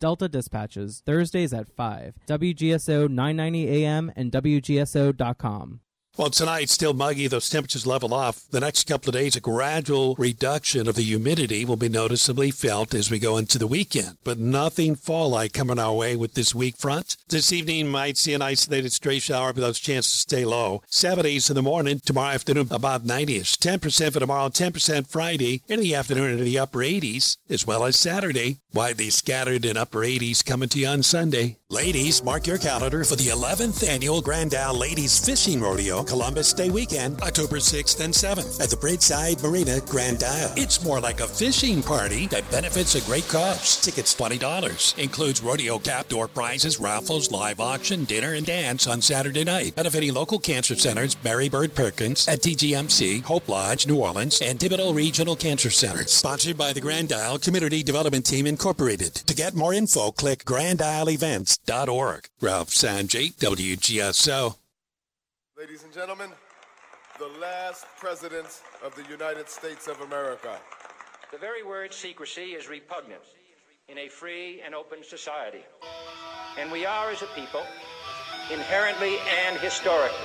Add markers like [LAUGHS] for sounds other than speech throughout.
Delta Dispatches, Thursdays at 5. WGSO 990 AM and WGSO.com. Well, tonight, still muggy. Those temperatures level off. The next couple of days, a gradual reduction of the humidity will be noticeably felt as we go into the weekend. But nothing fall like coming our way with this weak front. This evening might see an isolated stray shower, but those chances stay low. 70s in the morning. Tomorrow afternoon, about 90ish. 10% for tomorrow, 10% Friday. In the afternoon, into the upper 80s, as well as Saturday. Widely scattered in upper 80s coming to you on Sunday. Ladies, mark your calendar for the 11th annual Grand Isle Ladies Fishing Rodeo Columbus Day weekend, October 6th and 7th at the Bridgeside Marina Grand Isle. It's more like a fishing party that benefits a great cause. Tickets $20. Includes rodeo cap door prizes, raffles, live auction, dinner, and dance on Saturday night. Benefiting local cancer centers, Mary Bird Perkins at TGMC, Hope Lodge, New Orleans, and Thibodaux Regional Cancer Center. Sponsored by the Grand Isle Community Development Team Incorporated. To get more info, click grandisleevents.org. Ralph Sanjay, WGSO. Ladies and gentlemen, the last president of the United States of America. The very word secrecy is repugnant in a free and open society. And we are, as a people, inherently and historically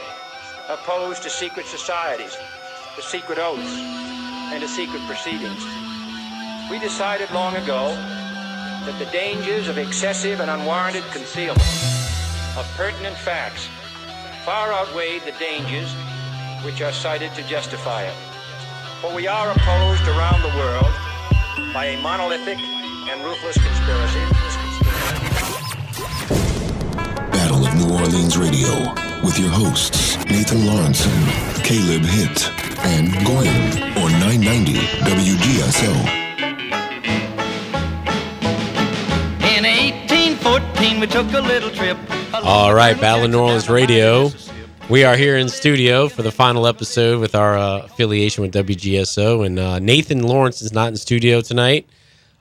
opposed to secret societies, to secret oaths, and to secret proceedings. We decided long ago that the dangers of excessive and unwarranted concealment of pertinent facts far outweighed the dangers which are cited to justify it. For we are opposed around the world by a monolithic and ruthless conspiracy. Battle of New Orleans Radio with your hosts Nathan Laurenson, Caleb Hitt, and Gordon on 990 WGSO. In 1814, we took a little trip. All right, Battle of New Orleans Radio. We are here in studio for the final episode with our uh, affiliation with WGSO, and uh, Nathan Lawrence is not in studio tonight.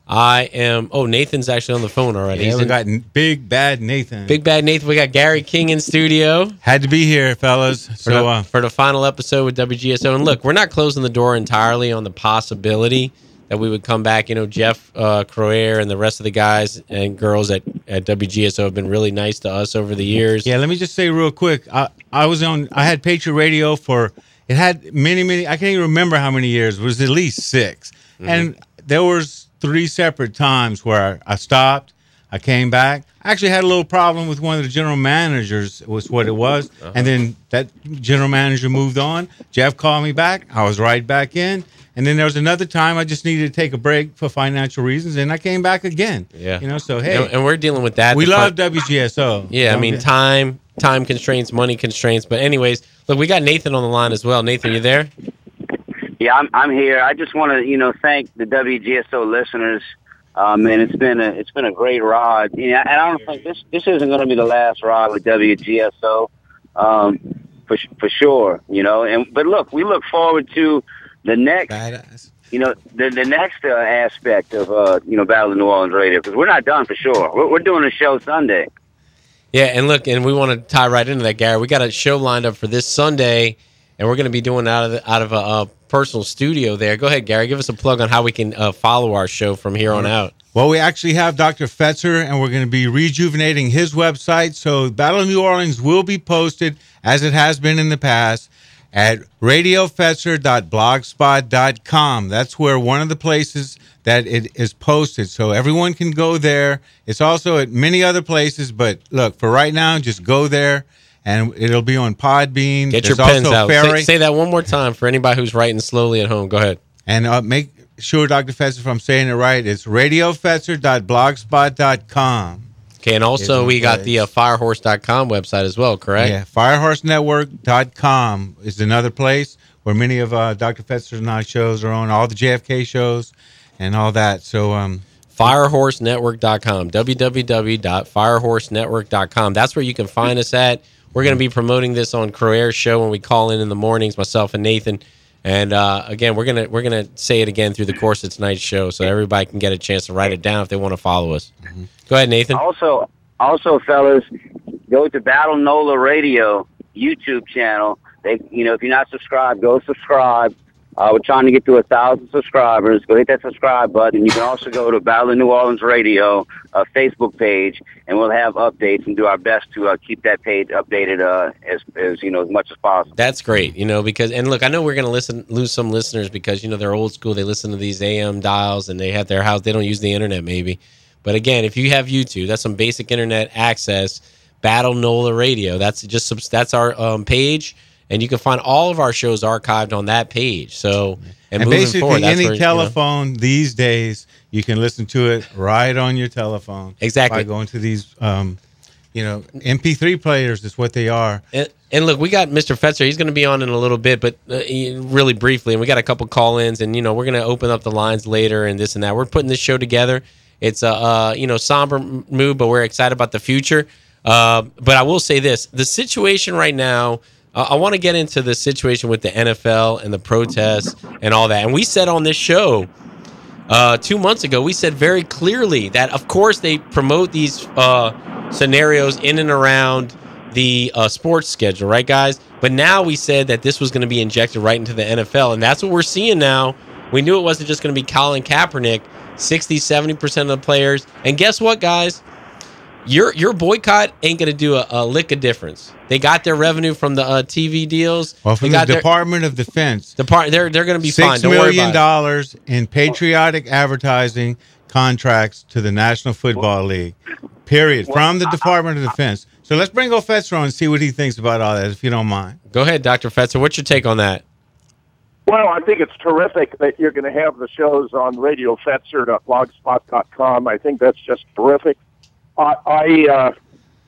I am. Oh, Nathan's actually on the phone already. Yeah, we in- got Big Bad Nathan. Big Bad Nathan. We got Gary King in studio. Had to be here, fellas. for, So, the, uh, for the final episode with WGSO. And look, we're not closing the door entirely on the possibility that we would come back. You know, Jeff uh, Crouere and the rest of the guys and girls at, at WGSO have been really nice to us over the years. yeah, let me just say real quick. I, I was on. I had Patriot Radio for. It had many, many. I can't even remember how many years. It was at least 6 Mm-hmm. and there was three separate times where I stopped. I came back. I actually had a little problem with one of the general managers. Was what it was, Uh-huh. and then that general manager moved on. Jeff called me back. I was right back in. And then there was another time I just needed to take a break for financial reasons, and I came back again. Yeah. you know. So hey, And, and we're dealing with that. we love fun- WGSO. Yeah, I mean get- time, time constraints, money constraints. But anyways, look, we got Nathan on the line as well. Nathan, you there? Yeah, I'm I'm here. I just want to you know thank the WGSO listeners. Um, and it's been a it's been a great ride. You know, and I don't think this this isn't going to be the last ride with WGSO, um, for for sure. You know, and but look, we look forward to the next. Badass. You know, the the next uh, aspect of uh, you know Battle of New Orleans Radio because we're not done for sure. We're, we're doing a show Sunday. Yeah, and look, and we want to tie right into that, Gary. We got a show lined up for this Sunday, and we're going to be doing it out of the, out of a, a personal studio there. Go ahead, Gary. Give us a plug on how we can uh, follow our show from here on out. Well, we actually have Dr. Fetzer, and we're going to be rejuvenating his website. So, Battle of New Orleans will be posted as it has been in the past at radiofetzer.blogspot.com. That's where one of the places that it is posted. So, everyone can go there. It's also at many other places, but look, for right now, just go there. And it'll be on Podbean. Get There's your pens also out. Say, say that one more time for anybody who's writing slowly at home. Go ahead. And uh, make sure, Dr. Fetzer, if I'm saying it right, it's radiofetzer.blogspot.com. Okay, and also we got the uh, firehorse.com website as well, correct? Yeah, firehorsenetwork.com is another place where many of uh, Dr. Fetzer's and I shows are on, all the JFK shows and all that. So, um, firehorsenetwork.com www.firehorsenetwork.com that's where you can find us at we're going to be promoting this on Crouere's show when we call in in the mornings myself and Nathan and uh, again we're going to we're going to say it again through the course of tonight's show so everybody can get a chance to write it down if they want to follow us go ahead Nathan Also, also, fellas, go to Battle Nola Radio YouTube channel. They, you know, if you're not subscribed, go subscribe. Uh, we're trying to get to a thousand subscribers. Go hit that subscribe button. You can also go to Battle of New Orleans Radio uh, Facebook page, and we'll have updates and do our best to uh, keep that page updated uh, as, as you know as much as possible. That's great, you know, because and look, I know we're going to listen lose some listeners because you know they're old school. They listen to these AM dials and they have their house. They don't use the internet, maybe. But again, if you have YouTube, that's some basic internet access. Battle NOLA Radio. That's just that's our um, page, and you can find all of our shows archived on that page. So and, And, moving basically, forward, any where, you know- telephone these days, you can listen to it right on your telephone. Exactly. By going to these, um, you know, MP3 players is what they are. And, and look, we got Mr. Fetzer. He's going to be on in a little bit, but uh, really briefly. And we got a couple call ins, and you know we're going to open up the lines later and this and that. We're putting this show together. It's a uh, you know somber mood, but we're excited about the future. Uh, but I will say this: the situation right now. I want to get into the situation with the NFL and the protests and all that. And we said on this show uh, two months ago, we said very clearly that, of course, they promote these uh, scenarios in and around the uh, sports schedule, right, guys? But now we said that this was going to be injected right into the NFL, and that's what we're seeing now. We knew it wasn't just going to be Colin Kaepernick, 60, 70% of the players. And guess what, guys? Your your boycott ain't going to do a, a lick of difference. They got their revenue from the uh, TV deals. Well, they from the got their- Department of Defense, Depart- they're they're going to be fine. six Don't worry million about it. dollars in patriotic advertising contracts to the National Football League. Period. From the Department of Defense. So let's bring Ofetzer on and see what he thinks about all that, if you don't mind. Go ahead, Dr. Fetzer. What's your take on that? Well, I think it's terrific that you're going to have the shows on radiofetzer.blogspot.com. I think that's just terrific. I, I, uh,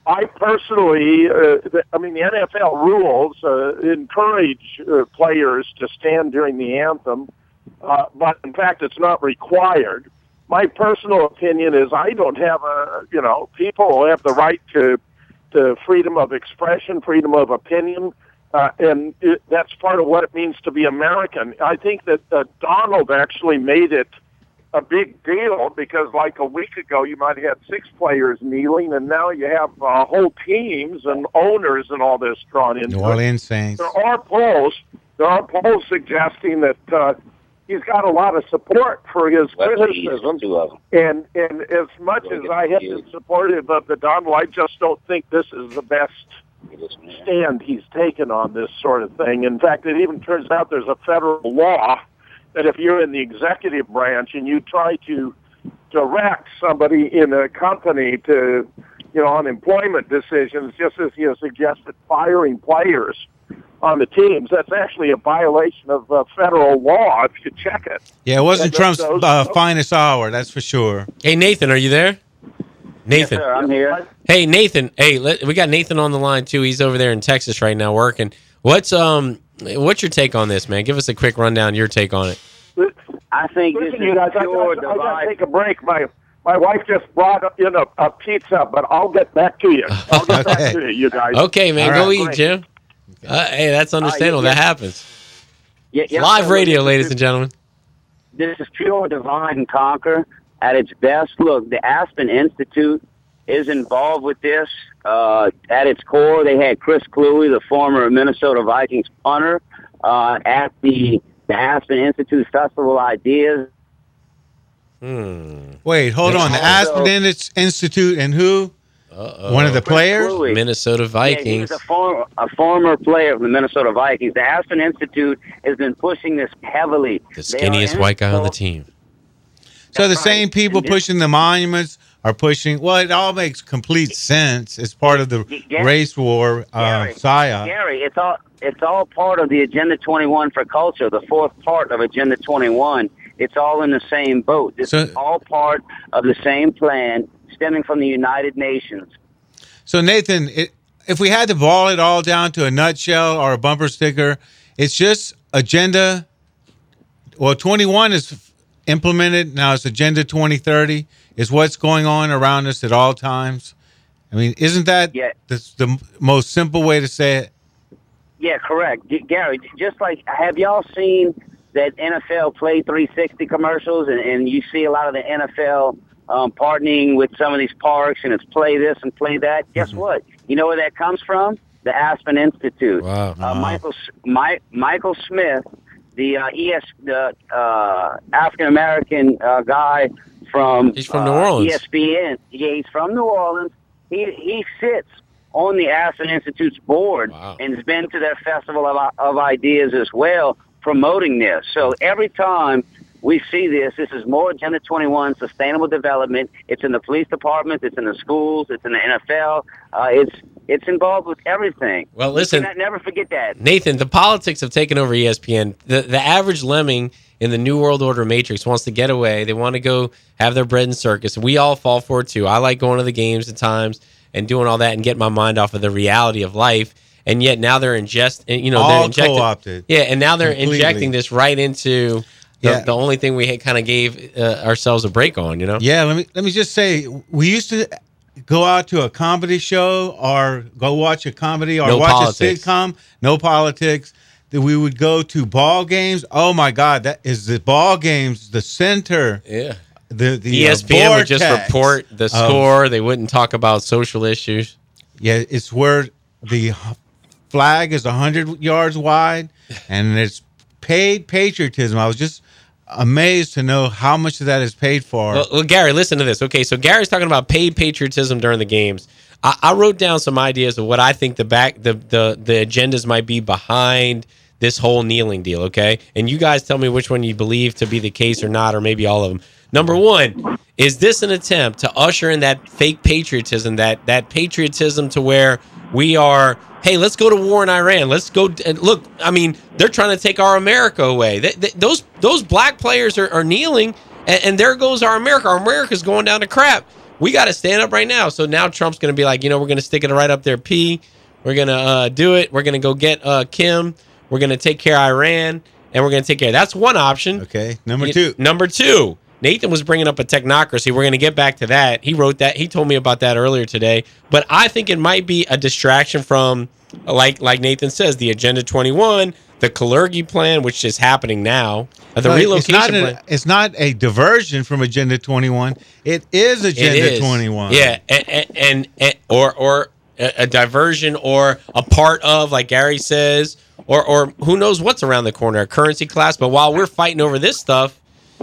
I personally, uh, I mean, the NFL rules uh, encourage uh, players to stand during the anthem, uh, but in fact, it's not required. My personal opinion is I don't have a, you know, people have the right to, to freedom of expression, freedom of opinion. Uh, and it, that's part of what it means to be American. I think that uh, Donald actually made it a big deal because, like a week ago, you might have had six players kneeling, and now you have uh, whole teams and owners and all this drawn into New it. Orleans Saints. There are polls. There are polls suggesting that uh, he's got a lot of support for his criticism. Two. And and as much as I have been supportive of the Donald, I just don't think this is the best stand he's taken on this sort of thing. In fact, it even turns out there's a federal law that if you're in the executive branch and you try to direct somebody in a company to, you know, on employment decisions, just as you suggested, firing players on the teams, that's actually a violation of uh, federal law if you check it. Yeah, it wasn't And Trump's those- uh, finest hour, that's for sure. Hey, Nathan, are you there? Nathan. Sir, I'm here. Hey, Nathan. Hey, let, we got Nathan on the line too. He's over there in Texas right now working. What's um, what's your take on this, man? Give us a quick rundown. Your take on it. I think this is you guys, I pure gotta, I gotta take a break. My my wife just brought in a, a pizza, but I'll get back to you. I'll get back to you, you guys. Okay, man, All go right. eat, Jim. Uh, hey, that's understandable. yeah. That happens. Yeah, yeah, Live so radio, ladies is- and gentlemen. This is pure divine conquer at its best. Look, the Aspen Institute is involved with this. Uh, at its core, they had Chris Kluwe, the former Minnesota Vikings punter, uh, at the, the Aspen Institute Festival Ideas. Hmm. Wait, hold on. The Aspen Institute and who? One of the players? Kluwe. Minnesota Yeah, he Vikings. was a, former a former player of the Minnesota Vikings. The Aspen Institute has been pushing this heavily. the skinniest white guy on the team. So the That's same people And this- pushing the monuments are pushing. Well, it all makes complete sense. It's part of the Gary- race war, uh, Gary, psyop. Gary, it's all it's all part of the Agenda 21 for culture, the fourth part of Agenda 21. It's all in the same boat. This So- is all part of the same plan stemming from the United Nations. So Nathan, it, if we had to boil it all down to a nutshell or a bumper sticker, it's just agenda. Well, 21 is implemented now. It's agenda 2030 is what's going on around us at all times. I mean, isn't that Yeah. the, the most simple way to say it? Yeah, correct. G- Gary, just like, have y'all seen that NFL Play 360 commercials? And, and you see a lot of the NFL um, partnering with some of these parks, and it's play this and play that. Guess what? You know where that comes from? The Aspen Institute. Wow. Uh, Michael S- Mi- Michael Smith the uh, ES the uh, African American uh, guy from He's from New uh, Orleans. ESPN. Yeah, he's from New Orleans. He he sits on the Aspen Institute's board and has been to their festival of, of ideas as well, promoting this. So every time we see this, this is more Agenda 21 sustainable development. It's in the police departments, it's in the schools, it's in the NFL. Uh, it's it's involved with everything. Well, listen- cannot never forget that. Nathan, the politics have taken over ESPN. The the average lemming in the New World Order Matrix wants to get away. They want to go have their bread and circus. We all fall for it too. I like going to the games at times and doing all that and getting my mind off of the reality of life. And yet now they're ingest, you know, they're All injecting, co-opted. yeah, and now they're Completely. injecting this right into the, Yeah. the only thing we kind of gave uh, ourselves a break on. You know, Yeah, let me let me just say, we used to go out to a comedy show or go watch a comedy or No watch politics. a sitcom. No politics. That we would go to ball games. Oh my God, that is the ball games, the center. Yeah. The the uh, ESPN would just report the of- score. They wouldn't talk about social issues. Yeah, it's where the flag is 100 yards wide and it's paid patriotism. I was just amazed to know how much of that is paid for. Well, well, Gary, listen to this. Okay, so Gary's talking about paid patriotism during the games. I, I wrote down some ideas of what I think the back the, the the agendas might be behind this whole kneeling deal. Okay, and you guys tell me which one you believe to be the case or not, or maybe all of them. Number one, is this an attempt to usher in that fake patriotism, that that patriotism to where we are? Hey, let's go to war in Iran. Let's go and look. I mean, they're trying to take our America away. They, they, those those black players are, are kneeling, and, and there goes our America. Our America's going down to crap. We got to stand up right now. So now Trump's going to be like, you know, we're going to stick it right up there. P. We're going to uh, do it. We're going to go get uh, Kim. We're going to take care of Iran, and we're going to take care. That's one option. Okay, number two. Number two. Nathan was bringing up a technocracy. We're going to get back to that. He wrote that. He told me about that earlier today. But I think it might be a distraction from, like like Nathan says, the Agenda 21, the Kalergi plan, which is happening now, uh, the No, relocation it's not, plan. a, it's not a diversion from Agenda 21. It is Agenda It is. 21. Yeah, and, and, and, or or a, a diversion or a part of, like Gary says, or or who knows what's around the corner, a currency class. But while we're fighting over this stuff,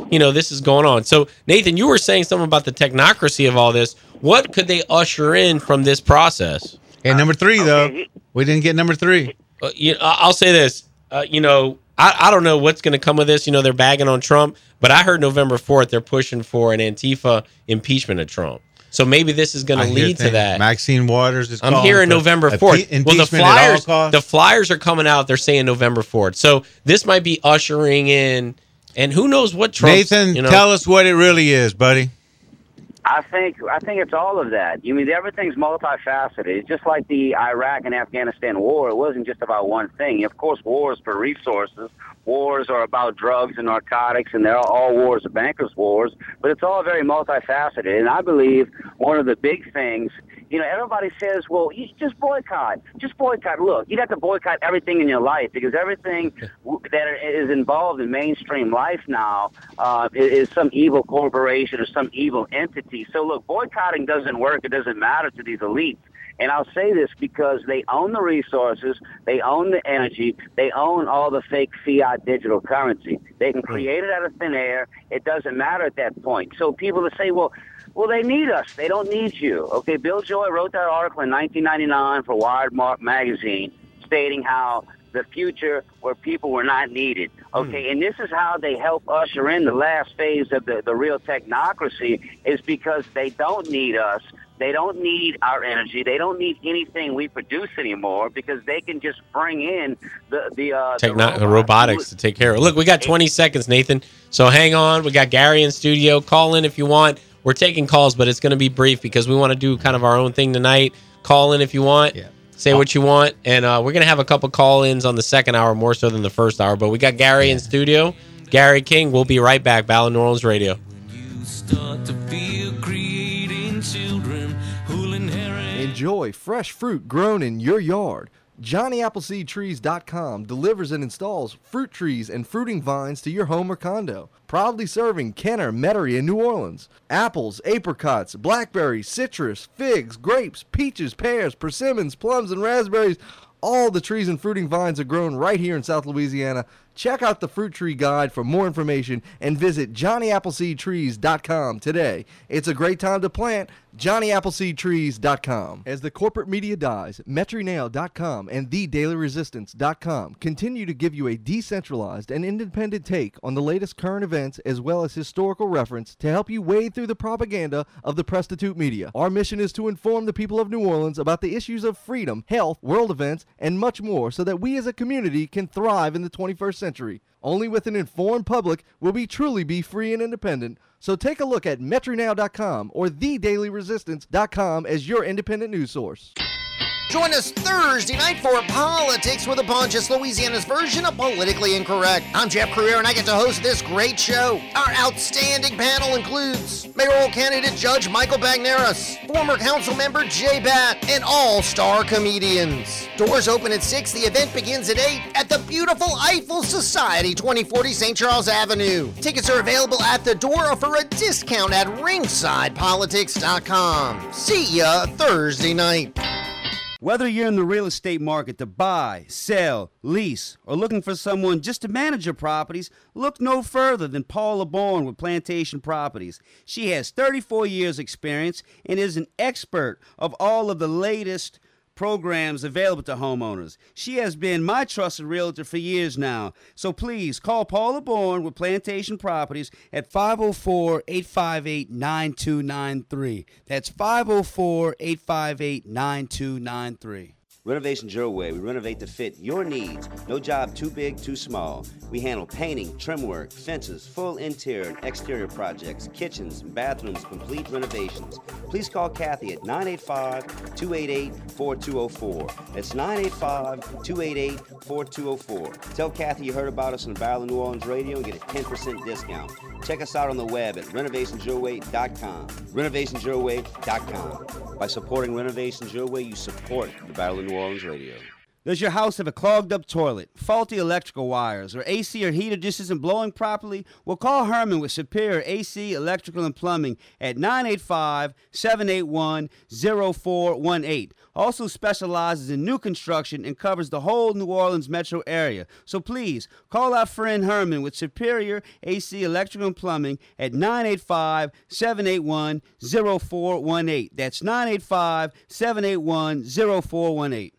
you know, this is going on. So Nathan, you were saying something about the technocracy of all this. What could they usher in from this process? And number three, though, we didn't get number three. Uh, you I- I'll say this. Uh, you know, I, I don't know what's going to come of this. You know, they're bagging on Trump, but I heard November 4th they're pushing for an Antifa impeachment of Trump. So maybe this is going to lead to that. Maxine Waters is I'm calling hearing for November 4th. pe- Well, the impeachment flyers, the flyers are coming out. They're saying November 4th. So this might be ushering in, and who knows what Trump. Nathan, you know, tell us what it really is, buddy. I think I think it's all of that. You mean everything's multifaceted. It's just like the Iraq and Afghanistan war. It wasn't just about one thing. Of course, wars for resources. Wars are about drugs and narcotics, and they're all wars are bankers' wars. But it's all very multifaceted. And I believe one of the big things, you know, everybody says, "Well, you just boycott, just boycott." Look, you have to boycott everything in your life because everything that is involved in mainstream life now uh, is, is some evil corporation or some evil entity. So look, boycotting doesn't work. It doesn't matter to these elites. And I'll say this because they own the resources, they own the energy, they own all the fake fiat digital currency. They can create it out of thin air. It doesn't matter at that point. So people that say, well, well, they need us. They don't need you. Okay, Bill Joy wrote that article in 1999 for Wired Mark magazine stating how the future where people were not needed. Okay, and this is how they help usher in the last phase of the, the real technocracy is because they don't need us. They don't need our energy. They don't need anything we produce anymore because they can just bring in the the, uh, Techno- robots. robotics to take care of. it. Look, we got 20 seconds, Nathan. So hang on. We got Gary in studio. Call in if you want. We're taking calls, but it's going to be brief because we want to do kind of our own thing tonight. Call in if you want. Say what you want, and uh, we're gonna have a couple call-ins on the second hour, more so than the first hour. But we got Gary in studio, Gary King. We'll be right back. Ballad New Orleans Radio. Start to feel creating children who'll inherit. Enjoy fresh fruit grown in your yard. JohnnyAppleseedTrees.com delivers and installs fruit trees and fruiting vines to your home or condo. Proudly serving Kenner, Metairie, and New Orleans. Apples, apricots, blackberries, citrus, figs, grapes, peaches, pears, persimmons, plums, and raspberries. All the trees and fruiting vines are grown right here in South Louisiana. Check out the Fruit Tree Guide for more information and visit JohnnyAppleseedTrees.com today. It's a great time to plant. JohnnyAppleseedTrees.com. As the corporate media dies, MetroNail.com and TheDailyResistance.com continue to give you a decentralized and independent take on the latest current events as well as historical reference to help you wade through the propaganda of the prostitute media. Our mission is to inform the people of New Orleans about the issues of freedom, health, world events, and much more so that we as a community can thrive in the 21st century. Only with an informed public will we truly be free and independent. So take a look at MetroNow.com or TheDailyResistance.com as your independent news source. Join us Thursday night for Politics with a Punch. It's Louisiana's version of Politically Incorrect. I'm Jeff Crouere, and I get to host this great show. Our outstanding panel includes mayoral candidate Judge Michael Bagneris, former council member Jay Batt, and all-star comedians. Doors open at 6. The event begins at 8 at the beautiful Eiffel Society, 2040 St. Charles Avenue. Tickets are available at the door or for a discount at ringsidepolitics.com. See ya Thursday night. Whether you're in the real estate market to buy, sell, lease, or looking for someone just to manage your properties, look no further than Paula Bourne with Plantation Properties. She has 34 years experience and is an expert of all of the latest programs available to homeowners. She has been my trusted realtor for years now. So please call Paula Bourne with Plantation Properties at 504 858 9293. That's 504 858 9293. Renovation Your Way. We renovate to fit your needs. No job too big, too small. We handle painting, trim work, fences, full interior and exterior projects, kitchens, bathrooms, complete renovations. Please call Kathy at 985 288 4204. That's 985 288 4204. Tell Kathy you heard about us on Battle of New Orleans Radio and get a 10% discount. Check us out on the web at renovationsyourway.com. Renovationsyourway.com. By supporting Renovations Your Way, you support the Battle of New Orleans Radio. Does your house have a clogged up toilet, faulty electrical wires, or AC or heater just isn't blowing properly? Well, call Herman with Superior AC, Electrical, and Plumbing at 985 781 0418. Also specializes in new construction and covers the whole New Orleans metro area. So please call our friend Herman with Superior AC, Electrical, and Plumbing at 985 781 0418. That's 985 781 0418.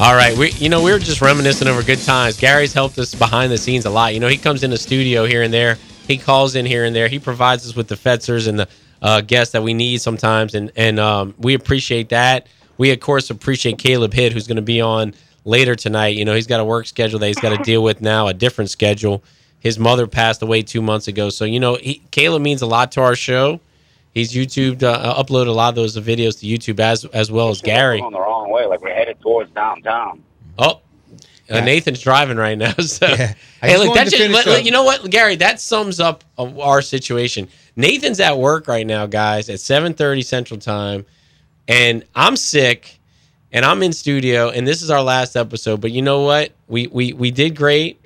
All right, we you know we were just reminiscing over good times. Gary's helped us behind the scenes a lot. You know, he comes in the studio here and there. He calls in here and there. He provides us with the fetzers and the uh, guests that we need sometimes, and and um, we appreciate that. We of course appreciate Caleb Hitt, who's going to be on later tonight. You know, he's got a work schedule that he's got to deal with now, a different schedule. His mother passed away two months ago, so you know he, Caleb means a lot to our show. He's YouTube uh, uploaded a lot of those videos to YouTube as as well as Gary. Going the wrong way, like we're headed towards downtown. Oh, uh, Nathan's driving right now. [LAUGHS] So, I hey, look, that just, let- let- you know what, Gary? That sums up uh, our situation. Nathan's at work right now, guys, at seven thirty Central Time, and I'm sick, and I'm in studio, and this is our last episode. But you know what? We we we did great.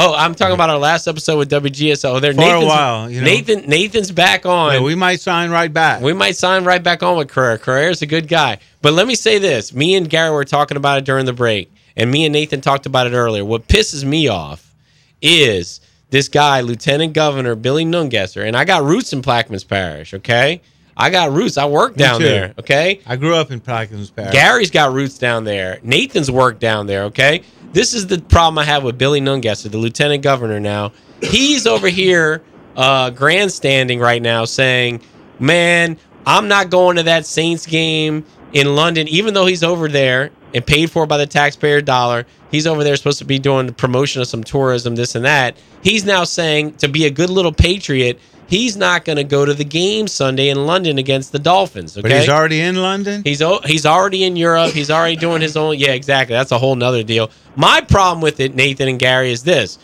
Oh, I'm talking about our last episode with WGSO. There, For a while, you know. Nathan, Nathan's back on. Yeah, we might sign right back. We might sign right back on with Crouere. Crouere's a good guy. But let me say this. Me and Gary were talking about it during the break, and me and Nathan talked about it earlier. What pisses me off is this guy, Lieutenant Governor Billy Nungesser, and I got roots in Plaquemines Parish, okay? I got roots. I work down there, okay? I grew up in Plaquemines Parish. Gary's got roots down there. Nathan's worked down there, okay? This is the problem I have with Billy Nungesser, the lieutenant governor now. He's over here uh, grandstanding right now saying, man, I'm not going to that Saints game in London, even though he's over there and paid for by the taxpayer dollar. He's over there supposed to be doing the promotion of some tourism, this and that. He's now saying to be a good little patriot, he's not going to go to the game Sunday in London against the Dolphins. Okay? But he's already in London. He's he's already in Europe. He's already doing his own. Yeah, exactly. That's a whole nother deal. My problem with it, Nathan and Gary, is this: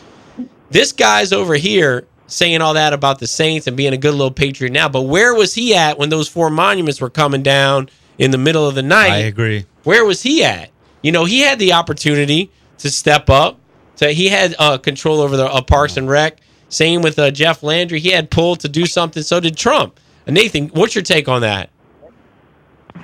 this guy's over here saying all that about the Saints and being a good little patriot now. But where was he at when those four monuments were coming down in the middle of the night? I agree. Where was he at? You know, he had the opportunity to step up. To he had uh, control over the uh, Parks and Rec. Same with uh, Jeff Landry. He had pulled to do something. So did Trump. Uh, Nathan, what's your take on that?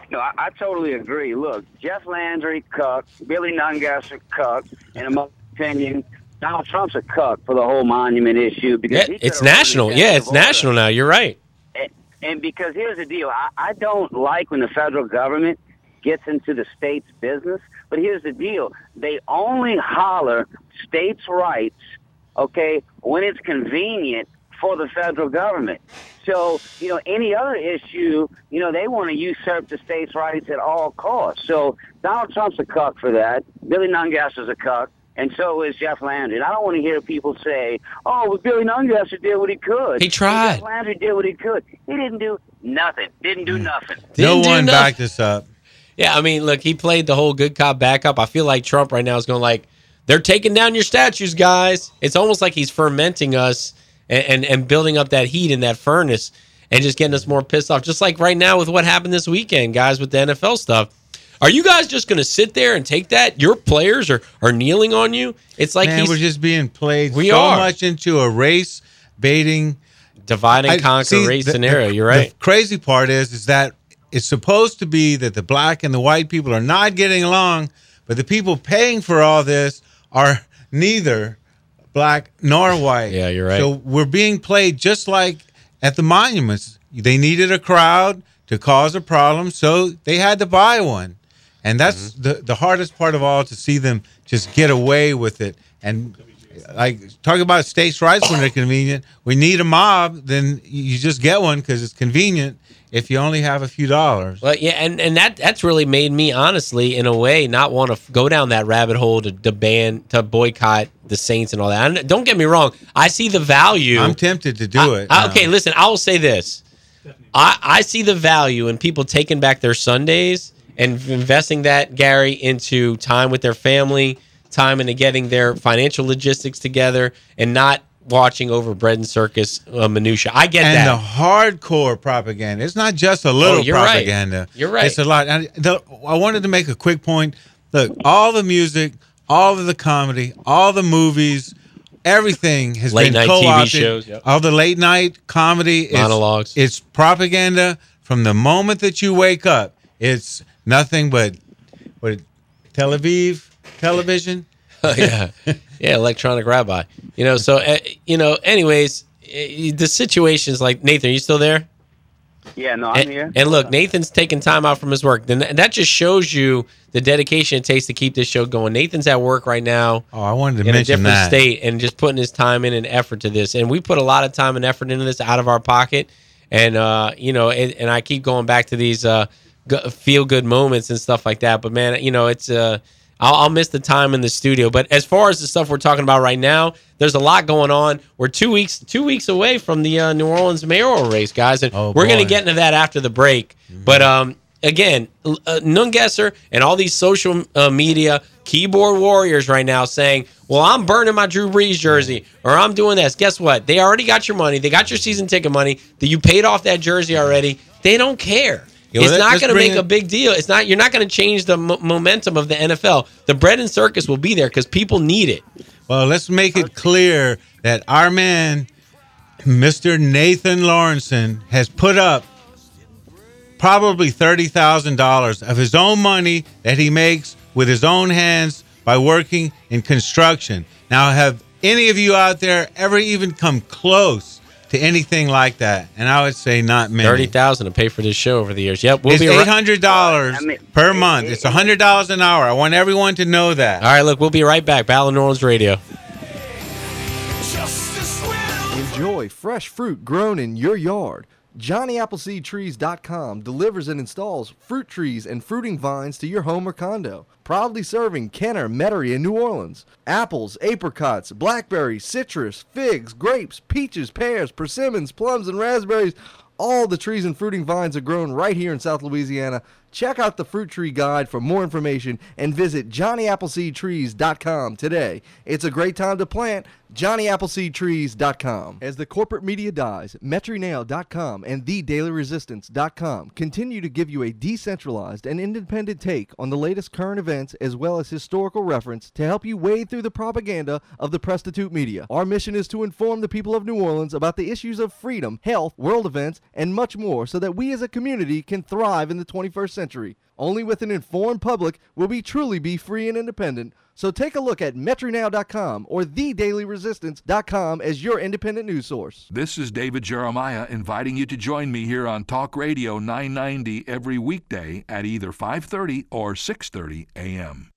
No, I, I totally agree. Look, Jeff Landry, cuck. Billy Nungesser, cuck. And in my opinion, Donald Trump's a cuck for the whole monument issue because Yeah, it's national. Yeah, it's national now. You're right. And, and because here's the deal, I, I don't like when the federal government gets into the state's business. But here's the deal: they only holler states' rights, okay, when it's convenient for the federal government. So you know, any other issue, you know, they want to usurp the states' rights at all costs. So Donald Trump's a cuck for that. Billy Nungesser's a cuck. And so is Jeff Landry. And I don't want to hear people say, "Oh, well, Billy Nungesser did what he could. He tried. Jeff Landry did what he could. He didn't do nothing. Didn't do nothing." [LAUGHS] no Didn't do one nothing. backed this up. Yeah, I mean, look, he played the whole good cop backup. I feel like Trump right now is going to like, they're taking down your statues, guys. It's almost like he's fermenting us and, and, and building up that heat in that furnace and just getting us more pissed off. Just like right now with what happened this weekend, guys, with the NFL stuff. Are you guys just going to sit there and take that? Your players are, are kneeling on you. It's like Man, he's we're just being played We so are. much into a race baiting, divide and I- conquer see, race the- scenario. the- You're right. The crazy part is, is that it's supposed to be that the black and the white people are not getting along, but the people paying for all this are neither black nor [LAUGHS] white. Yeah, you're right. So we're being played just like at the monuments. They needed a crowd to cause a problem, so they had to buy one. And that's Mm-hmm. the, the hardest part of all to see them just get away with it. And like talk about states' rights when they're convenient. We need a mob, then you just get one because it's convenient. If you only have a few dollars, Well, yeah, and, and that that's really made me honestly, in a way, not want to f- go down that rabbit hole to, to ban to boycott the Saints and all that. And don't get me wrong, I see the value. I'm tempted to do I- it. I- okay, listen, I will say this: I I see the value in people taking back their Sundays and investing that Gary into time with their family, time into getting their financial logistics together, and not watching over bread and circus uh, minutia. I get and that. the hardcore propaganda. It's not just a little Oh, you're right. propaganda. You're right. It's a lot. And the, I wanted to make a quick point. Look, all the music, all of the comedy, all the movies, everything has Late been night TV co-opted. shows, yep. All the late night comedy, Monologues. It's propaganda from the moment that you wake up. It's nothing but what Tel Aviv television. [LAUGHS] yeah, yeah, electronic rabbi. You know, so uh, you know. Anyways, uh, the situation is like Nathan. Are you still there? Yeah, no, I'm and, here. and look, Nathan's taking time out from his work. Then that that just shows you the dedication it takes to keep this show going. Nathan's at work right now. Oh, I wanted to in a different that. state and just putting his time in and effort to this. And we put a lot of time and effort into this out of our pocket. And uh, you know, and, and I keep going back to these uh, feel good moments and stuff like that. But man, you know, it's uh, I'll, I'll miss the time in the studio. But as far as the stuff we're talking about right now, there's a lot going on. We're two weeks two weeks away from the uh, New Orleans mayoral race, guys, and we're going to get into that after the break. But um, again, uh, Nungesser and all these social uh, media keyboard warriors right now saying, "Well, I'm burning my Drew Brees jersey, or I'm doing this." Guess what? They already got your money. They got your season ticket money. That you paid off that jersey already. They don't care. Well, it's not going to make it- a big deal. It's not. You're not going to change the mo- momentum of the NFL. The bread and circus will be there because people need it. Well, let's make it clear that our man, Mr. Nathan Laurenson, has put up probably $30,000 of his own money that he makes with his own hands by working in construction. Now, have any of you out there ever even come close to anything like that? And I would say not many. Thirty thousand to pay for this show over the years. Yep, we'll it's be eight right. hundred dollars per month. It's hundred dollars an hour. I want everyone to know that. All right, look, we'll be right back. Battle New Orleans Radio. Enjoy fresh fruit grown in your yard. JohnnyAppleseedTrees.com delivers and installs fruit trees and fruiting vines to your home or condo. Proudly serving Kenner, Metairie, and New Orleans. Apples, apricots, blackberries, citrus, figs, grapes, peaches, pears, persimmons, plums, and raspberries. All the trees and fruiting vines are grown right here in South Louisiana. Check out the Fruit Tree Guide for more information and visit JohnnyAppleseedTrees.com today. It's a great time to plant. JohnnyAppleseedTrees.com. As the corporate media dies, MetroNail.com and TheDailyResistance.com continue to give you a decentralized and independent take on the latest current events as well as historical reference to help you wade through the propaganda of the prostitute media. Our mission is to inform the people of New Orleans about the issues of freedom, health, world events, and much more so that we as a community can thrive in the 21st century. Only with an informed public will we truly be free and independent. So take a look at MetroNow.com or TheDailyResistance.com as your independent news source. This is David Jeremiah inviting you to join me here on Talk Radio 990 every weekday at either 5:30 or 6:30 a.m.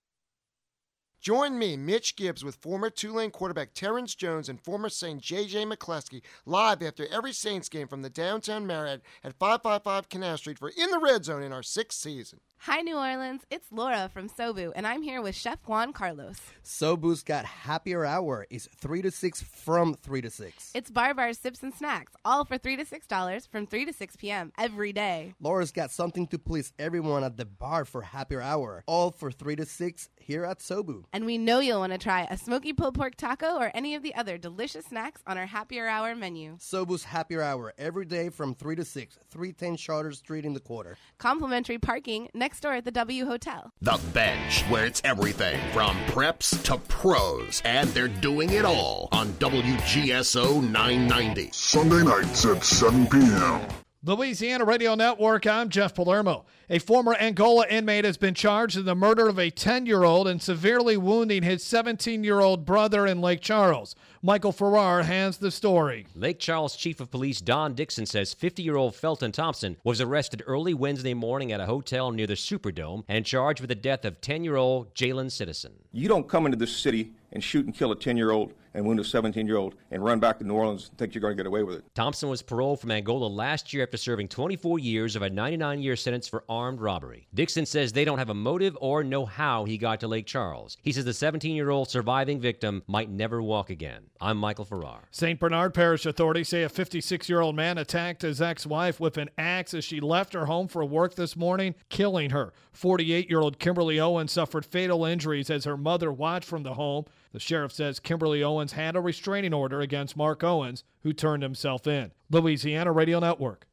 Join me, Mitch Gibbs, with former Tulane quarterback Terrence Jones and former Saint J.J. McCleskey live after every Saints game from the downtown Marriott at 555 Canal Street for In the Red Zone in our sixth season. Hi, New Orleans. It's Laura from SoBou, and I'm here with Chef Juan Carlos. SoBou's got happier hour. is 3 to 6 from 3 to 6. It's bar bars, sips, and snacks, all for 3 to $6 from 3 to 6 p.m. every day. Laura's got something to please everyone at the bar for happier hour. All for 3 to 6 here at SoBou. And we know you'll want to try a smoky pulled pork taco or any of the other delicious snacks on our happier hour menu. SoBou's happier hour every day from 3 to 6, 310 Charter Street in the quarter. Complimentary parking next door at the W Hotel. The Bench, where it's everything from preps to pros, and they're doing it all on WGSO 990. Sunday nights at 7 p.m. Louisiana Radio Network, I'm Jeff Palermo. A former Angola inmate has been charged in the murder of a 10 year old and severely wounding his 17 year old brother in Lake Charles. Michael Farrar has the story. Lake Charles Chief of Police Don Dixon says 50 year old Felton Thompson was arrested early Wednesday morning at a hotel near the Superdome and charged with the death of 10 year old Jalen Citizen. You don't come into this city and shoot and kill a 10 year old and wound a 17 year old and run back to New Orleans and think you're going to get away with it. Thompson was paroled from Angola last year after serving 24 years of a 99 year sentence for armed robbery. Dixon says they don't have a motive or know how he got to Lake Charles. He says the 17 year old surviving victim might never walk again. I'm Michael Farrar. St. Bernard Parish authorities say a 56 year old man attacked his ex wife with an axe as she left her home for work this morning, killing her. 48 year old Kimberly Owen suffered fatal injuries as her mother watched from the home. The sheriff says Kimberly Owens had a restraining order against Mark Owens, who turned himself in. Louisiana Radio Network.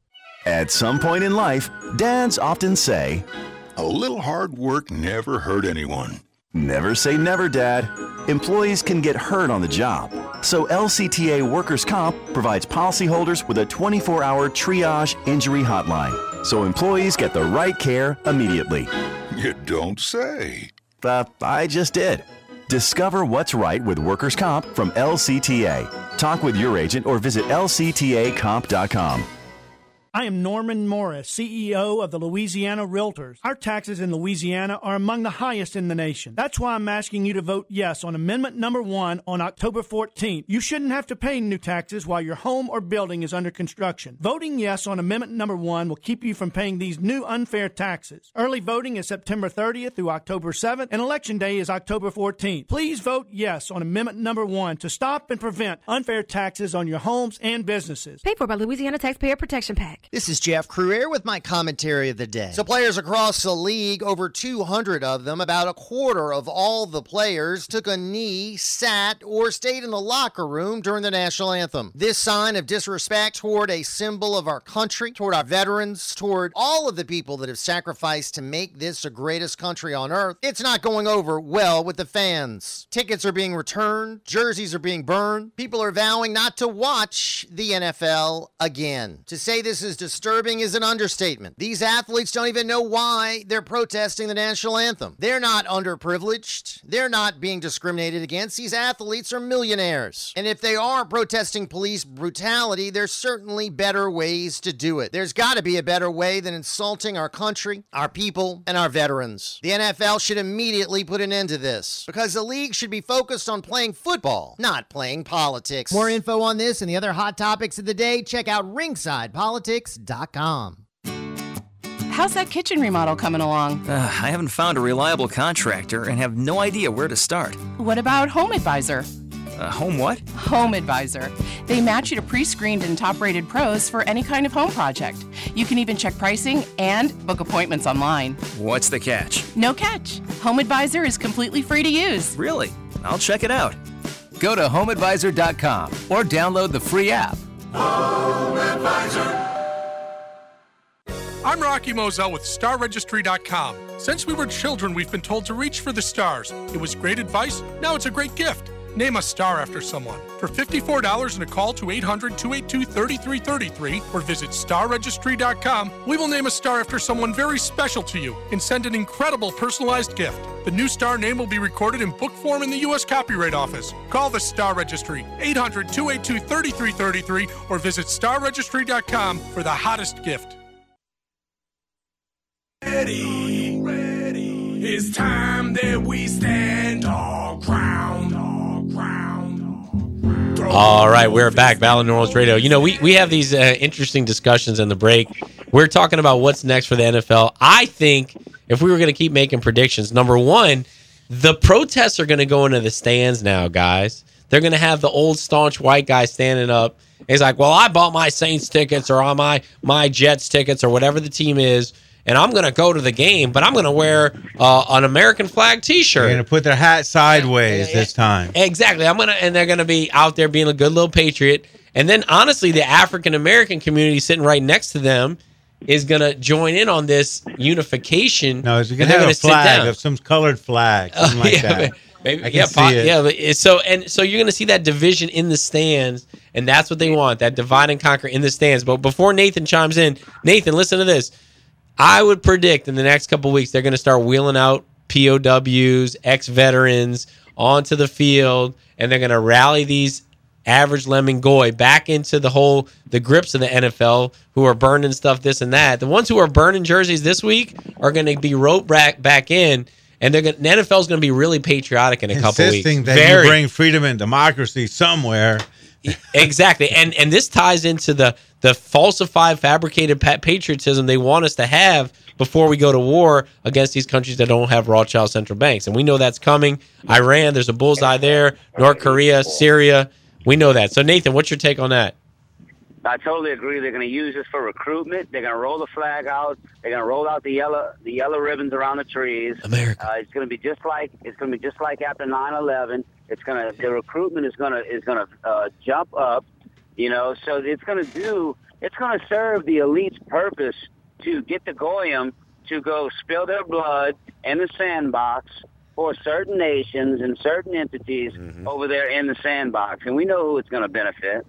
At some point in life, dads often say, A little hard work never hurt anyone. Never say never, Dad. Employees can get hurt on the job. So LCTA Workers' Comp provides policyholders with a 24 hour triage injury hotline. So employees get the right care immediately. You don't say. Uh, I just did. Discover what's right with workers' comp from LCTA. Talk with your agent or visit lctacomp.com. I am Norman Morris, CEO of the Louisiana Realtors. Our taxes in Louisiana are among the highest in the nation. That's why I'm asking you to vote yes on Amendment Number 1 on October 14th. You shouldn't have to pay new taxes while your home or building is under construction. Voting yes on Amendment Number 1 will keep you from paying these new unfair taxes. Early voting is September 30th through October 7th, and Election Day is October 14th. Please vote yes on Amendment Number 1 to stop and prevent unfair taxes on your homes and businesses. Paid for by Louisiana Taxpayer Protection Pack. This is Jeff Crouere with my commentary of the day. So, players across the league, over 200 of them, about a quarter of all the players, took a knee, sat, or stayed in the locker room during the national anthem. This sign of disrespect toward a symbol of our country, toward our veterans, toward all of the people that have sacrificed to make this the greatest country on earth, it's not going over well with the fans. Tickets are being returned, jerseys are being burned, people are vowing not to watch the NFL again. To say this is disturbing is an understatement. These athletes don't even know why they're protesting the national anthem. They're not underprivileged. They're not being discriminated against. These athletes are millionaires. And if they are protesting police brutality, there's certainly better ways to do it. There's got to be a better way than insulting our country, our people, and our veterans. The NFL should immediately put an end to this because the league should be focused on playing football, not playing politics. More info on this and the other hot topics of the day, check out ringsidepolitics.com. How's that kitchen remodel coming along? Uh, I haven't found a reliable contractor and have no idea where to start. What about Home Advisor? Uh, home what? Home Advisor. They match you to pre screened and top rated pros for any kind of home project. You can even check pricing and book appointments online. What's the catch? No catch. Home Advisor is completely free to use. Really? I'll check it out. Go to homeadvisor.com or download the free app. Home Advisor. I'm Rocky Moselle with StarRegistry.com. Since we were children, we've been told to reach for the stars. It was great advice, now it's a great gift. Name a star after someone. For $54 and a call to 800 282 3333 or visit starregistry.com, we will name a star after someone very special to you and send an incredible personalized gift. The new star name will be recorded in book form in the U.S. Copyright Office. Call the Star Registry, 800 282 3333 or visit starregistry.com for the hottest gift. Ready, ready. It's time that we stand our ground. Our ground. All right, we're back, Orleans Radio. You know, we, we have these uh, interesting discussions in the break. We're talking about what's next for the NFL. I think if we were going to keep making predictions, number one, the protests are going to go into the stands now, guys. They're going to have the old staunch white guy standing up. He's like, "Well, I bought my Saints tickets or on my my Jets tickets or whatever the team is." And I'm going to go to the game, but I'm going to wear uh, an American flag T-shirt. They're going to put their hat sideways this time. Exactly. I'm gonna, and they're going to be out there being a good little patriot. And then, honestly, the African American community sitting right next to them is going to join in on this unification. No, it's going to have a flag of some colored flag, [LAUGHS] something like yeah, that. Maybe, yeah, see po- it. yeah. So and so you're going to see that division in the stands, and that's what they want that divide and conquer in the stands. But before Nathan chimes in, Nathan, listen to this. I would predict in the next couple weeks they're going to start wheeling out POWs, ex veterans onto the field, and they're going to rally these average lemon goy back into the whole the grips of the NFL who are burning stuff this and that. The ones who are burning jerseys this week are going to be roped back back in, and they're going the NFL is going to be really patriotic in a couple weeks. Insisting that Very. you bring freedom and democracy somewhere. Exactly. And and this ties into the the falsified fabricated patriotism they want us to have before we go to war against these countries that don't have Rothschild central banks. And we know that's coming. Iran there's a bullseye there. North korea syria. We know that. So nathan what's your take on that I totally agree. They're going to use this for recruitment. They're going to roll the flag out. They're going to roll out the yellow the yellow ribbons around the trees. America. Uh, it's going to be just like it's going to be just like after 9/11. It's going to the recruitment is going to is going to uh, jump up. You know, so it's going to do. It's going to serve the elite's purpose to get the goyim to go spill their blood in the sandbox for certain nations and certain entities over there in the sandbox, and we know who it's going to benefit.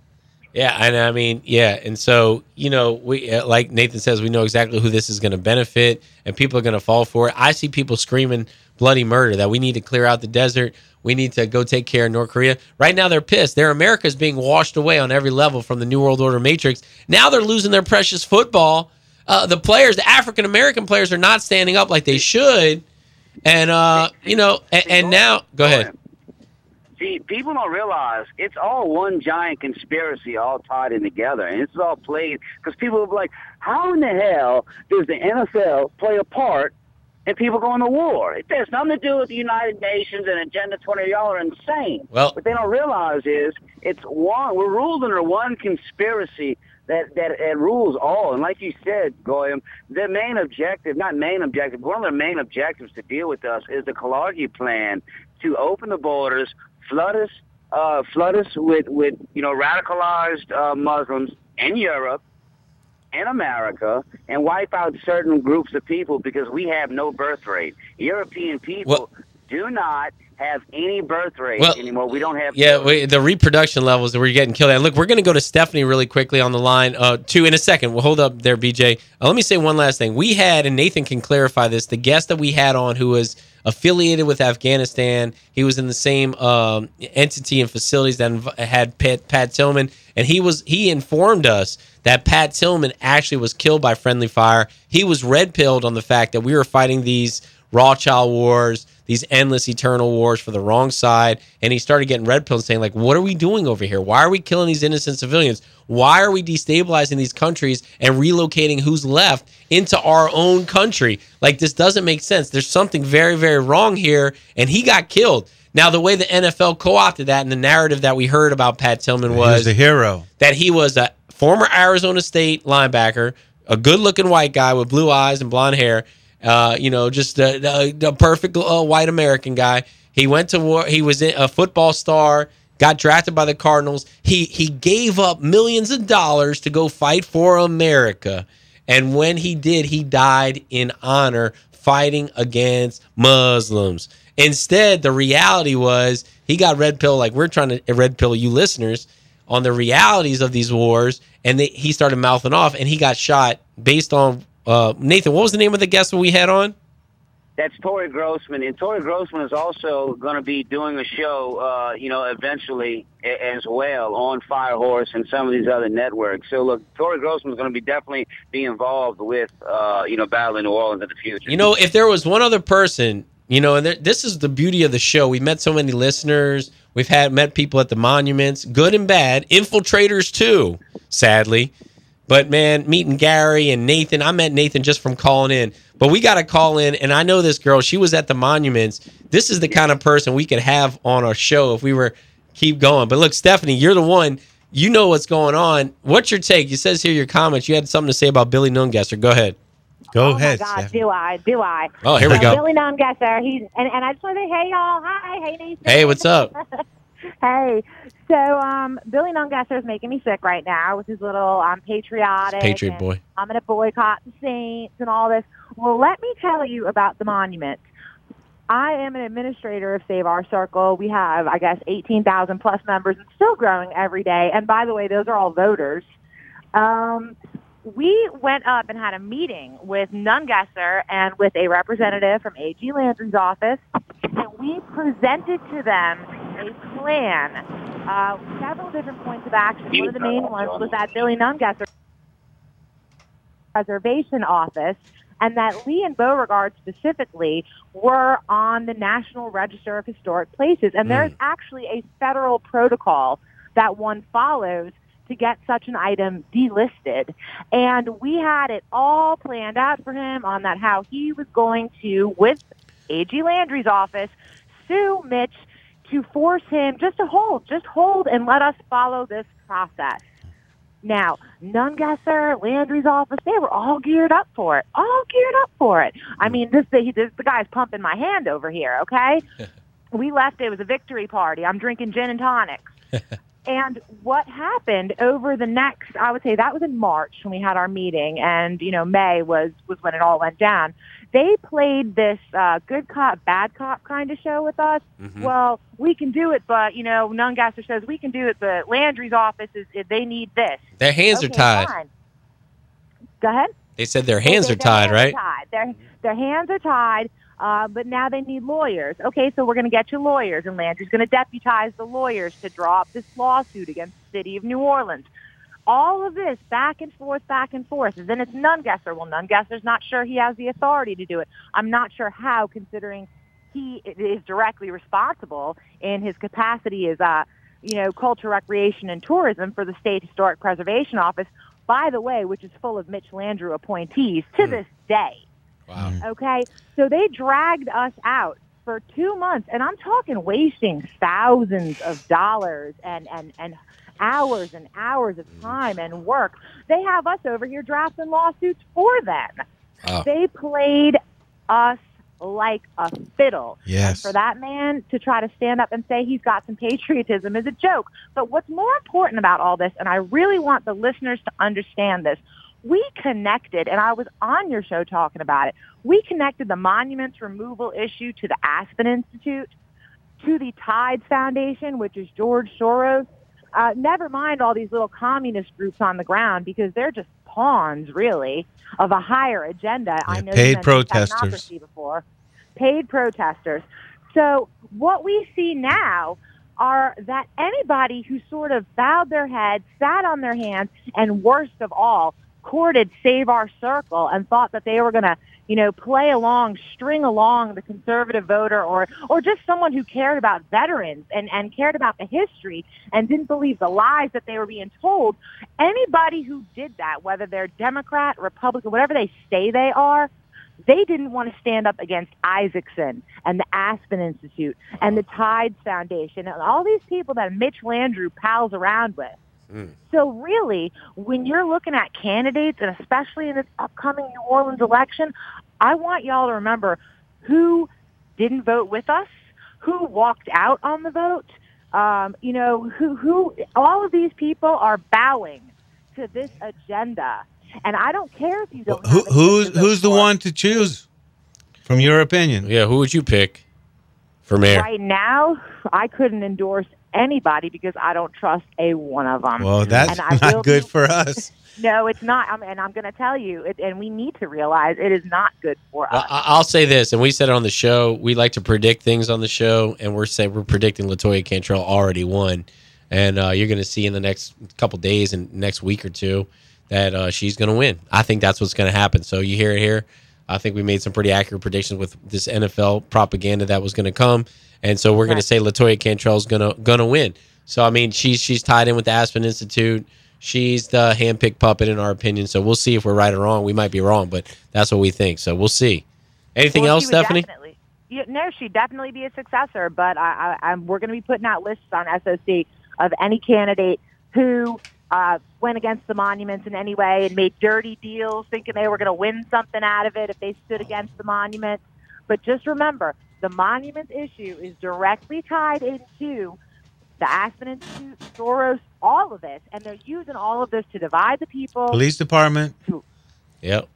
Yeah, and I mean, yeah, and so you know, we uh, like Nathan says, we know exactly who this is going to benefit, and people are going to fall for it. I see people screaming bloody murder that we need to clear out the desert. We need to go take care of North Korea. Right now, they're pissed. Their America is being washed away on every level from the New World Order matrix. Now they're losing their precious football. Uh, the players, the African American players, are not standing up like they should, and uh, you know, and, and now go ahead. See, people don't realize it's all one giant conspiracy, all tied in together, and it's all played because people will be like, "How in the hell does the NFL play a part in people going to war? It has nothing to do with the United Nations and Agenda 20. Y'all are insane." Well- what they don't realize is it's one. We're ruled under one conspiracy that that it rules all. And like you said, Goyim, the main objective, not main objective, one of their main objectives to deal with us is the Kalergi plan to open the borders, flood us, uh, flood us with with you know radicalized uh, Muslims in Europe. In America, and wipe out certain groups of people because we have no birth rate. European people do not have any birth rate Well, anymore. We don't have Yeah, we, the reproduction levels that we're getting killed. And look, we're going to go to Stephanie really quickly on the line. Uh, too in a second. We'll hold up there, BJ. Uh, let me say one last thing. We had, and Nathan can clarify this. The guest that we had on, who was affiliated with Afghanistan, he was in the same um, entity and facilities that had Pat, Pat Tillman, and he was he informed us that Pat Tillman actually was killed by friendly fire. He was red pilled on the fact that we were fighting these Rothschild wars, these endless eternal wars for the wrong side. And he started getting red pilled, saying like, "What are we doing over here? Why are we killing these innocent civilians? Why are we destabilizing these countries and relocating who's left into our own country? Like this doesn't make sense. There's something very, very wrong here." And he got killed. Now, the way the NFL co-opted that and the narrative that we heard about Pat Tillman was was the hero. that he was a former Arizona State linebacker, a good-looking white guy with blue eyes and blonde hair. Uh, you know, just a perfect uh, white American guy. He went to war. He was a football star. Got drafted by the Cardinals. He he gave up millions of dollars to go fight for America, and when he did, he died in honor fighting against Muslims. Instead, the reality was he got red pill like we're trying to red pill you listeners on the realities of these wars, and they, he started mouthing off, and he got shot based on uh, Nathan. What was the name of the guest we had on? That's Tori Grossman, and Tori Grossman is also going to be doing a show, uh, you know, eventually a- as well on Firehorse and some of these other networks. So look, Tori Grossman is going to be definitely be involved with, uh, you know, Battle in New Orleans in the future. You know, if there was one other person, you know, and there, this is the beauty of the show. We've met so many listeners. We've had met people at the monuments, good and bad, infiltrators too, sadly. But man, meeting Gary and Nathan, I met Nathan just from calling in. But we got to call in, and I know this girl. She was at the monuments. This is the kind of person we could have on our show if we were keep going. But look, Stephanie, you're the one. You know what's going on. What's your take? You says here your comments. You had something to say about Billy Nungesser. Go ahead. Go ahead. Oh my God, do I? Do I? Oh, here we go. Billy Nungesser. He's and, and I just want to say, hey y'all, hi, hey Nathan. Hey, what's up? [LAUGHS] hey, so um, Billy Nungesser is making me sick right now with his little um, patriotic. Patriot boy. I'm going to boycott the Saints and all this. Well, let me tell you about the monument. I am an administrator of Save Our Circle. We have, I guess, 18,000 plus members and still growing every day. And by the way, those are all voters. Um, we went up and had a meeting with Nungesser and with a representative from AG Landry's office, and we presented to them a plan, uh, several different points of action. One of the main ones was that Billy Nungesser Preservation Office and that Lee and Beauregard specifically were on the National Register of Historic Places. And there's actually a federal protocol that one follows to get such an item delisted. And we had it all planned out for him on that how he was going to, with A.G. Landry's office, sue Mitch to force him just to hold, just hold and let us follow this process. Now, Nungesser, Landry's office, they were all geared up for it. All geared up for it. I mean, this, this the guy's pumping my hand over here, okay? [LAUGHS] we left, it was a victory party. I'm drinking gin and tonics. [LAUGHS] And what happened over the next, I would say that was in March when we had our meeting, and you know May was was when it all went down. They played this uh, good cop, bad cop kind of show with us. Mm-hmm. Well, we can do it, but you know Nungesser says we can do it, but Landry's office is they need this. Their hands are tied. fine. Go ahead. They said their hands Their- are tied, hands right? are tied. Their their hands are tied. Uh, but now they need lawyers. Okay, so we're going to get you lawyers, and Landry's going to deputize the lawyers to draw up this lawsuit against the city of New Orleans. All of this back and forth, back and forth. And then it's Nungesser. Well, Nungesser's not sure he has the authority to do it. I'm not sure how, considering he is directly responsible in his capacity as, uh, you know, culture, recreation, and tourism for the State Historic Preservation Office. By the way, which is full of Mitch Landrieu appointees to this day. Wow. Okay, so they dragged us out for two months, and I'm talking wasting thousands of dollars and and and hours and hours of time and work. They have us over here drafting lawsuits for them. Wow. They played us like a fiddle. Yes. And for that man to try to stand up and say he's got some patriotism is a joke. But what's more important about all this, and I really want the listeners to understand this, we connected, and I was on your show talking about it. We connected the monuments removal issue to the Aspen Institute, to the Tides Foundation, which is George Soros. Uh, never mind all these little communist groups on the ground because they're just pawns, really, of a higher agenda. I know paid protesters. before. Paid protesters. So what we see now are that anybody who sort of bowed their head, sat on their hands, and worst of all, courted Save Our Circle and thought that they were going to you know, play along, string along the conservative voter or, or just someone who cared about veterans and, and cared about the history and didn't believe the lies that they were being told. Anybody who did that, whether they're Democrat, Republican, whatever they say they are, they didn't want to stand up against Isaacson and the Aspen Institute and the Tides Foundation and all these people that Mitch Landrieu pals around with. So really, when you're looking at candidates, and especially in this upcoming New Orleans election, I want y'all to remember who didn't vote with us, who walked out on the vote. Um, you know, who who all of these people are bowing to this agenda, and I don't care if you don't. Who, who's who's the one to choose? From your opinion, yeah. Who would you pick for mayor? Right now, I couldn't endorse anybody because I don't trust a one of them. Well, that's And I not good for us. [LAUGHS] No, it's not. I'm, and I'm going to tell you, it, and we need to realize it is not good for us. Well, I- I'll say this, and we said it on the show. We like to predict things on the show, and we're saying we're predicting Latoya Cantrell already won, and uh, you're going to see in the next couple days and next week or two that uh, she's going to win. I think that's what's going to happen. So you hear it here. I think we made some pretty accurate predictions with this NFL propaganda that was going to come, and so we're going to say Latoya Cantrell is going to going to win. So I mean, she's she's tied in with the Aspen Institute. She's the handpicked puppet in our opinion. So we'll see if we're right or wrong. We might be wrong, but that's what we think. So we'll see. Anything Well, else, Stephanie? You, no, she'd definitely be a successor. But I, I, I'm, we're going to be putting out lists on SOC of any candidate who uh, went against the monuments in any way and made dirty deals, thinking they were going to win something out of it if they stood against the monuments. But just remember, the monuments issue is directly tied into the Aspen Institute, Soros, all of this, and they're using all of this to divide the people. Police department, Yep.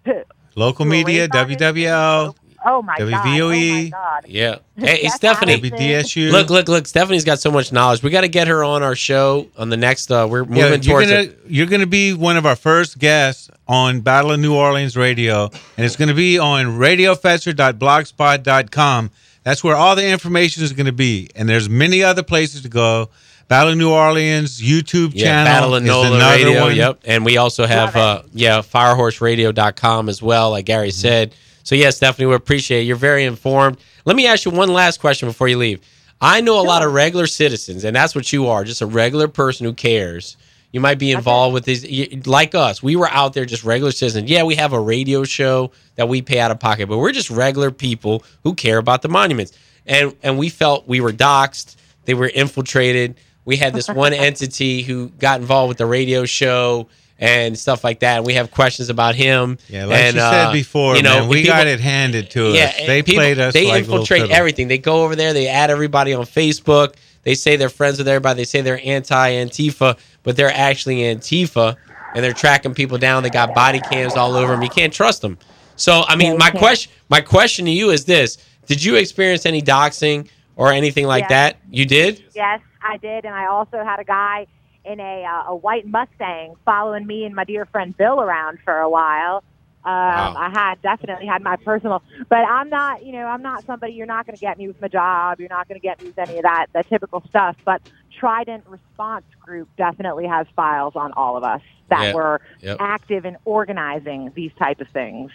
local media, WWL, Oh my god! WVUE, Yeah. [LAUGHS] Hey, Stephanie. WDSU. Look, look, look. Stephanie's got so much knowledge. We got to get her on our show on the next. Uh, we're moving Yeah, you're towards gonna it. you're gonna be one of our first guests on Battle of New Orleans Radio, and it's gonna be on radiofetzer.blogspot.com. That's where all the information is gonna be, and there's many other places to go. Battle of New Orleans YouTube Yeah, channel Battle of is NOLA another Radio. one. Yep. And we also have, uh, yeah, firehorseradio.com as well, like Gary Mm-hmm. said. So, yeah, Stephanie, we appreciate it. You're very informed. Let me ask you one last question before you leave. I know a lot of regular citizens, and that's what you are, just a regular person who cares. You might be involved with these, like us. We were out there just regular citizens. Yeah, we have a radio show that we pay out of pocket, but we're just regular people who care about the monuments. And and we felt we were doxxed. They were infiltrated. We had this one [LAUGHS] entity who got involved with the radio show and stuff like that. And we have questions about him. Yeah, like and, you said uh, before, you know, man, we people- got it handed to us. They people- played us. They like infiltrate everything. They go over there. They add everybody on Facebook. They say they're friends with everybody. They say they're anti-Antifa, but they're actually in Antifa, and they're tracking people down. They got body cams all over them. You can't trust them. So, I mean, my question, my question to you is this: Did you experience any doxing or anything like Yes. that? You did. Yes, I did, and I also had a guy in a uh, a white Mustang following me and my dear friend Bill around for a while. Um, I had definitely had my personal, but I'm not, you know, I'm not somebody. You're not going to get me with my job. You're not going to get me with any of that, the typical stuff. But Trident Response Group definitely has files on all of us that Yeah. were Yep. active in organizing these type of things.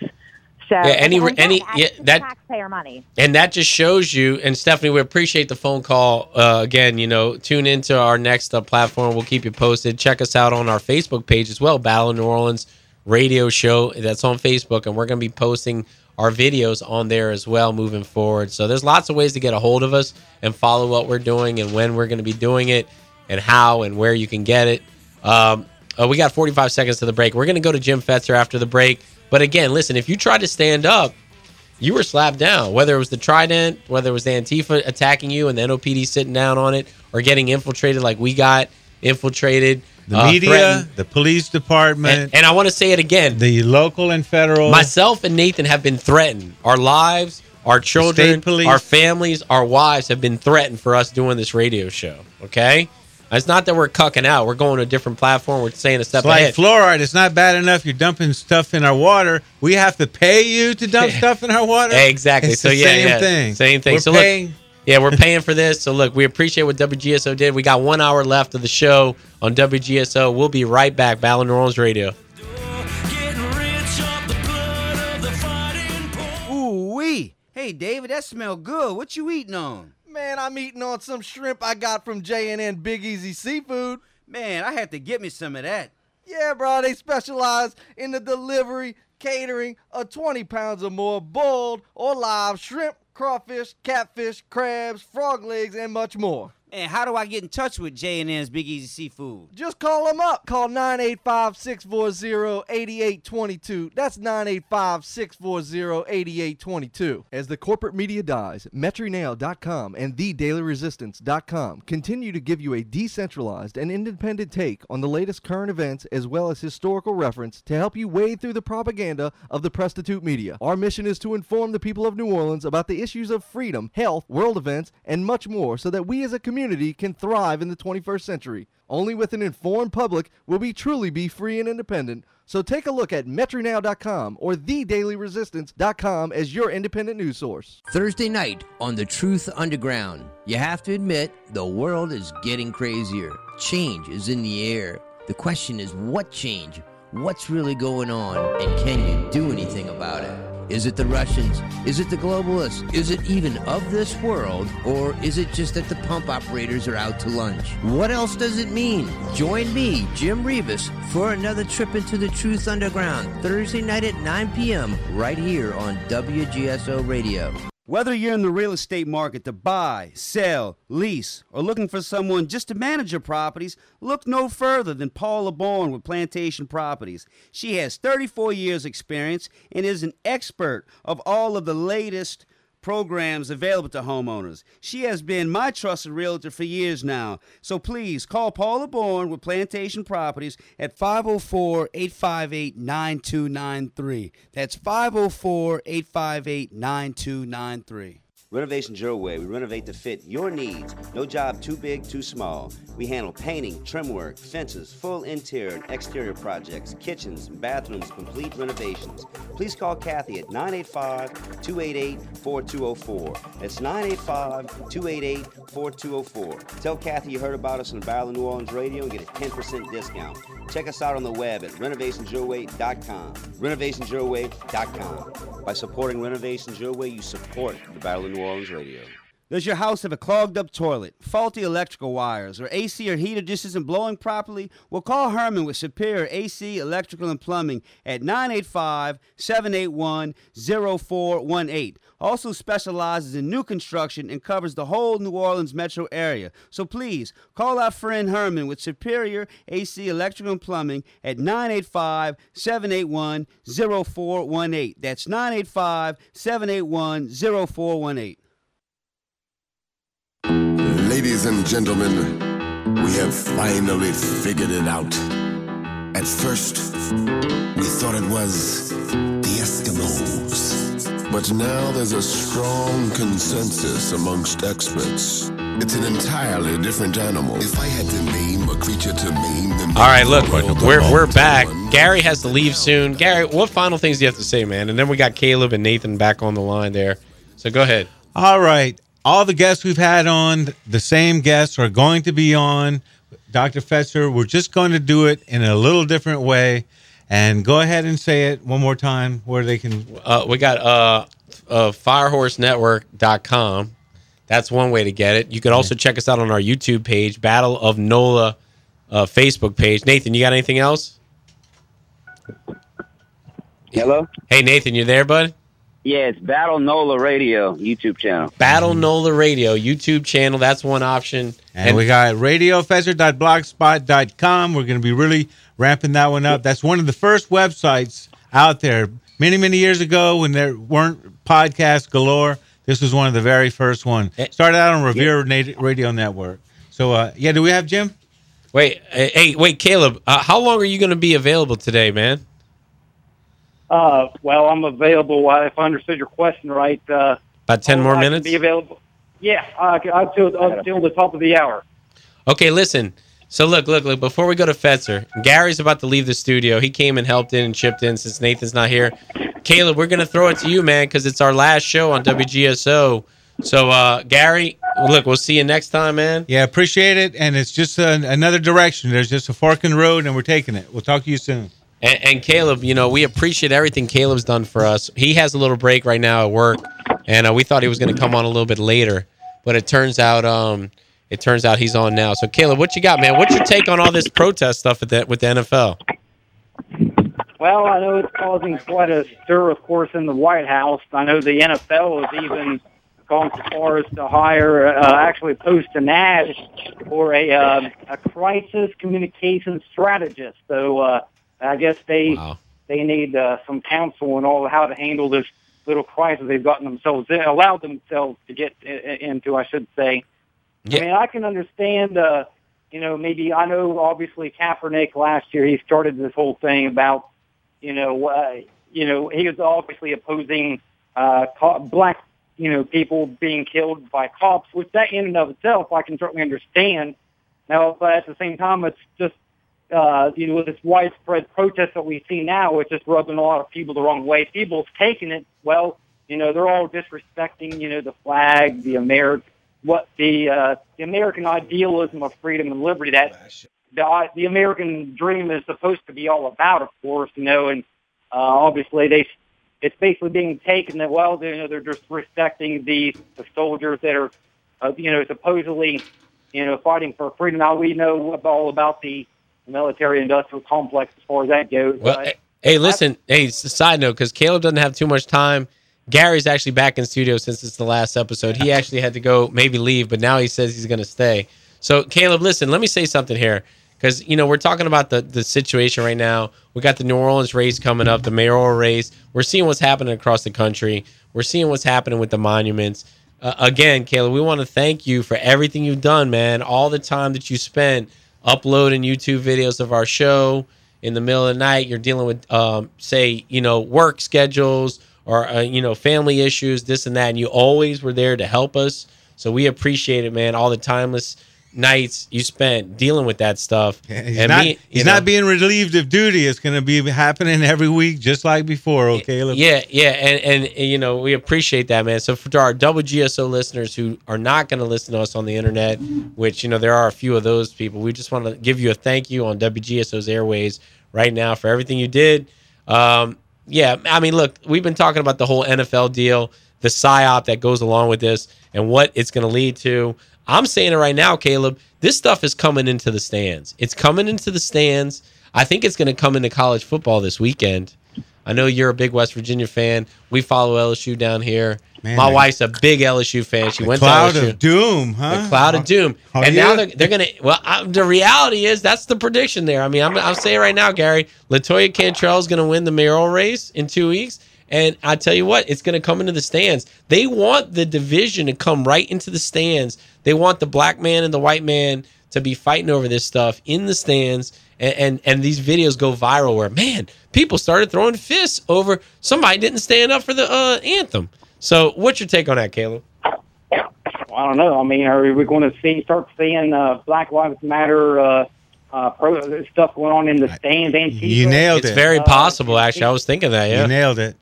So Yeah, any- and, and any- yeah, that- taxpayer money. And that just shows you, and Stephanie, we appreciate the phone call. Uh, again, you know, tune into our next uh, platform. We'll keep you posted. Check us out on our Facebook page as well, Battle of New Orleans radio show. That's on Facebook, and we're going to be posting our videos on there as well moving forward. So there's lots of ways to get a hold of us and follow what we're doing and when we're going to be doing it and how and where you can get it. Um, uh, we got 45 seconds to the break. We're going to go to Jim Fetzer after the break. But again, listen, if you try to stand up, you were slapped down. Whether it was the Trident, whether it was the Antifa attacking you and the NOPD sitting down on it, or getting infiltrated like we got infiltrated. The uh, media, threatened. the police department, And, and I want to say it again. the local and federal. Myself and Nathan have been threatened. Our lives, our children, our families, our wives have been threatened for us doing this radio show. Okay? It's not that we're cucking out. We're going to a different platform. We're saying a step It's like ahead. fluoride. It's not bad enough you're dumping stuff in our water. We have to pay you to dump [LAUGHS] stuff in our water. Exactly. It's so yeah, same yeah, thing. Same thing. We're so paying. look, yeah, we're paying for this. So look, we appreciate what WGSO did. We got one hour left of the show on WGSO. We'll be right back. Battle of New Orleans Radio. Ooh wee! Hey, David, that smell good. What you eating on? Man, I'm eating on some shrimp I got from J&N Big Easy Seafood. Man, I had to get me some of that. Yeah, bro, they specialize in the delivery, catering of 20 pounds or more boiled or live shrimp, crawfish, catfish, crabs, frog legs, and much more. And how do I get in touch with J&N's Big Easy Seafood? Just call them up. Call 985-640-8822. That's 985-640-8822. As the corporate media dies, MetroNow.com and TheDailyResistance.com continue to give you a decentralized and independent take on the latest current events as well as historical reference to help you wade through the propaganda of the prostitute media. Our mission is to inform the people of New Orleans about the issues of freedom, health, world events, and much more so that we as a community can thrive in the 21st century. Only with an informed public will we truly be free and independent. So take a look at MetroNow.com or TheDailyResistance.com as your independent news source. Thursday night on The Truth Underground. You have to admit, the world is getting crazier. Change is in the air. The question is, what change? What's really going on? And can you do anything about it? Is it the Russians? Is it the globalists? Is it even of this world? Or is it just that the pump operators are out to lunch? What else does it mean? Join me, Jim Revis, for another trip into the Truth Underground, Thursday night at 9 p.m., right here on WGSO Radio. Whether you're in the real estate market to buy, sell, lease, or looking for someone just to manage your properties, look no further than Paula Bourne with Plantation Properties. She has 34 years experience and is an expert of all of the latest programs available to homeowners. She has been my trusted realtor for years now. So please call Paula Bourne with Plantation Properties at 504 858 9293. That's 504 858 9293. Renovation Your Way. We renovate to fit your needs. No job too big, too small. We handle painting, trim work, fences, full interior and exterior projects, kitchens, bathrooms, complete renovations. Please call Kathy at 985 288 4204. That's 985 288 4204. Tell Kathy you heard about us on the Battle of New Orleans Radio and get a 10% discount. Check us out on the web at renovationsyourway.com. Renovationsyourway.com. By supporting Renovations Your Way, you support the Battle of New Orleans Radio. Does your house have a clogged up toilet, faulty electrical wires, or AC or heater just isn't blowing properly? Well, call Herman with Superior AC, Electrical, and Plumbing at 985 781 0418. Also specializes in new construction and covers the whole New Orleans metro area. So please call our friend Herman with Superior AC, Electrical, and Plumbing at 985 781 0418. That's 985 781 0418. Ladies and gentlemen, we have finally figured it out. At first, we thought it was the Eskimos. But now there's a strong consensus amongst experts. It's an entirely different animal. If I had to name a creature to maim, then All right, look, we're we're back. Gary has to leave soon. Gary, what final things do you have to say, man? And then we got Caleb and Nathan back on the line there. So go ahead. All right. All the guests we've had on, the same guests are going to be on. Dr. Fetzer, we're just going to do it in a little different way. And go ahead and say it one more time where they can. Uh, we got uh, uh, firehorsenetwork.com. That's one way to get it. You can also check us out on our YouTube page, Battle of NOLA uh, Facebook page. Nathan, you got anything else? Hello? Hey, Nathan, you there, bud? Yeah, it's Battle NOLA Radio YouTube channel. Battle NOLA Radio YouTube channel. That's one option. And, we got radiofetzer.blogspot.com. We're going to be really ramping that one up. That's one of the first websites out there. Many, many years ago when there weren't podcasts galore, this was one of the very first one. Started out on Revere Na- Radio Network. So, uh, yeah, do we have Jim? Wait, hey, hey, wait, Caleb. Uh, how long are you going to be available today, man? Uh, well, I'm available. uh, If I understood your question right, uh, About ten more I can minutes. Be available. Yeah, uh, until until the top of the hour. Okay, listen. So look, look, look. Before we go to Fetzer, Gary's about to leave the studio. He came and helped in and chipped in since Nathan's not here. Caleb, we're gonna throw it to you, man, because it's our last show on WGSO. So, uh, Gary, look, we'll see you next time, man. Yeah, appreciate it. And it's just an another direction. There's just a fork in the road, and we're taking it. We'll talk to you soon. And, and Caleb, you know, we appreciate everything Caleb's done for us. He has a little break right now at work, and uh, we thought he was going to come on a little bit later, but it turns out um, it turns out he's on now. So Caleb, what you got, man? What's your take on all this protest stuff with the, with the NFL? Well, I know it's causing quite a stir, of course, in the White House. I know the NFL has even gone so far as to hire, uh, actually post an ad for a uh, a crisis communication strategist. So uh, I guess they they need uh, some counsel on all how to handle this little crisis they've gotten themselves in, allowed themselves to get into, I should say. Yeah. I mean, I can understand. Uh, you know, maybe I know obviously Kaepernick last year he started this whole thing about you know, uh, you know, he was obviously opposing uh, co- black, you know, people being killed by cops, which that in and of itself I can certainly understand. Now, but at the same time, it's just, uh, you know, this widespread protest that we see now, it's just rubbing a lot of people the wrong way. People's taking it, well, you know, they're all disrespecting, you know, the flag, the American, what the, uh, the American idealism of freedom and liberty that the the American dream is supposed to be all about, of course, you know, and uh, obviously they it's basically being taken that well, you know, they're just respecting the the soldiers that are, uh, you know, supposedly, you know, fighting for freedom. Now we know all about the military-industrial complex as far as that goes. Well, but- hey, listen, hey, side note, because Caleb doesn't have too much time. Gary's actually back in studio since it's the last episode. He actually had to go, maybe leave, but now he says he's going to stay. So, Caleb, listen, let me say something here. Because, you know, we're talking about the, the situation right now. We got the New Orleans race coming up, the mayoral race. We're seeing what's happening across the country. We're seeing what's happening with the monuments. Uh, again, Caleb, we want to thank you for everything you've done, man. All the time that you spent uploading YouTube videos of our show in the middle of the night. You're dealing with, um, say, you know, work schedules or, uh, you know, family issues, this and that. And you always were there to help us. So we appreciate it, man. All the timeless nights you spent dealing with that stuff. He's and not, me, he's know, not being relieved of duty. It's going to be happening every week, just like before. Okay, Caleb. Yeah, yeah, and, and and, you know we appreciate that, man. So for our double GSO listeners who are not going to listen to us on the internet, which you know there are a few of those people, we just want to give you a thank you on WGSO's airways right now for everything you did. Um, yeah, I mean, look, we've been talking about the whole NFL deal, the psyop that goes along with this, and what it's going to lead to. I'm saying it right now, Caleb. This stuff is coming into the stands. It's coming into the stands. I think it's going to come into college football this weekend. I know you're a big West Virginia fan. We follow LSU down here. Man, My wife's a big LSU fan. She went Cloud to LSU. of doom, huh? The cloud of doom. Are and now they're, they're going to, well, I, the reality is that's the prediction there. I mean, I'm, I'll say it right now, Gary. Latoya Cantrell is going to win the mayoral race in two weeks. And I tell you what, it's going to come into the stands. They want the division to come right into the stands. They want the black man and the white man to be fighting over this stuff in the stands. And, and, and these videos go viral where, man, people started throwing fists over somebody didn't stand up for the uh, anthem. So, what's your take on that, Caleb? Well, I don't know. I mean, are we going to see start seeing uh, Black Lives Matter uh, uh, pro- stuff going on in the stands? And You nailed it. it's very Uh, possible, actually. I was thinking that, yeah. You nailed it.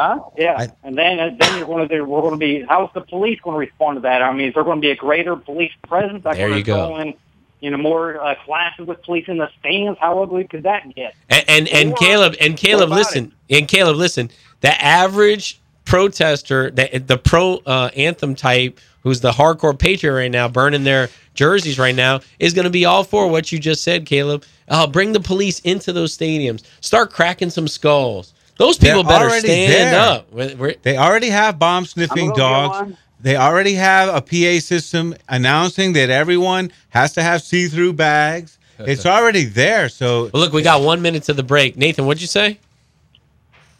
Huh? Yeah, and then uh, then you're going to we're going to be how's the police going to respond to that? I mean, is there going to be a greater police presence? There you go. going, you know, more uh, classes with police in the stands. How ugly could that get? And and, and Or- Caleb and Caleb, listen, and Caleb, listen. The average protester, the the pro uh, anthem type, who's the hardcore patriot right now, burning their jerseys right now, is going to be all for what you just said, Caleb. Uh, bring the police into those stadiums. Start cracking some skulls. Those people They're better already stand there. up. We're- we're- They already have bomb sniffing dogs. They already have a PA system announcing that everyone has to have see through bags. It's already there. So Well, look, we got one minute to the break. Nathan, what'd you say?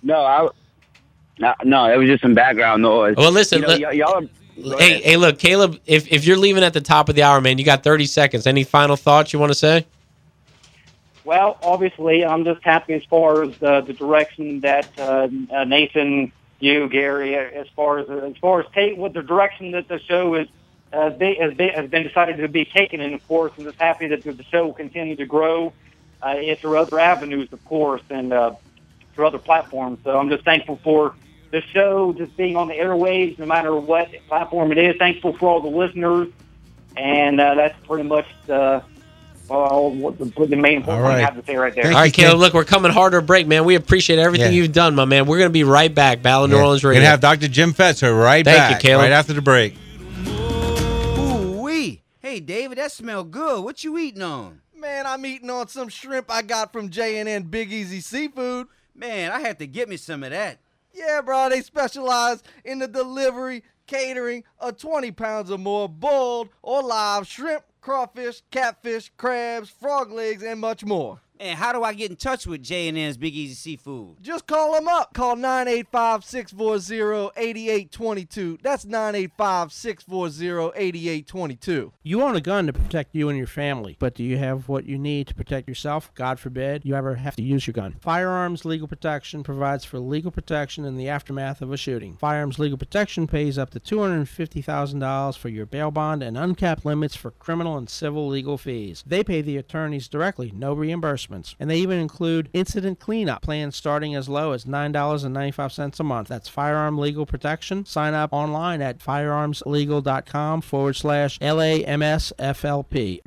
No, I. No, no, it was just some background noise. Well, listen, You know, let- y- y'all are. Hey, ahead. hey, look, Caleb. If if you're leaving at the top of the hour, man, you got 30 seconds. Any final thoughts you want to say? Well, obviously, I'm just happy as far as the, the direction that uh, uh, Nathan, you, Gary, uh, as far as as far as take what the direction that the show is uh, be, has, been, has been decided to be taken. And of course, I'm just happy that the show will continue to grow uh, through other avenues, of course, and uh, through other platforms. So I'm just thankful for the show just being on the airwaves, no matter what platform it is. Thankful for all the listeners, and uh, that's pretty much the well, what the, the main important All thing I right. have to say right there. All right, Caleb. Look, we're coming harder break, man. We appreciate everything Yeah. you've done, my man. We're going to be right back. Battle of New Yeah. Orleans We're gonna have Dr. Jim Fetzer right Thank back, you, Caleb. right after the break. Ooh wee. Hey David, that smell good. What you eating on? Man, I'm eating on some shrimp I got from J&N Big Easy Seafood. Man, I had to get me some of that. Yeah, bro, they specialize in the delivery, catering of 20 pounds or more boiled or live shrimp, crawfish, catfish, crabs, frog legs, and much more. And how do I get in touch with J&N's Big Easy Seafood? Just call them up. Call 985-640-8822. That's 985-640-8822. You own a gun to protect you and your family, but do you have what you need to protect yourself? God forbid you ever have to use your gun. Firearms Legal Protection provides for legal protection in the aftermath of a shooting. Firearms Legal Protection pays up to $250,000 for your bail bond and uncapped limits for criminal and civil legal fees. They pay the attorneys directly, no And they even include incident cleanup plans starting as low as $9.95 a month. That's Firearm Legal Protection. Sign up online at firearmslegal.com forward slash LAMSFLP.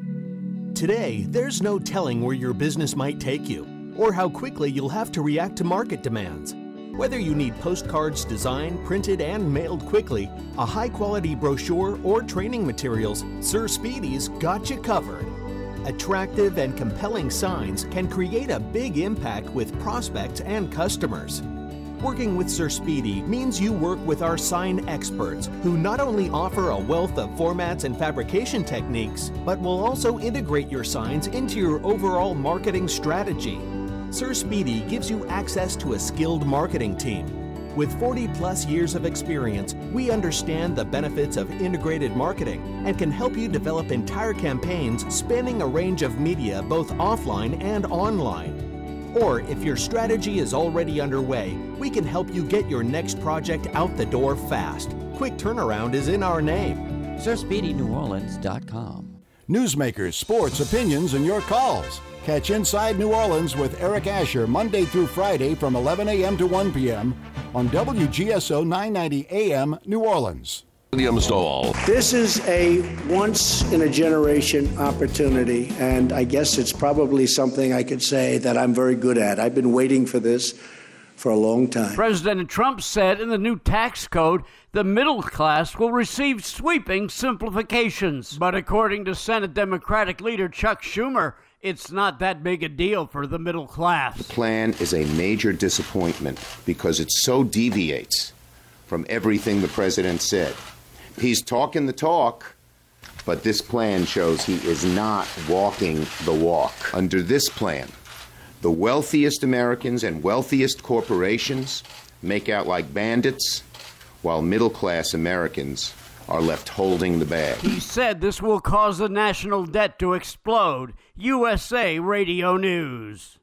Today, there's no telling where your business might take you or how quickly you'll have to react to market demands. Whether you need postcards designed, printed, and mailed quickly, a high quality brochure, or training materials, Sir Speedy's got you covered. Attractive and compelling signs can create a big impact with prospects and customers. Working with Sir Speedy means you work with our sign experts who not only offer a wealth of formats and fabrication techniques, but will also integrate your signs into your overall marketing strategy. Sir Speedy gives you access to a skilled marketing team. With 40 plus years of experience, we understand the benefits of integrated marketing and can help you develop entire campaigns spanning a range of media both offline and online. Or if your strategy is already underway, we can help you get your next project out the door fast. Quick turnaround is in our name. SirSpeedyNewOrleans.com. Newsmakers, sports, opinions, and your calls. Catch Inside New Orleans with Eric Asher Monday through Friday from 11 a.m. to 1 p.m. on WGSO 990 AM New Orleans. William Stoll. This is a once in a generation opportunity, and I guess it's probably something I could say that I'm very good at. I've been waiting for this for a long time. President Trump said in the new tax code, the middle class will receive sweeping simplifications. But according to Senate Democratic leader Chuck Schumer, it's not that big a deal for the middle class. The plan is a major disappointment because it so deviates from everything the president said. He's talking the talk, but this plan shows he is not walking the walk. Under this plan, the wealthiest Americans and wealthiest corporations make out like bandits, while middle class Americans are left holding the bag. He said this will cause the national debt to explode. USA Radio News.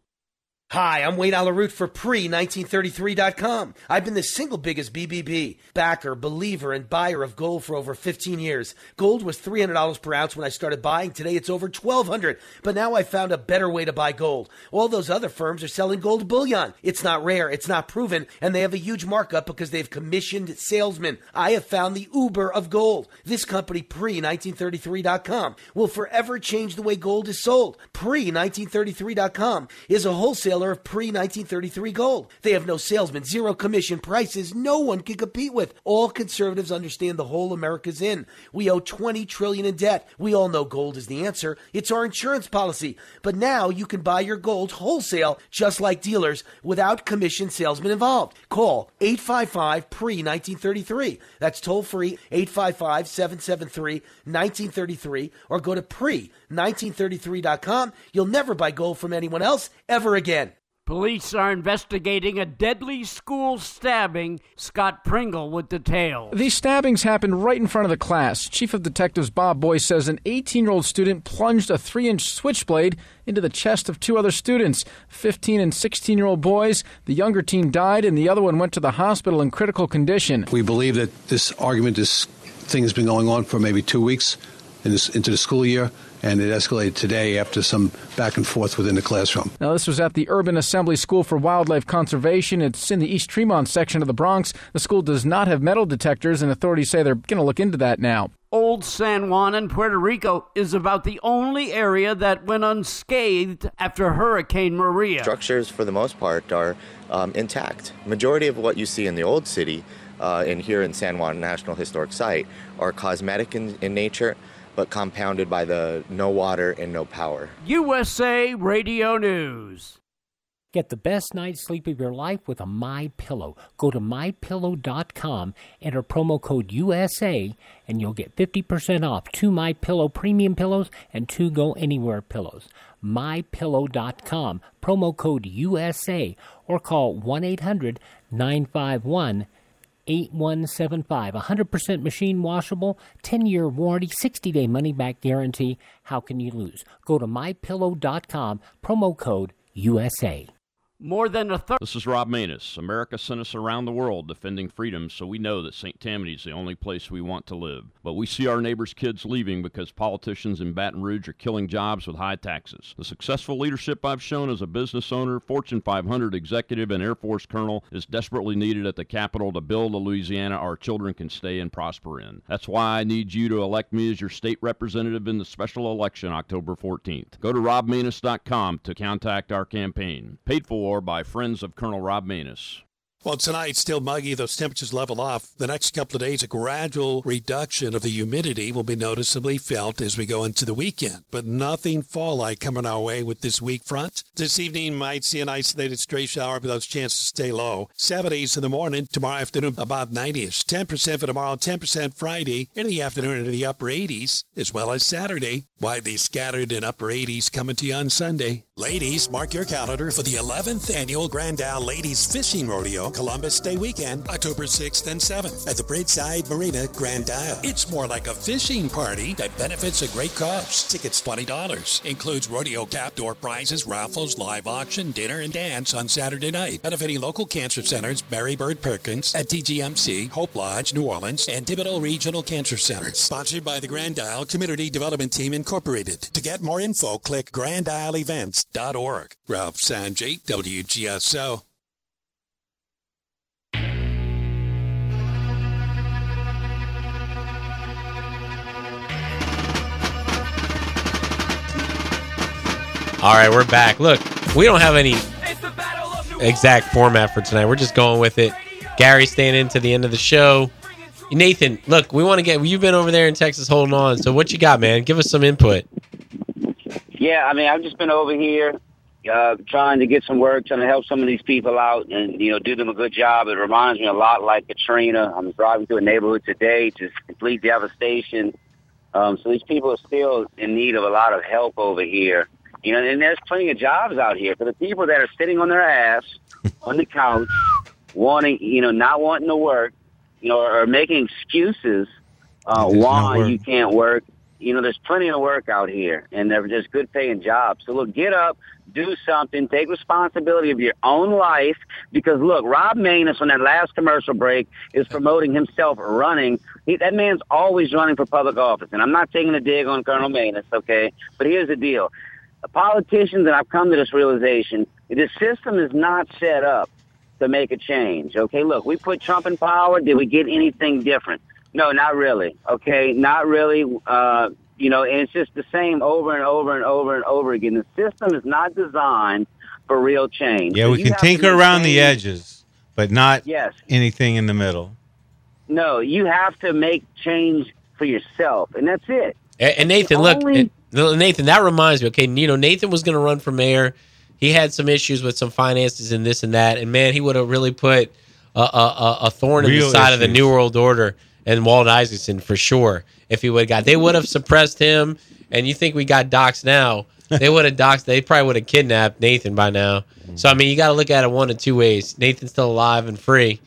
Hi, I'm Wade Alaroot for Pre1933.com. I've been the single biggest BBB backer, believer, and buyer of gold for over 15 years. Gold was $300 per ounce when I started buying. Today it's over $1,200. But now I found a better way to buy gold. All those other firms are selling gold bullion. It's not rare, it's not proven, and they have a huge markup because they've commissioned salesmen. I have found the Uber of gold. This company, Pre1933.com, will forever change the way gold is sold. Pre1933.com is a of pre 1933 gold. They have no salesmen, zero commission prices, no one can compete with. All conservatives understand the whole America's in. We owe 20 trillion in debt. We all know gold is the answer. It's our insurance policy. But now you can buy your gold wholesale just like dealers without commission salesmen involved. Call 855 pre 1933. That's toll free 855 773 1933 or go to pre 1933.com. You'll never buy gold from anyone else ever again. Police are investigating a deadly school stabbing. Scott Pringle with details. These stabbings happened right in front of the class. Chief of Detectives Bob Boyce says an 18 year old student plunged a 3 inch switchblade into the chest of two other students, 15 and 16 year old boys. The younger teen died, and the other one went to the hospital in critical condition. We believe that this argument, this thing has been going on for maybe two weeks. in this, into the school year, and it escalated today after some back and forth within the classroom. Now, this was at the Urban Assembly School for Wildlife Conservation. It's in the East Tremont section of the Bronx. The school does not have metal detectors, and authorities say they're going to look into that now. Old San Juan in Puerto Rico is about the only area that went unscathed after Hurricane Maria. Structures, for the most part, are um, intact. Majority of what you see in the old city, uh, and here in San Juan National Historic Site, are cosmetic in, in nature, but compounded by the no water and no power. USA Radio News. Get the best night's sleep of your life with a My Pillow. Go to mypillow.com, enter promo code USA, and you'll get 50% off two My Pillow premium pillows and two Go Anywhere pillows. mypillow.com, promo code USA, or call 1-800-951 8175. 100% machine washable, 10 year warranty, 60 day money back guarantee. How can you lose? Go to mypillow.com, promo code USA. More than a third. This is Rob Maness. America sent us around the world defending freedom, so we know that St. Tammany is the only place we want to live. But we see our neighbors' kids leaving because politicians in Baton Rouge are killing jobs with high taxes. The successful leadership I've shown as a business owner, Fortune 500 executive, and Air Force colonel is desperately needed at the Capitol to build a Louisiana our children can stay and prosper in. That's why I need you to elect me as your state representative in the special election October 14th. Go to robmaness.com to contact our campaign. Paid for by friends of Colonel Rob Maness. Well, tonight, still muggy. Those temperatures level off. The next couple of days, a gradual reduction of the humidity will be noticeably felt as we go into the weekend. But nothing fall-like coming our way with this weak front. This evening might see an isolated stray shower, but those chances stay low. 70s in the morning. Tomorrow afternoon, about 90ish. 10% for tomorrow, 10% Friday. In the afternoon, into the upper 80s, as well as Saturday. Widely scattered in upper 80s coming to you on Sunday. Ladies, mark your calendar for the 11th annual Grand Isle Ladies Fishing Rodeo Columbus Day weekend, October 6th and 7th at the Bridgeside Marina Grand Isle. It's more like a fishing party that benefits a great cause. Tickets $20. Includes rodeo cap door prizes, raffles, live auction, dinner, and dance on Saturday night. Benefiting local cancer centers, Mary Bird Perkins at TGMC, Hope Lodge, New Orleans, and Thibodaux Regional Cancer Centers. Sponsored by the Grand Isle Community Development Team Incorporated. To get more info, click grandisleevents.org. Ralph Sanjay, WGSO. All right, we're back. Look, we don't have any exact format for tonight. We're just going with it. Gary staying in to the end of the show. Nathan, look, we want to get. You've been over there in Texas holding on. So what you got, man? Give us some input. Yeah, I mean, I've just been over here uh, trying to get some work, trying to help some of these people out, and you know, do them a good job. It reminds me a lot like Katrina. I'm driving through a neighborhood today, just complete devastation. Um, so these people are still in need of a lot of help over here. You know, and there's plenty of jobs out here for the people that are sitting on their ass [LAUGHS] on the couch, wanting, you know, not wanting to work, you know, or, making excuses uh, why you can't work. You know, there's plenty of work out here, and they're just good paying jobs. So look, get up, do something, take responsibility of your own life. Because look, Rob Maness on that last commercial break is promoting himself running. He, that man's always running for public office, and I'm not taking a dig on Colonel Maness, okay? But here's the deal: The politicians, and I've come to this realization, the system is not set up to make a change. Okay, look, we put Trump in power. Did we get anything different? No, not really. Okay, not really. Uh, you know, and it's just the same over and over and over and over again. The system is not designed for real change. Yeah, So we can tinker around the edges, but not Yes. anything in the middle. No, you have to make change for yourself, and that's it. And, and Nathan, The look, only- Nathan, that reminds me. Okay, you know, Nathan was going to run for mayor. He had some issues with some finances and this and that, and man, he would have really put a, a, a- a thorn in the Real side of the. New World Order and Walt Isaacson for sure. If he would have got, they would have suppressed him. And you think we got docs now? [LAUGHS] They would have doxed. They probably would have kidnapped Nathan by now. So I mean, you got to look at it one of two ways. Nathan's still alive and free,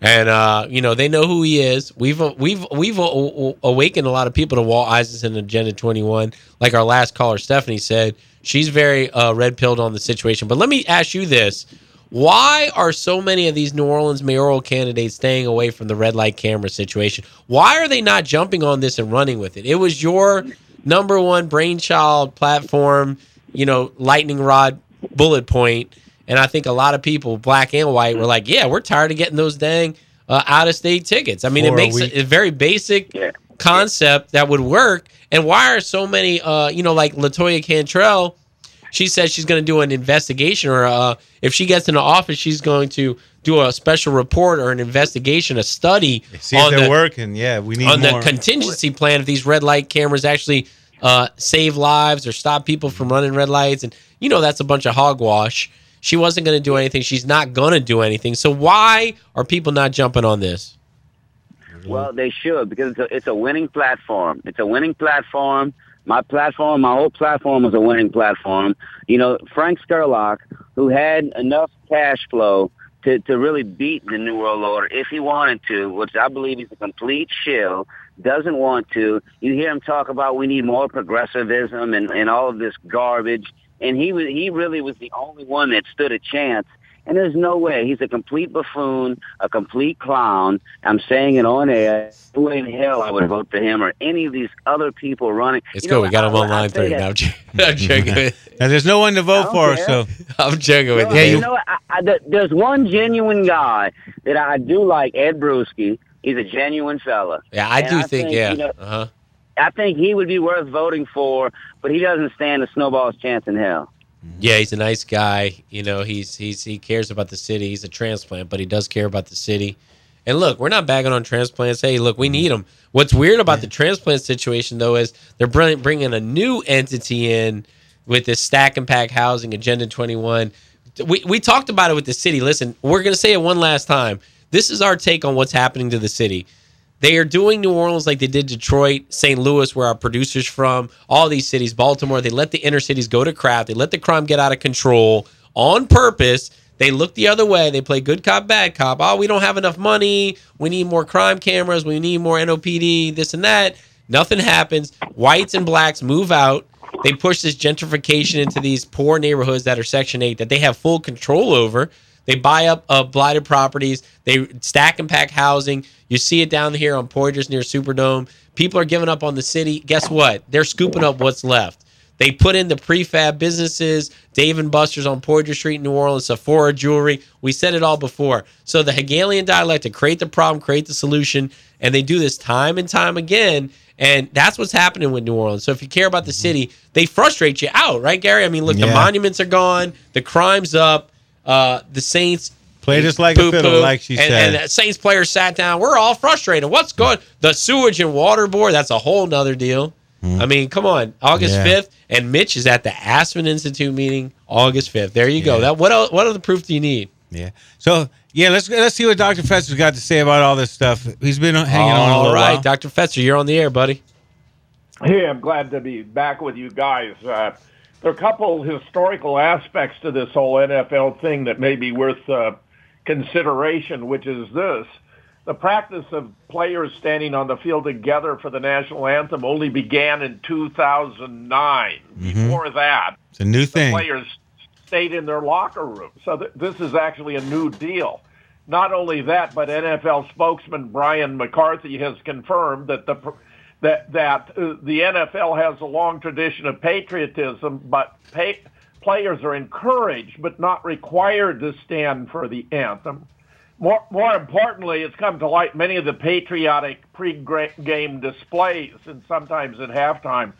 and uh, you know they know who he is. We've we've we've awakened a lot of people to Walt Isaacson Agenda Twenty One. Like our last caller, Stephanie said, she's very uh, red pilled on the situation. But let me ask you this: Why are so many of these New Orleans mayoral candidates staying away from the red light camera situation? Why are they not jumping on this and running with it? It was your number one brainchild platform, you know, lightning rod bullet point, and I think a lot of people, black and white, were like, "Yeah, we're tired of getting those dang uh, out of state tickets." I mean, For it makes a, a very basic concept that would work. And why are so many, uh, you know, like LaToya Cantrell? She says she's going to do an investigation, or uh, if she gets into office, she's going to do a special report or an investigation, a study See if on they're the working. Yeah, we need on more. the contingency plan if these red light cameras actually uh, save lives or stop people from running red lights. And you know that's a bunch of hogwash. She wasn't going to do anything. She's not going to do anything. So why are people not jumping on this? Well, they should because it's a, it's a winning platform. It's a winning platform. My platform, my whole platform was a winning platform. You know, Frank Scurlock, who had enough cash flow to, to really beat the New World Order if he wanted to, which I believe he's a complete shill, doesn't want to. You hear him talk about we need more progressivism and, and all of this garbage. And he was, he really was the only one that stood a chance. And there's no way. He's a complete buffoon, a complete clown. I'm saying it on air. Who in hell I would vote for him or any of these other people running. It's You good. know, We got I- him on line three. that- No, I'm joking. [LAUGHS] I'm joking [LAUGHS] with and there's no one to vote for, don't so I'm joking with No, you. you know, what? I, I, there's one genuine guy that I do like, Ed Bruschi. He's a genuine fella. Yeah, I And do think, yeah. you know, uh-huh. I think he would be worth voting for, but he doesn't stand a snowball's chance in hell. Yeah, he's a nice guy. You know, he's he's he cares about the city. He's a transplant, but he does care about the city. And look, we're not bagging on transplants. Hey, look, we mm-hmm. need them. What's weird about the transplant situation though is they're bringing bringing a new entity in with this stack and pack housing agenda 21. We we talked about it with the city. Listen, we're going to say it one last time. This is our take on what's happening to the city. They are doing New Orleans like they did Detroit, St. Louis, where our producers from, all these cities, Baltimore. They let the inner cities go to crap. They let the crime get out of control on purpose. They look the other way. They play good cop, bad cop. Oh, we don't have enough money. We need more crime cameras. We need more NOPD, this and that. Nothing happens. Whites and blacks move out. They push this gentrification into these poor neighborhoods that are Section 8 that they have full control over. They buy up uh, blighted properties. They stack and pack housing. You see it down here on Poydras near Superdome. People are giving up on the city. Guess what? They're scooping up what's left. They put in the prefab businesses, Dave and Buster's on Poydras Street in New Orleans, Sephora Jewelry. We said it all before. So the Hegelian dialectic, create the problem, create the solution, and they do this time and time again. And that's what's happening with New Orleans. So if you care about the city, they frustrate you out, right, Gary? I mean, look, the monuments are gone, the crime's up, uh, the Saints Play just like a poo-poo, fiddle, like she and, said. And the Saints players sat down. We're all frustrated. What's going? The sewage and water board. That's a whole nother deal. I mean, come on. August Hmm. Yeah. fifth, and Mitch is at the Aspen Institute meeting August fifth. There you go. That what else, what other proof do you need? Yeah. So yeah, let's let's see what Dr. Fetzer's got to say about all this stuff. He's been hanging on a All little right, while. Dr. Fetzer, you're on the air, buddy. Hey, I'm glad to be back with you guys. Uh, there are a couple historical aspects to this whole NFL thing that may be worth uh, consideration, which is this. The practice of players standing on the field together for the national anthem only began in 2009. Mhm. Before that, It's a new the thing. players stayed in their locker room. So th- this is actually a new deal. Not only that, but NFL spokesman Brian McCarthy has confirmed that the pr- that that uh, the NFL has a long tradition of patriotism, but pay, players are encouraged but not required to stand for the anthem. More, more importantly, it's come to light many of the patriotic pre-game displays and sometimes at halftime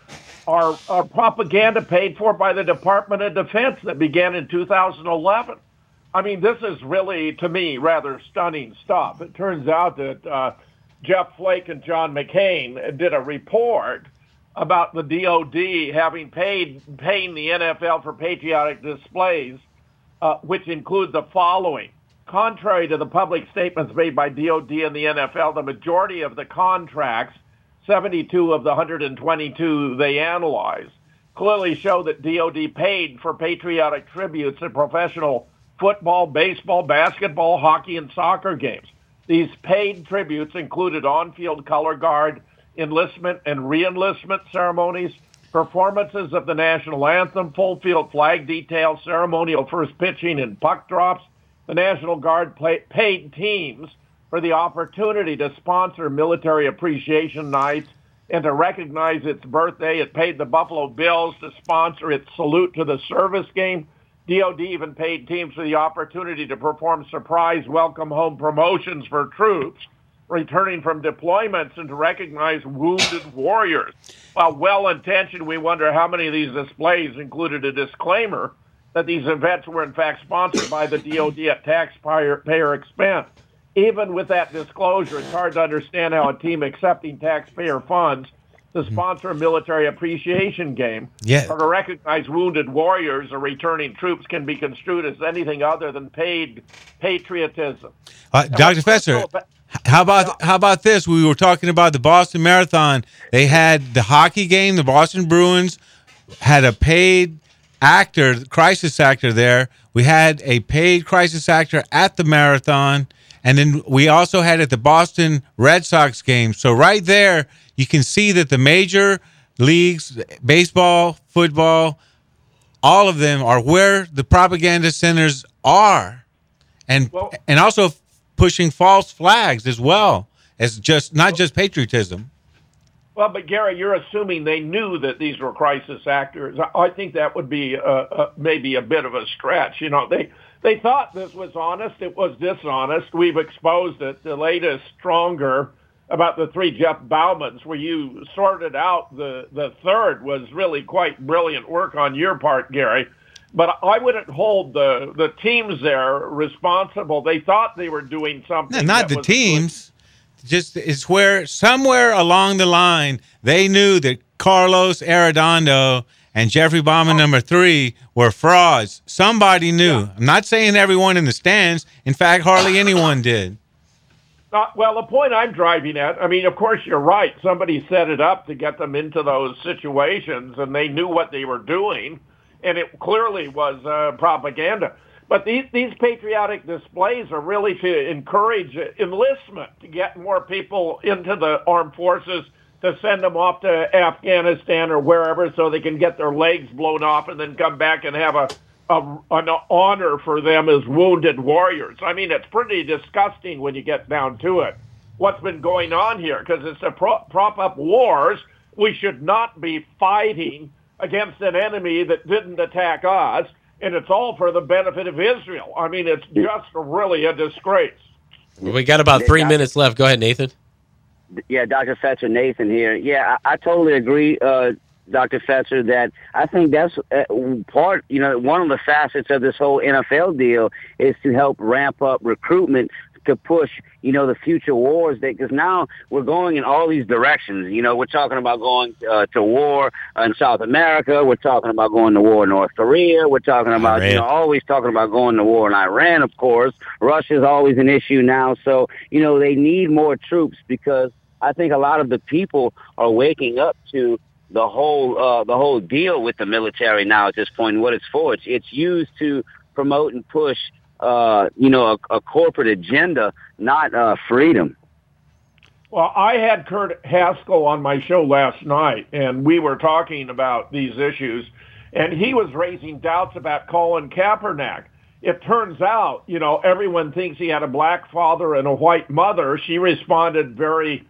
are, are propaganda paid for by the Department of Defense that began in 2011. I mean, this is really, to me, rather stunning stuff. It turns out that uh, Jeff Flake and John McCain did a report about the DOD having paid paying the NFL for patriotic displays, uh, which include the following. Contrary to the public statements made by DOD and the NFL, the majority of the contracts, 72 of the 122 they analyzed, clearly show that DOD paid for patriotic tributes at professional football, baseball, basketball, hockey, and soccer games. These paid tributes included on-field color guard, enlistment and reenlistment ceremonies, performances of the national anthem, full field flag detail, ceremonial first pitching and puck drops, the National Guard play, paid teams for the opportunity to sponsor military appreciation nights and to recognize its birthday. It paid the Buffalo Bills to sponsor its salute to the service game. DOD even paid teams for the opportunity to perform surprise welcome home promotions for troops returning from deployments and to recognize wounded warriors. While well intentioned, we wonder how many of these displays included a disclaimer that these events were in fact sponsored by the DOD at taxpayer expense. Even with that disclosure, it's hard to understand how a team accepting taxpayer funds to sponsor a military appreciation game Yeah. or to recognize wounded warriors or returning troops can be construed as anything other than paid patriotism. Uh, Dr. Fetzer, how about how about this? We were talking about the Boston Marathon. They had the hockey game. The Boston Bruins had a paid actor, crisis actor there. We had a paid crisis actor at the marathon, and then we also had at the Boston Red Sox game. So right there, you can see that the major leagues, baseball, football, all of them are where the propaganda centers are, and and also pushing false flags as well as just not just patriotism. Well, but Gary, you're assuming they knew that these were crisis actors. I- I think that would be uh, uh, maybe a bit of a stretch. You know, they they thought this was honest. It was dishonest. We've exposed it. The latest, stronger about the three Jeff Baumans, where you sorted out the the third, was really quite brilliant work on your part, Gary. But I wouldn't hold the the teams there responsible. They thought they were doing something. No, not the teams. Just it's where somewhere along the line they knew that Carlos Arredondo and Jeffrey Bauman number three were frauds. Somebody knew. I'm not saying everyone in the stands. In fact, hardly anyone [LAUGHS] did. Uh, well, the point I'm driving at, I mean, of course, you're right. Somebody set it up to get them into those situations, and they knew what they were doing, and it clearly was uh, propaganda. But these, these patriotic displays are really to encourage enlistment, to get more people into the armed forces, to send them off to Afghanistan or wherever so they can get their legs blown off and then come back and have a, a an honor for them as wounded warriors. I mean, it's pretty disgusting when you get down to it. What's been going on here? Because it's to pro- prop up wars. We should not be fighting against an enemy that didn't attack us, and it's all for the benefit of Israel. I mean, it's just really a disgrace. We got about three minutes left. Go ahead, Nathan. Yeah, Dr. Fetzer, Nathan here. Yeah, I, I totally agree, uh, Dr. Fetzer, that I think that's uh, part, you know, one of the facets of this whole NFL deal is to help ramp up recruitment to push, you know, the future wars because now we're going in all these directions. You know, we're talking about going uh, to war in South America. We're talking about going to war in North Korea. We're talking about, you know, always talking about going to war in Iran, of course. Russia's always an issue now. So, you know, they need more troops because I think a lot of the people are waking up to the whole uh, the whole deal with the military now at this point and what it's for. It's it's used to promote and push uh, you know a, a corporate agenda, not uh, freedom. Well, I had Kurt Haskell on my show last night, and we were talking about these issues, and he was raising doubts about Colin Kaepernick. It turns out, you know, everyone thinks he had a black father and a white mother. She responded very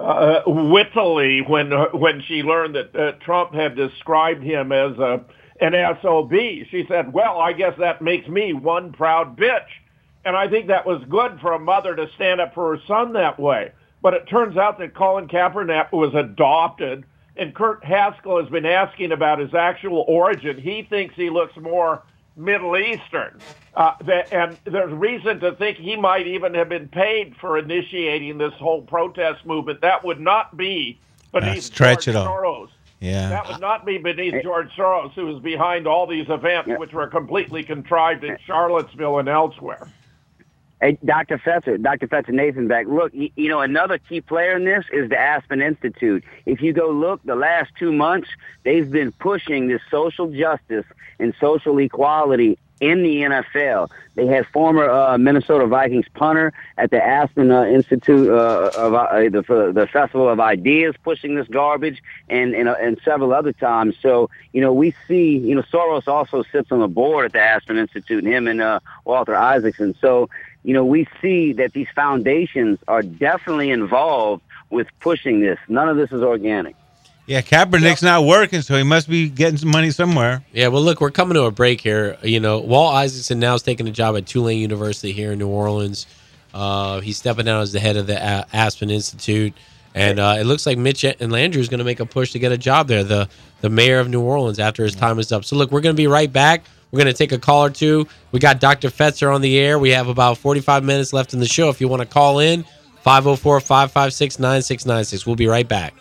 uh, wittily when when she learned that uh, Trump had described him as a an SOB. She said, "Well, I guess that makes me one proud bitch." And I think that was good for a mother to stand up for her son that way. But it turns out that Colin Kaepernick was adopted, and Kurt Haskell has been asking about his actual origin. He thinks he looks more Middle Eastern, uh, and there's reason to think he might even have been paid for initiating this whole protest movement. That would not be beneath stretch George it. Soros. Yeah. That would not be beneath George Soros, who is behind all these events, which were completely contrived in Charlottesville and elsewhere. Hey, Dr. Fetzer, Dr. Fetzer Nathan back. Look, you, you know, another key player in this is the Aspen Institute. If you go look, the last two months, they've been pushing this social justice and social equality in the NFL. They had former uh, Minnesota Vikings punter at the Aspen uh, Institute uh, of uh, the, the Festival of Ideas pushing this garbage, and and, uh, and several other times. So you know we see you know Soros also sits on the board at the Aspen Institute, him and uh, Walter Isaacson. So you know we see that these foundations are definitely involved with pushing this. None of this is organic. Yeah, Kaepernick's not working, so he must be getting some money somewhere. Yeah, well, look, we're coming to a break here. You know, Walt Isaacson now is taking a job at Tulane University here in New Orleans. Uh, he's stepping down as the head of the A- Aspen Institute, and uh, it looks like Mitch and Landrieu is going to make a push to get a job there, the the mayor of New Orleans, after his time is up. So, look, we're going to be right back. We're going to take a call or two. We got Dr. Fetzer on the air. We have about 45 minutes left in the show. If you want to call in, 504 556 9696. We'll be right back.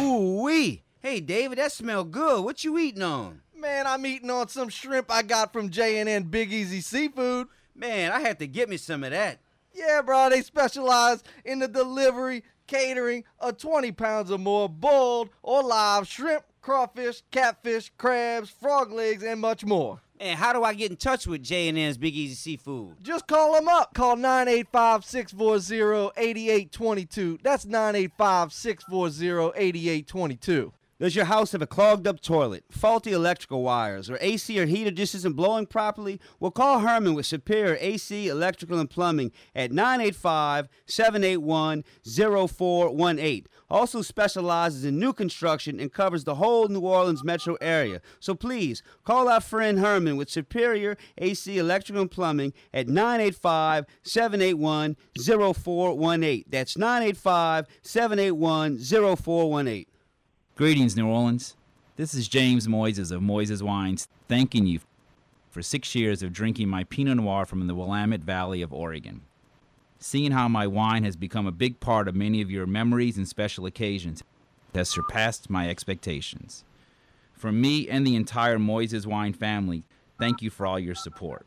Ooh wee. Hey David, that smell good. What you eating on? Man, I'm eating on some shrimp I got from J&N Big Easy Seafood. Man, I had to get me some of that. Yeah, bro, they specialize in the delivery, catering of 20 pounds or more boiled or live shrimp, crawfish, catfish, crabs, frog legs, and much more. And how do I get in touch with J&N's Big Easy Seafood? Just call them up. Call 985-640-8822. That's 985-640-8822. Does your house have a clogged up toilet, faulty electrical wires, or AC or heater just isn't blowing properly? Well, call Herman with Superior AC, Electrical, and Plumbing at 985 781 0418. Also specializes in new construction and covers the whole New Orleans metro area. So please call our friend Herman with Superior AC, Electrical, and Plumbing at 985 781 0418. That's 985 781 0418. Greetings, New Orleans. This is James Moises of Moises Wines thanking you for six years of drinking my Pinot Noir from the Willamette Valley of Oregon. Seeing how my wine has become a big part of many of your memories and special occasions has surpassed my expectations. From me and the entire Moises Wine family, thank you for all your support.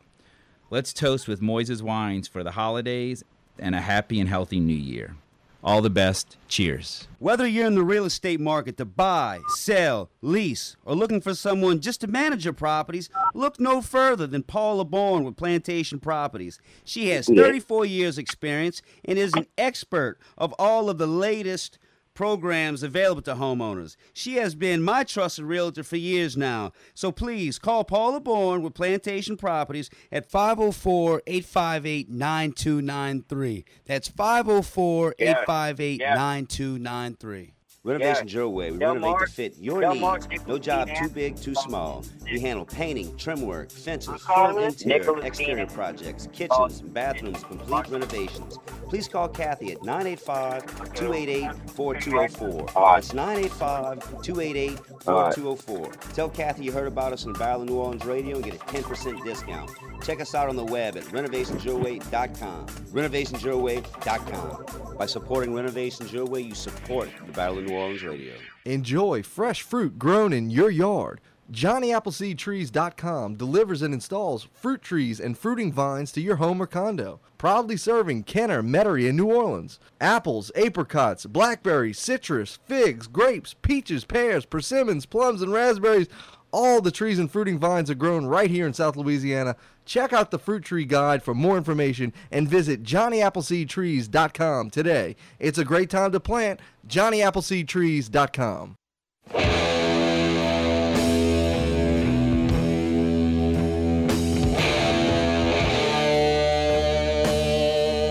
Let's toast with Moises Wines for the holidays and a happy and healthy new year. All the best. Cheers. Whether you're in the real estate market to buy, sell, lease, or looking for someone just to manage your properties, look no further than Paula Bourne with Plantation Properties. She has 34 years experience and is an expert of all of the latest programs available to homeowners. She has been my trusted realtor for years now. So please call Paula Bourne with Plantation Properties at 504 858 9293. That's 504 858 9293. Renovation Your Way. We Del renovate Mar- to fit your Del needs. No job too big, too small. We handle painting, trim work, fences, full interior, Nicholas exterior Dean. projects, kitchens, bathrooms, complete renovations. Please call Kathy at 985-288-4204. That's 985-288-4204. Tell Kathy you heard about us on Battle New Orleans Radio and get a 10% discount. Check us out on the web at renovationsyourway.com. Renovationsyourway.com. By supporting Renovations Your Way, you support the Battle of New Orleans Radio. Enjoy fresh fruit grown in your yard. JohnnyAppleseedTrees.com delivers and installs fruit trees and fruiting vines to your home or condo. Proudly serving Kenner, Metairie, and New Orleans. Apples, apricots, blackberries, citrus, figs, grapes, peaches, pears, persimmons, plums, and raspberries. All the trees and fruiting vines are grown right here in South Louisiana. Check out the Fruit Tree Guide for more information and visit JohnnyAppleseedTrees.com today. It's a great time to plant. JohnnyAppleseedTrees.com.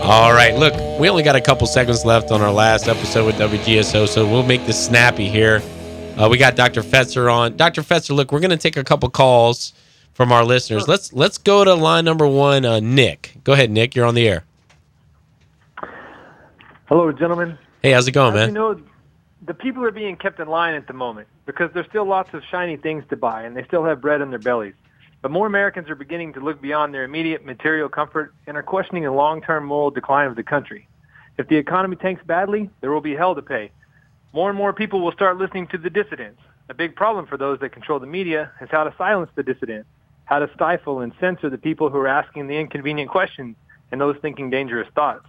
All right, look, we only got a couple seconds left on our last episode with WGSO, so we'll make this snappy here. Uh, we got Dr. Fetzer on. Dr. Fetzer, look, we're going to take a couple calls from our listeners. Let's let's go to line number one, uh, Nick. Go ahead, Nick. You're on the air. Hello, gentlemen. Hey, how's it going, As man? You know, the people are being kept in line at the moment because there's still lots of shiny things to buy, and they still have bread in their bellies. But more Americans are beginning to look beyond their immediate material comfort and are questioning the long-term moral decline of the country. If the economy tanks badly, there will be hell to pay. More and more people will start listening to the dissidents. A big problem for those that control the media is how to silence the dissident, how to stifle and censor the people who are asking the inconvenient questions and those thinking dangerous thoughts.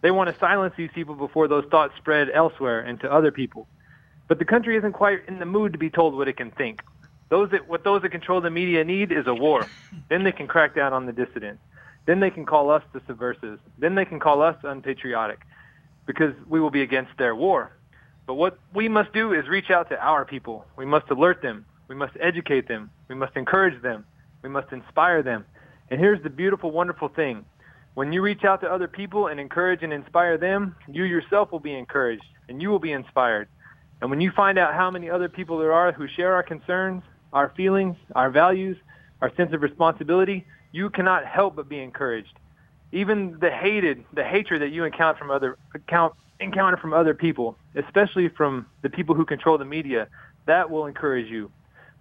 They want to silence these people before those thoughts spread elsewhere and to other people. But the country isn't quite in the mood to be told what it can think. Those that, what those that control the media need is a war. Then they can crack down on the dissidents. Then they can call us the subversives. Then they can call us unpatriotic because we will be against their war. But what we must do is reach out to our people. We must alert them. We must educate them. We must encourage them. We must inspire them. And here's the beautiful, wonderful thing. When you reach out to other people and encourage and inspire them, you yourself will be encouraged and you will be inspired. And when you find out how many other people there are who share our concerns, our feelings, our values, our sense of responsibility, you cannot help but be encouraged. Even the hated, the hatred that you encounter from other account, encounter from other people, especially from the people who control the media, that will encourage you.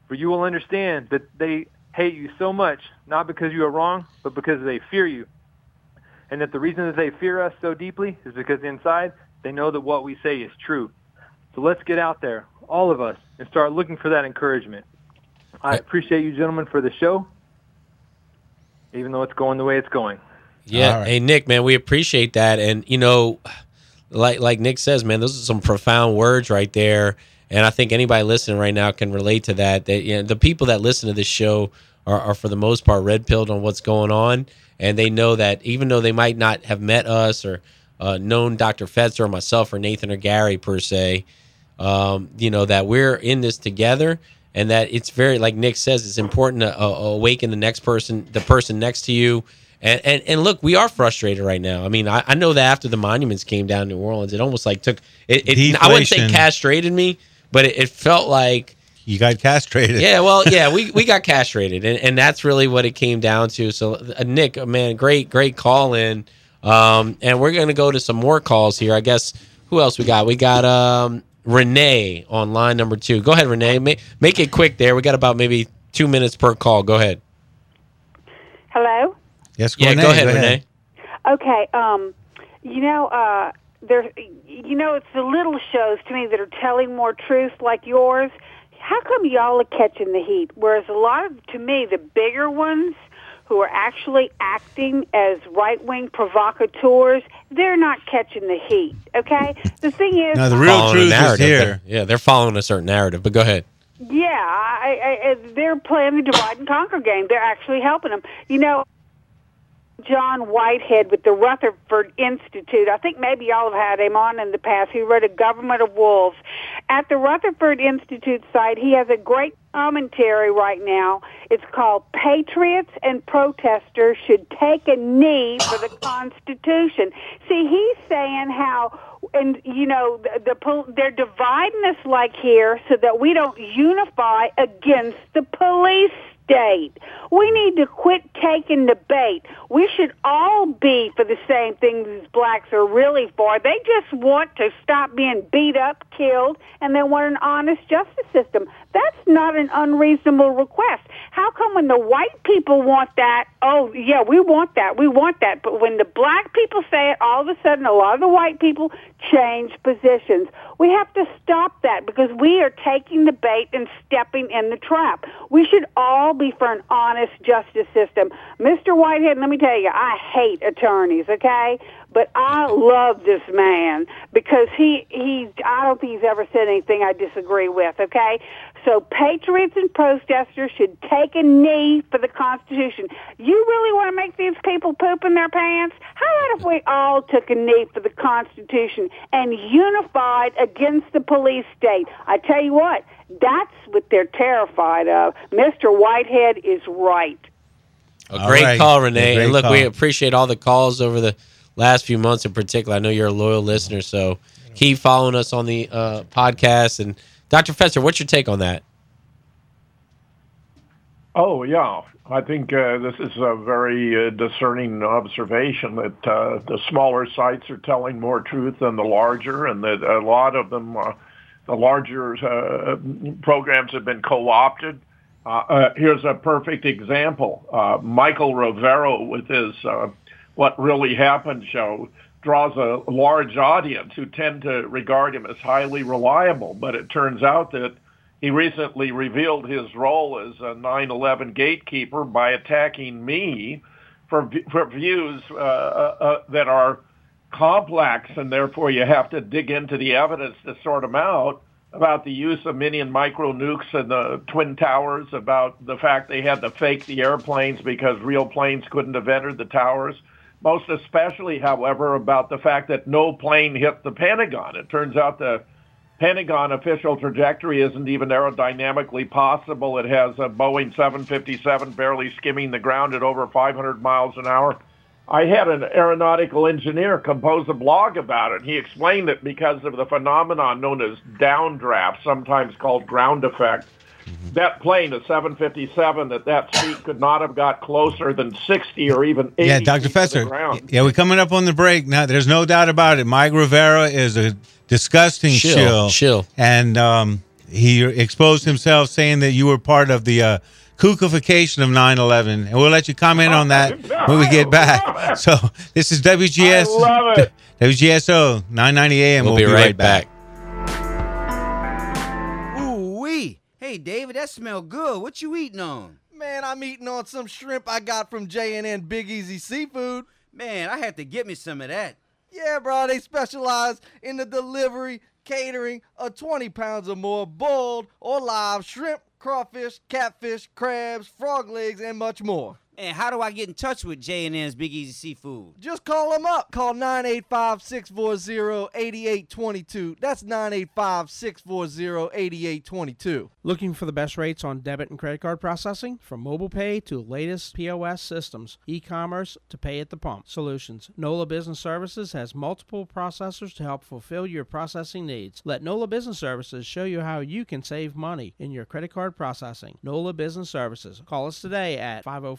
For you will understand that they hate you so much, not because you are wrong, but because they fear you. And that the reason that they fear us so deeply is because inside they know that what we say is true. So let's get out there, all of us, and start looking for that encouragement. I appreciate you gentlemen for the show, even though it's going the way it's going. Yeah. Hey, Nick, man, we appreciate that. And, you know, like like Nick says, man, those are some profound words right there. And I think anybody listening right now can relate to that. That you know, the people that listen to this show are, are for the most part red pilled on what's going on, and they know that even though they might not have met us or uh, known Dr. Fetzer or myself or Nathan or Gary per se, um, you know that we're in this together, and that it's very like Nick says, it's important to uh, awaken the next person, the person next to you. And, and and look, we are frustrated right now. I mean, I, I know that after the monuments came down in New Orleans, it almost like took it. it I wouldn't say castrated me, but it, it felt like you got castrated. yeah, well, yeah, we, we got castrated, and, and that's really what it came down to. So, uh, Nick, uh, man, great great call in, um, and we're gonna go to some more calls here. I guess who else we got? We got um, Renee on line number two. Go ahead, Renee. Make make it quick there. We got about maybe two minutes per call. Go ahead. Hello. Yes, Yeah, go ahead, Renee. Okay. Um, you know, uh, there. You know, it's the little shows to me that are telling more truth, like yours. How come y'all are catching the heat, whereas a lot of, to me, the bigger ones who are actually acting as right-wing provocateurs, they're not catching the heat. Okay. The thing is, Following a narrative. They're- Yeah, they're following a certain narrative. But go ahead. Yeah, I, I, I, they're playing the divide and conquer game. They're actually helping them. You know, John Whitehead with the Rutherford Institute. I think maybe y'all have had him on in the past. He wrote A Government of Wolves. At the Rutherford Institute site, he has a great commentary right now. It's called Patriots and Protesters Should Take a Knee for the Constitution. See, he's saying how and you know the, the they're dividing us like here so that we don't unify against the police state. We need to quit taking the bait. We should all be for the same things as blacks are really for. They just want to stop being beat up, killed, and they want an honest justice system. That's not an unreasonable request. How come when the white people want that, oh, yeah, we want that, we want that, but when the black people say it, all of a sudden a lot of the white people change positions. We have to stop that because we are taking the bait and stepping in the trap. We should all be for an honest justice system. Mr. Whitehead, let me tell you, I hate attorneys, okay? But I love this man because he he I don't think he's ever said anything I disagree with, okay? So patriots and protesters should take a knee for the Constitution. You really want to make these people poop in their pants? How about if we all took a knee for the Constitution and unified against the police state? I tell you what, that's what they're terrified of. Mr. Whitehead is right. A great right. call, Renee. great and look, we appreciate all the calls over the last few months in particular. I know you're a loyal listener, so keep following us on the uh, podcast. And Dr. Fetzer, what's your take on that? Oh yeah, I think uh, this is a very uh, discerning observation that uh, the smaller sites are telling more truth than the larger, and that a lot of them, uh, the larger uh, programs have been co-opted. Uh, here's a perfect example: Michael Rivero with his "What Really Happened" show draws a large audience who tend to regard him as highly reliable, but it turns out that he recently revealed his role as a 9/11 gatekeeper by attacking me for for views uh, uh, uh, that are complex, and therefore you have to dig into the evidence to sort them out about the use of mini and micro nukes in the twin towers, about the fact they had to fake the airplanes because real planes couldn't have entered the towers. Most especially, however, about the fact that no plane hit the Pentagon. It turns out the Pentagon official trajectory isn't even aerodynamically possible. It has a Boeing 757 barely skimming the ground at over 500 miles an hour. I had an aeronautical engineer compose a blog about it. He explained that because of the phenomenon known as downdraft, sometimes called ground effect, that plane, the 757, that that speed could not have got closer than 60 or even 80 Yeah, Dr. feet Fetzer. Yeah, we're coming up on the break now. There's no doubt about it. Mike Rivero is a disgusting Shill, shill. shill. And um, he exposed himself saying that you were part of the uh, kookification of 9-11. And we'll let you comment on that [LAUGHS] when we get back. So this is WGS. I love it. WGSO 990 AM. We'll be right back. Ooh Hey David, that smell good. What you eating on? Man, I'm eating on some shrimp I got from J&N Big Easy Seafood. Man, I had to get me some of that. Yeah, bro, they specialize in the delivery, catering of 20 pounds or more boiled or live shrimp, crawfish, catfish, crabs, frog legs, and much more. And how do I get in touch with J&N's Big Easy Seafood? Just call them up. Call 985-640-8822. That's 985-640-8822. Looking for the best rates on debit and credit card processing? From mobile pay to latest POS systems, e-commerce to pay at the pump solutions, NOLA Business Services has multiple processors to help fulfill your processing needs. Let NOLA Business Services show you how you can save money in your credit card processing. NOLA Business Services. Call us today at oh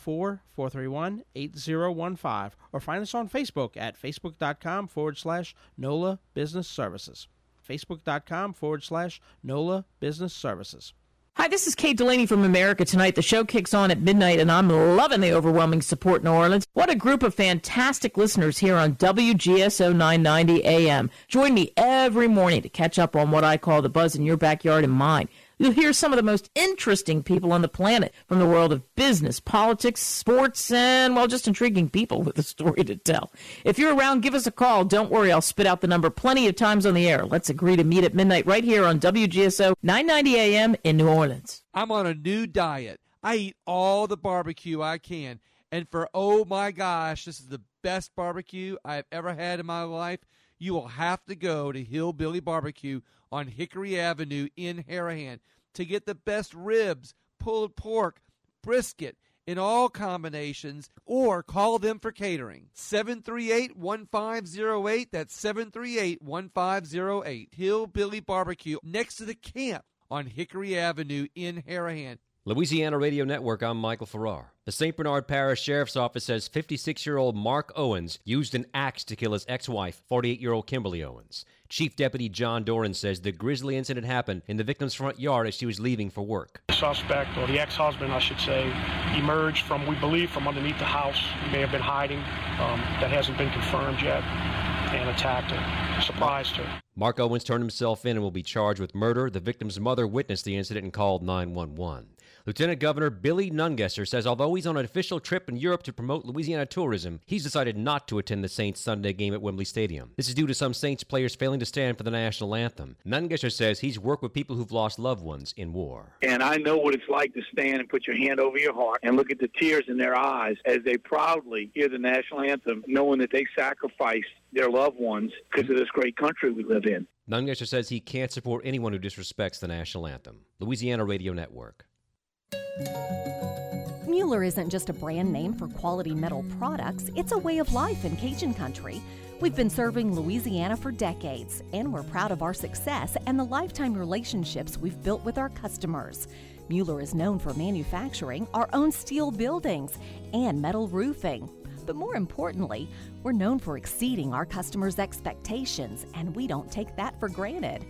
504-431-8015 or find us on Facebook at facebook.com forward slash NOLA Business Services. Facebook.com forward slash NOLA Business Services. Hi, this is Kate Delaney from America Tonight. The show kicks on at midnight, and I'm loving the overwhelming support in New Orleans. What a group of fantastic listeners here on WGSO 990 AM. Join me every morning to catch up on what I call the buzz in your backyard and mine. You'll hear some of the most interesting people on the planet from the world of business, politics, sports, and, well, just intriguing people with a story to tell. If you're around, give us a call. Don't worry, I'll spit out the number plenty of times on the air. Let's agree to meet at midnight right here on WGSO 990 AM in New Orleans. I'm on a new diet. I eat all the barbecue I can. And for oh my gosh, this is the best barbecue I've ever had in my life. You will have to go to Hillbilly Barbecue on Hickory Avenue in Harahan to get the best ribs, pulled pork, brisket in all combinations or call them for catering. 738-1508. That's 738-1508. Hillbilly Barbecue next to the camp on Hickory Avenue in Harahan. Louisiana Radio Network, I'm Michael Farrar. The St. Bernard Parish Sheriff's Office says 56 year old Mark Owens used an axe to kill his ex wife, 48 year old Kimberly Owens. Chief Deputy John Doran says the grisly incident happened in the victim's front yard as she was leaving for work. The suspect, or the ex-husband, I should say, emerged from, we believe, from underneath the house. He may have been hiding. Um, that hasn't been confirmed yet. And attacked her, surprised her. Mark Owens turned himself in and will be charged with murder. The victim's mother witnessed the incident and called 911. Lieutenant Governor Billy Nungesser says although he's on an official trip in Europe to promote Louisiana tourism, he's decided not to attend the Saints Sunday game at Wembley Stadium. This is due to some Saints players failing to stand for the national anthem. Nungesser says he's worked with people who've lost loved ones in war. And I know what it's like to stand and put your hand over your heart and look at the tears in their eyes as they proudly hear the national anthem, knowing that they sacrificed their loved ones because of this great country we live in. Nungesser says he can't support anyone who disrespects the national anthem. Louisiana Radio Network. Mueller isn't just a brand name for quality metal products, it's a way of life in Cajun country. We've been serving Louisiana for decades, and we're proud of our success and the lifetime relationships we've built with our customers. Mueller is known for manufacturing our own steel buildings and metal roofing. But more importantly, we're known for exceeding our customers' expectations, and we don't take that for granted.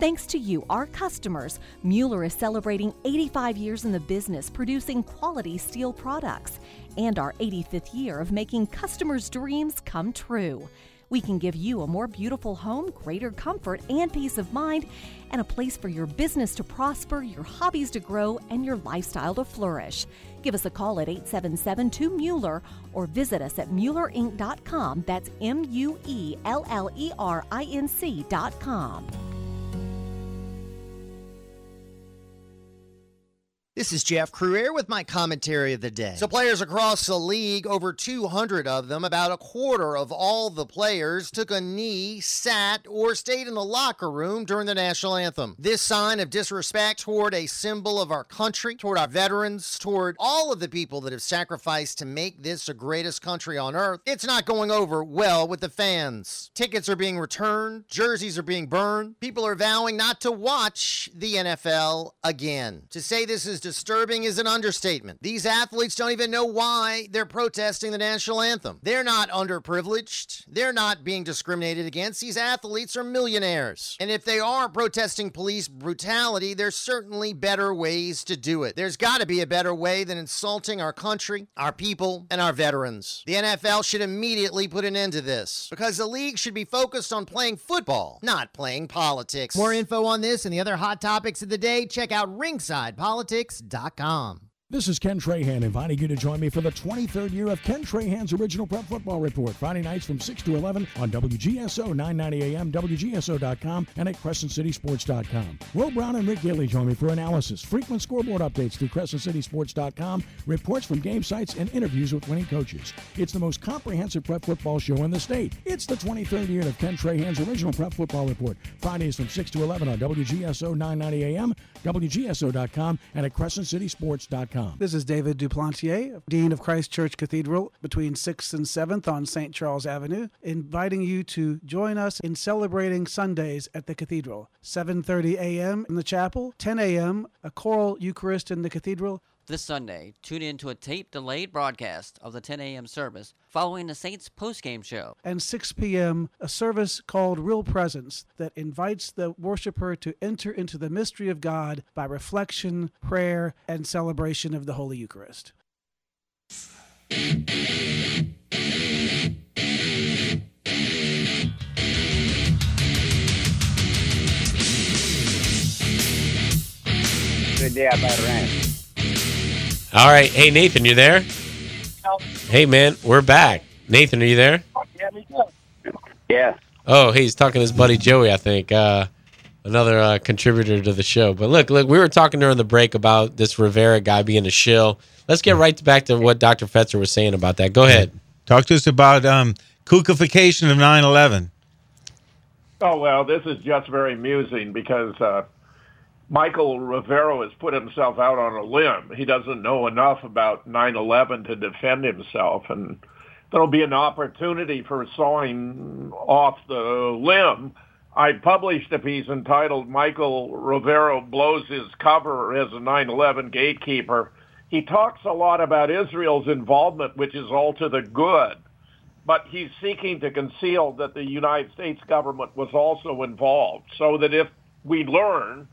Thanks to you, our customers, Mueller is celebrating 85 years in the business producing quality steel products and our 85th year of making customers' dreams come true. We can give you a more beautiful home, greater comfort and peace of mind, and a place for your business to prosper, your hobbies to grow, and your lifestyle to flourish. Give us a call at 877 2 Mueller or visit us at MuellerInc.com. That's M U E L L E R I N C.com. This is Jeff Crouere with my commentary of the day. So, players across the league, over 200 of them, about a quarter of all the players, took a knee, sat, or stayed in the locker room during the national anthem. This sign of disrespect toward a symbol of our country, toward our veterans, toward all of the people that have sacrificed to make this the greatest country on earth, it's not going over well with the fans. Tickets are being returned, jerseys are being burned, people are vowing not to watch the NFL again. To say this is disturbing is an understatement. These athletes don't even know why they're protesting the national anthem. They're not underprivileged. They're not being discriminated against. These athletes are millionaires. And if they are protesting police brutality, there's certainly better ways to do it. There's got to be a better way than insulting our country, our people, and our veterans. The NFL should immediately put an end to this because the league should be focused on playing football, not playing politics. More info on this and the other hot topics of the day, check out ringsidepolitics.com. This is Ken Trahan inviting you to join me for the 23rd year of Ken Trahan's original Prep Football Report, Friday nights from 6 to 11 on WGSO 990 AM, WGSO.com, and at CrescentCitySports.com. Will Brown and Rick Gilly join me for analysis, frequent scoreboard updates through CrescentCitySports.com, reports from game sites, and interviews with winning coaches. It's the most comprehensive prep football show in the state. It's the 23rd year of Ken Trahan's original Prep Football Report, Fridays from 6 to 11 on WGSO 990 AM, WGSO.com, and at CrescentCitySports.com. This is David Duplantier, Dean of Christ Church Cathedral between 6th and 7th on St. Charles Avenue, inviting you to join us in celebrating Sundays at the cathedral. 7:30 a.m. in the chapel, 10 a.m. a choral Eucharist in the cathedral. This Sunday, tune in to a tape delayed broadcast of the 10 a.m. service following the Saints postgame show. And 6 p.m., a service called Real Presence that invites the worshiper to enter into the mystery of God by reflection, prayer, and celebration of the Holy Eucharist. Good day out by ranch. All right. Hey, Nathan, you there? Hey, man, we're back. Nathan, are you there? Yeah. Oh, hey, he's talking to his buddy Joey, I think. Uh, another uh, contributor to the show. But look, look, we were talking during the break about this Rivero guy being a shill. Let's get right back to what Dr. Fetzer was saying about that. Go ahead. Talk to us about um, kookification of 9 11. Oh, well, this is just very amusing because uh, Michael Rivero has put himself out on a limb. He doesn't know enough about 9/11 to defend himself, and there'll be an opportunity for sawing off the limb. I published a piece entitled "Michael Rivero blows his cover as a 9/11 gatekeeper." He talks a lot about Israel's involvement, which is all to the good, but he's seeking to conceal that the United States government was also involved, so that if we learn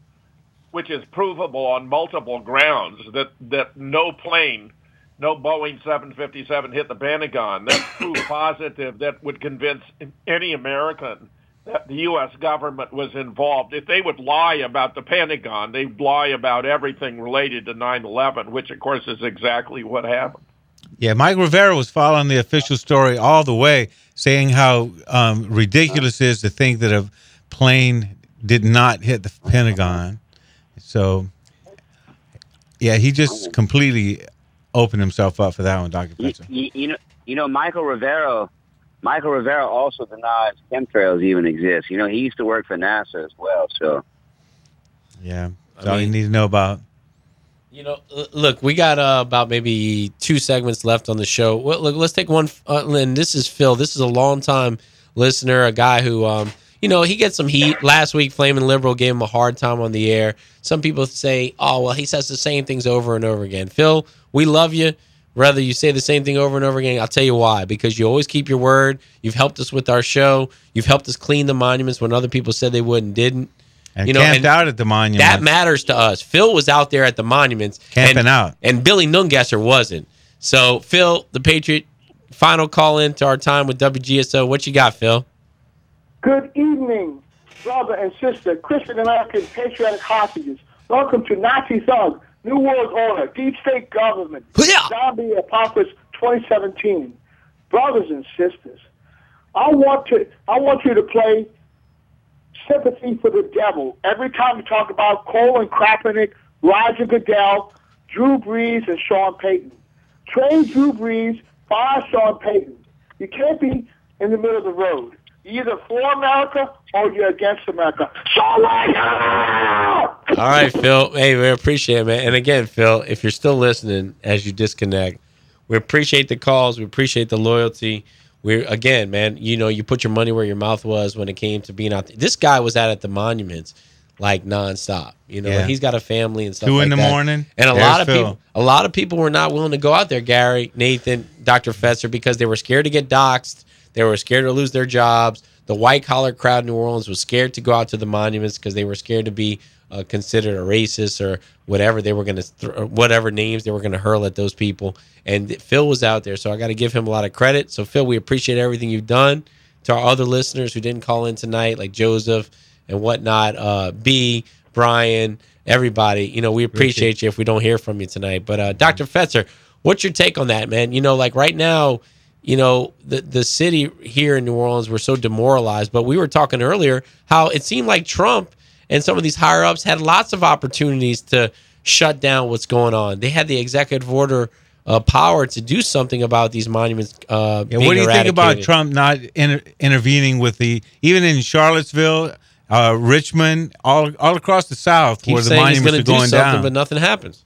which is provable on multiple grounds that that no plane, no Boeing 757 hit the Pentagon. That's proof positive that would convince any American that the U.S. government was involved. If they would lie about the Pentagon, they'd lie about everything related to 9/11, which of course is exactly what happened. Yeah, Mike Rivero was following the official story all the way, saying how um, ridiculous it is to think that a plane did not hit the Pentagon. So, yeah, he just completely opened himself up for that one, Dr. You, you, you know, you know, Michael Rivero. Michael Rivero also denies chemtrails even exist. You know, he used to work for NASA as well. So, Yeah, that's I all you need to know about. You know, look, we got uh, about maybe two segments left on the show. Well, look, let's take one. Uh, and this is Phil. This is a long time listener, a guy who, um, you know, he gets some heat. Last week, Flaming Liberal gave him a hard time on the air. Some people say, oh, well, he says the same things over and over again. Phil, we love you. Rather you say the same thing over and over again, I'll tell you why. Because you always keep your word. You've helped us with our show. You've helped us clean the monuments when other people said they would and didn't. And you know, camped out at the monument. That matters to us. Phil was out there at the monuments Camping and, out. and Billy Nungesser wasn't. So Phil, the Patriot final call in to our time with WGSO. What you got, Phil? Good evening, brother and sister, Christian American patriotic hostages. Welcome to Nazi Thug, New World Order, Deep State Government, Zombie Apocalypse 2017. Brothers and sisters, I want to I want you to play sympathy for the devil every time you talk about Colin Kaepernick, Roger Goodell, Drew Brees, and Sean Payton. Trade Drew Brees, fire Sean Payton. You can't be in the middle of the road. You're either for America or you're against America. So like ah! All right, Phil. Hey, we appreciate it, man. And again, Phil, if you're still listening as you disconnect, we appreciate the calls. We appreciate the loyalty. We're again, man. You know, you put your money where your mouth was when it came to being out. There. This guy was out at the monuments like nonstop. You know, Yeah. he's got a family and stuff. Two like in the that. morning, and a there's lot of Phil. people, a lot of people were not willing to go out there. Gary, Nathan, Doctor Fetzer, because they were scared to get doxxed. They were scared to lose their jobs. The white collar crowd in New Orleans was scared to go out to the monuments because they were scared to be uh, considered a racist or whatever they were going to, th- whatever names they were going to hurl at those people. And Phil was out there, so I got to give him a lot of credit. So Phil, we appreciate everything you've done. To our other listeners who didn't call in tonight, like Joseph and whatnot, uh, B, Brian, everybody, you know, we appreciate you if we don't hear from you tonight. But uh, Dr. Fetzer, what's your take on that, man? You know, like right now, you know, the the city here in New Orleans we're so demoralized. But we were talking earlier how it seemed like Trump and some of these higher ups had lots of opportunities to shut down what's going on. They had the executive order uh, power to do something about these monuments. Uh, Yeah, what do you think about. Trump not inter- intervening with the even in Charlottesville, uh, Richmond, all all across the South Keep where the monuments are going down? but nothing happens.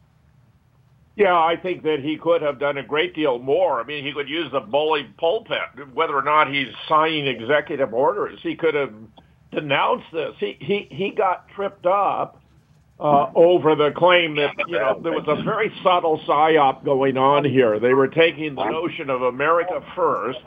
Yeah, I think that he could have done a great deal more. I mean, he could use the bully pulpit. Whether or not he's signing executive orders, he could have denounced this. He he he got tripped up uh, over the claim that you know there was a very subtle psyop going on here. They were taking the notion of America first,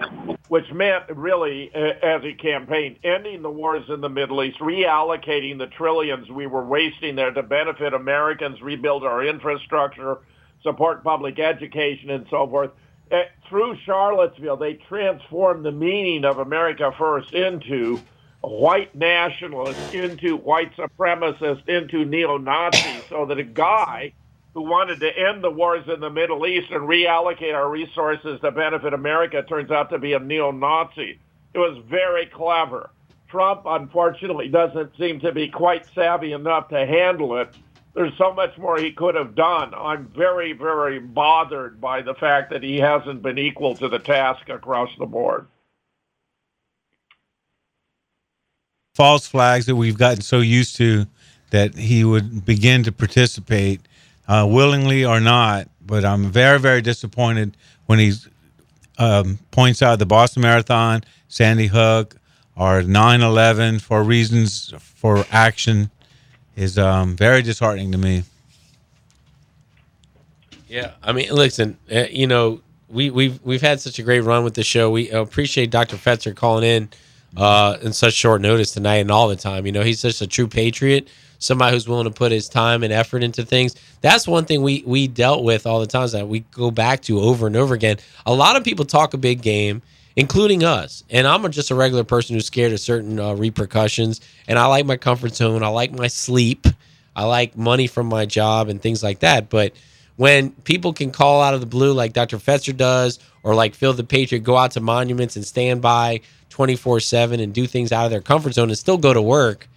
which meant really, uh, as he campaigned, ending the wars in the Middle East, reallocating the trillions we were wasting there to benefit Americans, rebuild our infrastructure, support public education, and so forth. Uh, through Charlottesville, they transformed the meaning of America first into white nationalists into white supremacists into neo-Nazis so that a guy who wanted to end the wars in the Middle East and reallocate our resources to benefit America turns out to be a neo-Nazi. It was very clever. Trump, unfortunately, doesn't seem to be quite savvy enough to handle it. There's so much more he could have done. I'm very, very bothered by the fact that he hasn't been equal to the task across the board. false flags that we've gotten so used to that he would begin to participate uh, willingly or not. But I'm very, very disappointed when he um, points out the Boston Marathon, Sandy Hook, or 9/11 for reasons for action is um, very disheartening to me. Yeah, I mean, listen, uh, you know, we we've we've had such a great run with the show. We appreciate Dr. Fetzer calling in uh, in such short notice tonight and all the time. You know, he's such a true patriot, somebody who's willing to put his time and effort into things. That's one thing we we dealt with all the times that we go back to over and over again. A lot of people talk a big game, including us, and I'm just a regular person who's scared of certain uh, repercussions. And I like my comfort zone. I like my sleep. I like money from my job and things like that. But when people can call out of the blue like Dr. Fetzer does, or like Phil the Patriot, go out to monuments and stand by 24 7 and do things out of their comfort zone and still go to work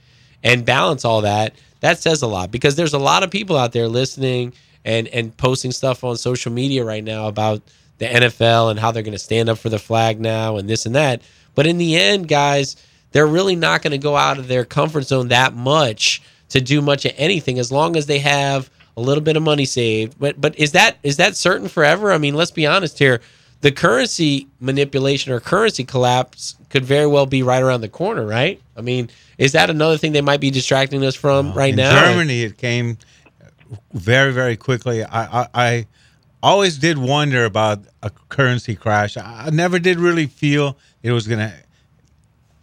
and balance all that, that says a lot because there's a lot of people out there listening and, and posting stuff on social media right now about the NFL and how they're going to stand up for the flag now and this and that. But in the end, guys, they're really not going to go out of their comfort zone that much to do much of anything as long as they have a little bit of money saved. But but is that is that certain forever? I mean, let's be honest here. The currency manipulation or currency collapse could very well be right around the corner, right? I mean, is that another thing they might be distracting us from right In now? Germany, it came very, very quickly. I, I, I always did wonder about a currency crash. I never did really feel it was going to,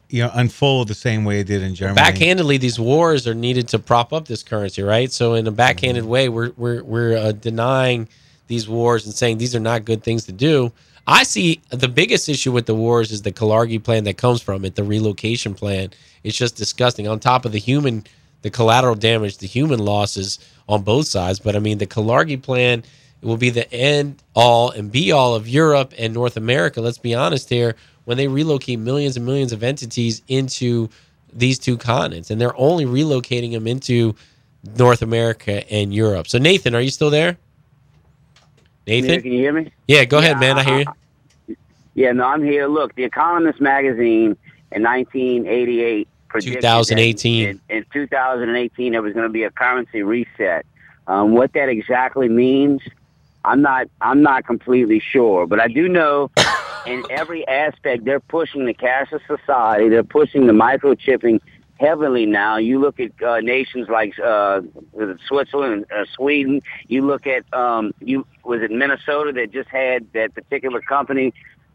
you know, unfold the same way it did in Germany. backhandedly these wars are needed to prop up this currency right so in a backhanded way we're we're, we're uh, denying these wars and saying these are not good things to do I see the biggest issue with the wars is the Kalergi plan that comes from it, the relocation plan. It's just disgusting. On top of the human, the collateral damage, the human losses on both sides. But I mean, the Kalergi plan will be the end all and be all of Europe and North America. Let's be honest here. When they relocate millions and millions of entities into these two continents, and they're only relocating them into North America and Europe. So, Nathan, are you still there? Nathan, can you hear me? Yeah, go ahead, man. I hear you. Yeah, no, I'm here. Look, The Economist magazine in 1988 predicted 2018. that In, in 2018, there was going to be a currency reset. Um, what that exactly means, I'm not. I'm not completely sure, but I do know [COUGHS] in every aspect they're pushing the cashless society. They're pushing the microchipping heavily now. You look at uh, nations like uh, Switzerland, uh, Sweden. You look at um, you was it Minnesota that just had that particular company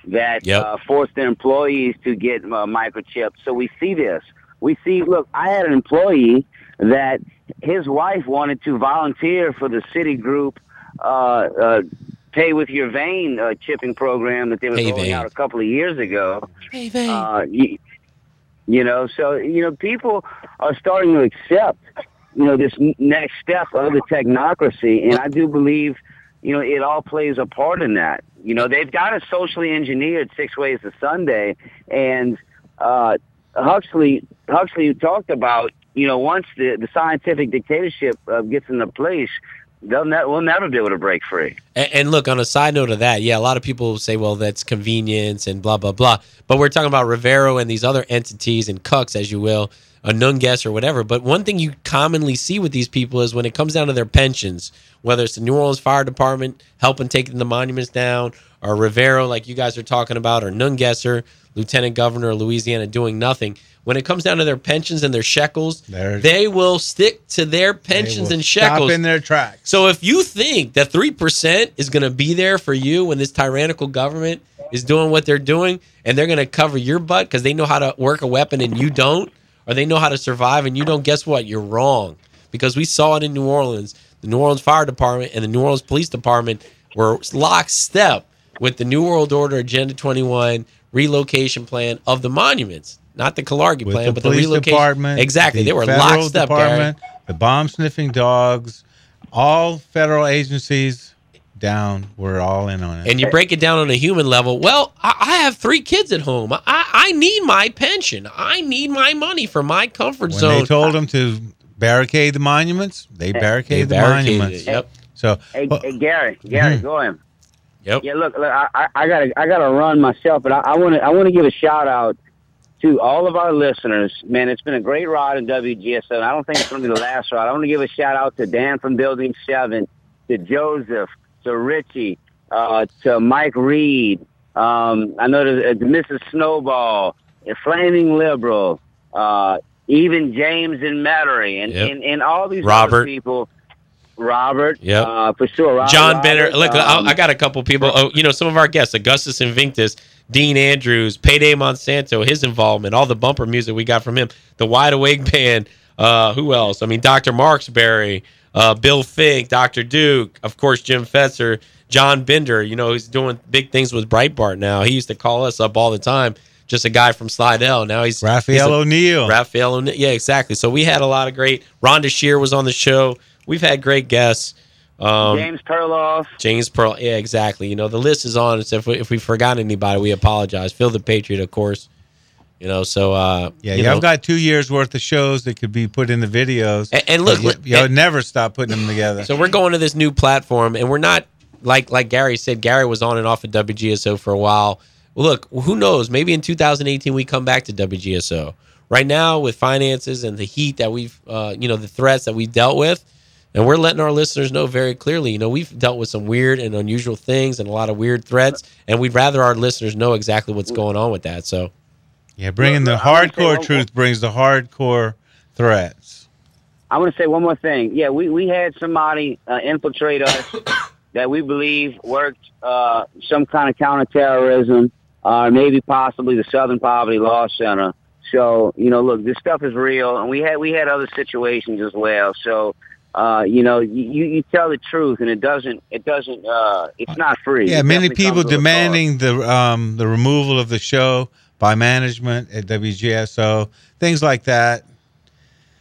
that Yep. uh, forced their employees to get uh, microchipped. So we see this. We see. Look, I had an employee that his wife wanted to volunteer for the Citigroup pay with your vein uh, chipping program that they were Pay rolling vein. out a couple of years ago. Uh, you, you know, so you know, people are starting to accept, you know, this next step of the technocracy, and I do believe, you know, it all plays a part in that. You know, they've got it socially engineered six ways to Sunday, and uh, Huxley Huxley talked about, you know, once the the scientific dictatorship uh, gets into place, they'll ne- we'll never be able to break free. And, and look, on a side note of that, yeah, a lot of people say, well, that's convenience and blah, blah, blah. But we're talking about Rivero and these other entities and cucks, as you will, a Nungesser or whatever. But one thing you commonly see with these people is when it comes down to their pensions, whether it's the New Orleans Fire Department helping taking the monuments down, or Rivero, like you guys are talking about, or Nungesser, Lieutenant Governor of Louisiana, doing nothing. When it comes down to their pensions and their shekels, they will stick to their pensions and stop shekels in their tracks. so if you think that three percent is going to be there for you when this tyrannical government is doing what they're doing, and they're going to cover your butt because they know how to work a weapon and you don't, or they know how to survive and you don't, guess what? You're wrong. Because we saw it in New Orleans. The New Orleans Fire Department and the New Orleans Police Department were lockstep with the New World Order Agenda 21 relocation plan of the monuments, not the Kalergi With plan, the but the police relocation. department, exactly, the they were federal lockstep. Gary. department, the bomb sniffing dogs, all federal agencies down. We're all in on it. and you break it down on a human level, well, I, I have three kids at home. I, I need my pension. I need my money for my comfort when zone. they told them to barricade the monuments, they barricaded They the barricaded monuments. it, yep. So Hey, well, hey Gary, Gary, Mhm. go ahead. Yep. Yeah, look, look I, I, I gotta, I gotta run myself, but I want to, I want to give a shout out to all of our listeners. Man, it's been a great ride in WGSO. and I don't think it's going to be the last ride. I want to give a shout out to Dan from Building Seven, to Joseph, to Richie, uh, to Mike Reed. Um, I know there's uh, Mrs. Snowball, Flaming Liberal, uh, even James and Metairie, and, Yep. and, and all these Robert. other people. Robert, Yeah, uh, for sure. Robert, John Benner. Look, um, I, I got a couple people. Oh, you know, some of our guests, Augustus Invictus, Dean Andrews, Payday Monsanto, his involvement, all the bumper music we got from him, the Wide Awake Band. Uh, who else? I mean, Dr. Marksberry, uh, Bill Fink, Dr. Duke, of course, Jim Fetzer, John Bender. You know, he's doing big things with Breitbart now. He used to call us up all the time. Just a guy from Slidell. Now he's Raphael O'Neill. Raphael O'Neill. Yeah, exactly. So we had a lot of great. Rhonda Shear was on the show. We've had great guests. Um, James Perloff. James Pearl. Yeah, exactly. You know, the list is on. So if we, if we forgot anybody, we apologize. Phil the Patriot, of course. You know, so uh, yeah, you y'all know, got two years worth of shows that could be put in the videos. And- and look, But look- y'all and- never stop putting them together. So we're going to this new platform, and we're not like like Gary said. Gary was on and off of WGSO for a while. Well, look, who knows? Maybe in 2018 we come back to WGSO. Right now, with finances and the heat that we've, uh, you know, the threats that we've dealt with, and we're letting our listeners know very clearly. You know, we've dealt with some weird and unusual things and a lot of weird threats, and we'd rather our listeners know exactly what's going on with that. So, yeah, bringing the Look, I wanna say hardcore truth brings the hardcore threats. I want to say one more thing. Yeah, we, we had somebody uh, infiltrate us [COUGHS] that we believe worked uh, some kind of counterterrorism, uh, maybe possibly the Southern Poverty Law Center. So you know, look, this stuff is real, and we had we had other situations as well. So uh, you know, you, you tell the truth, and it doesn't, it doesn't, uh, it's not free. Yeah, It many people comes with a cost. demanding the um, the removal of the show by management at WGSO, things like that.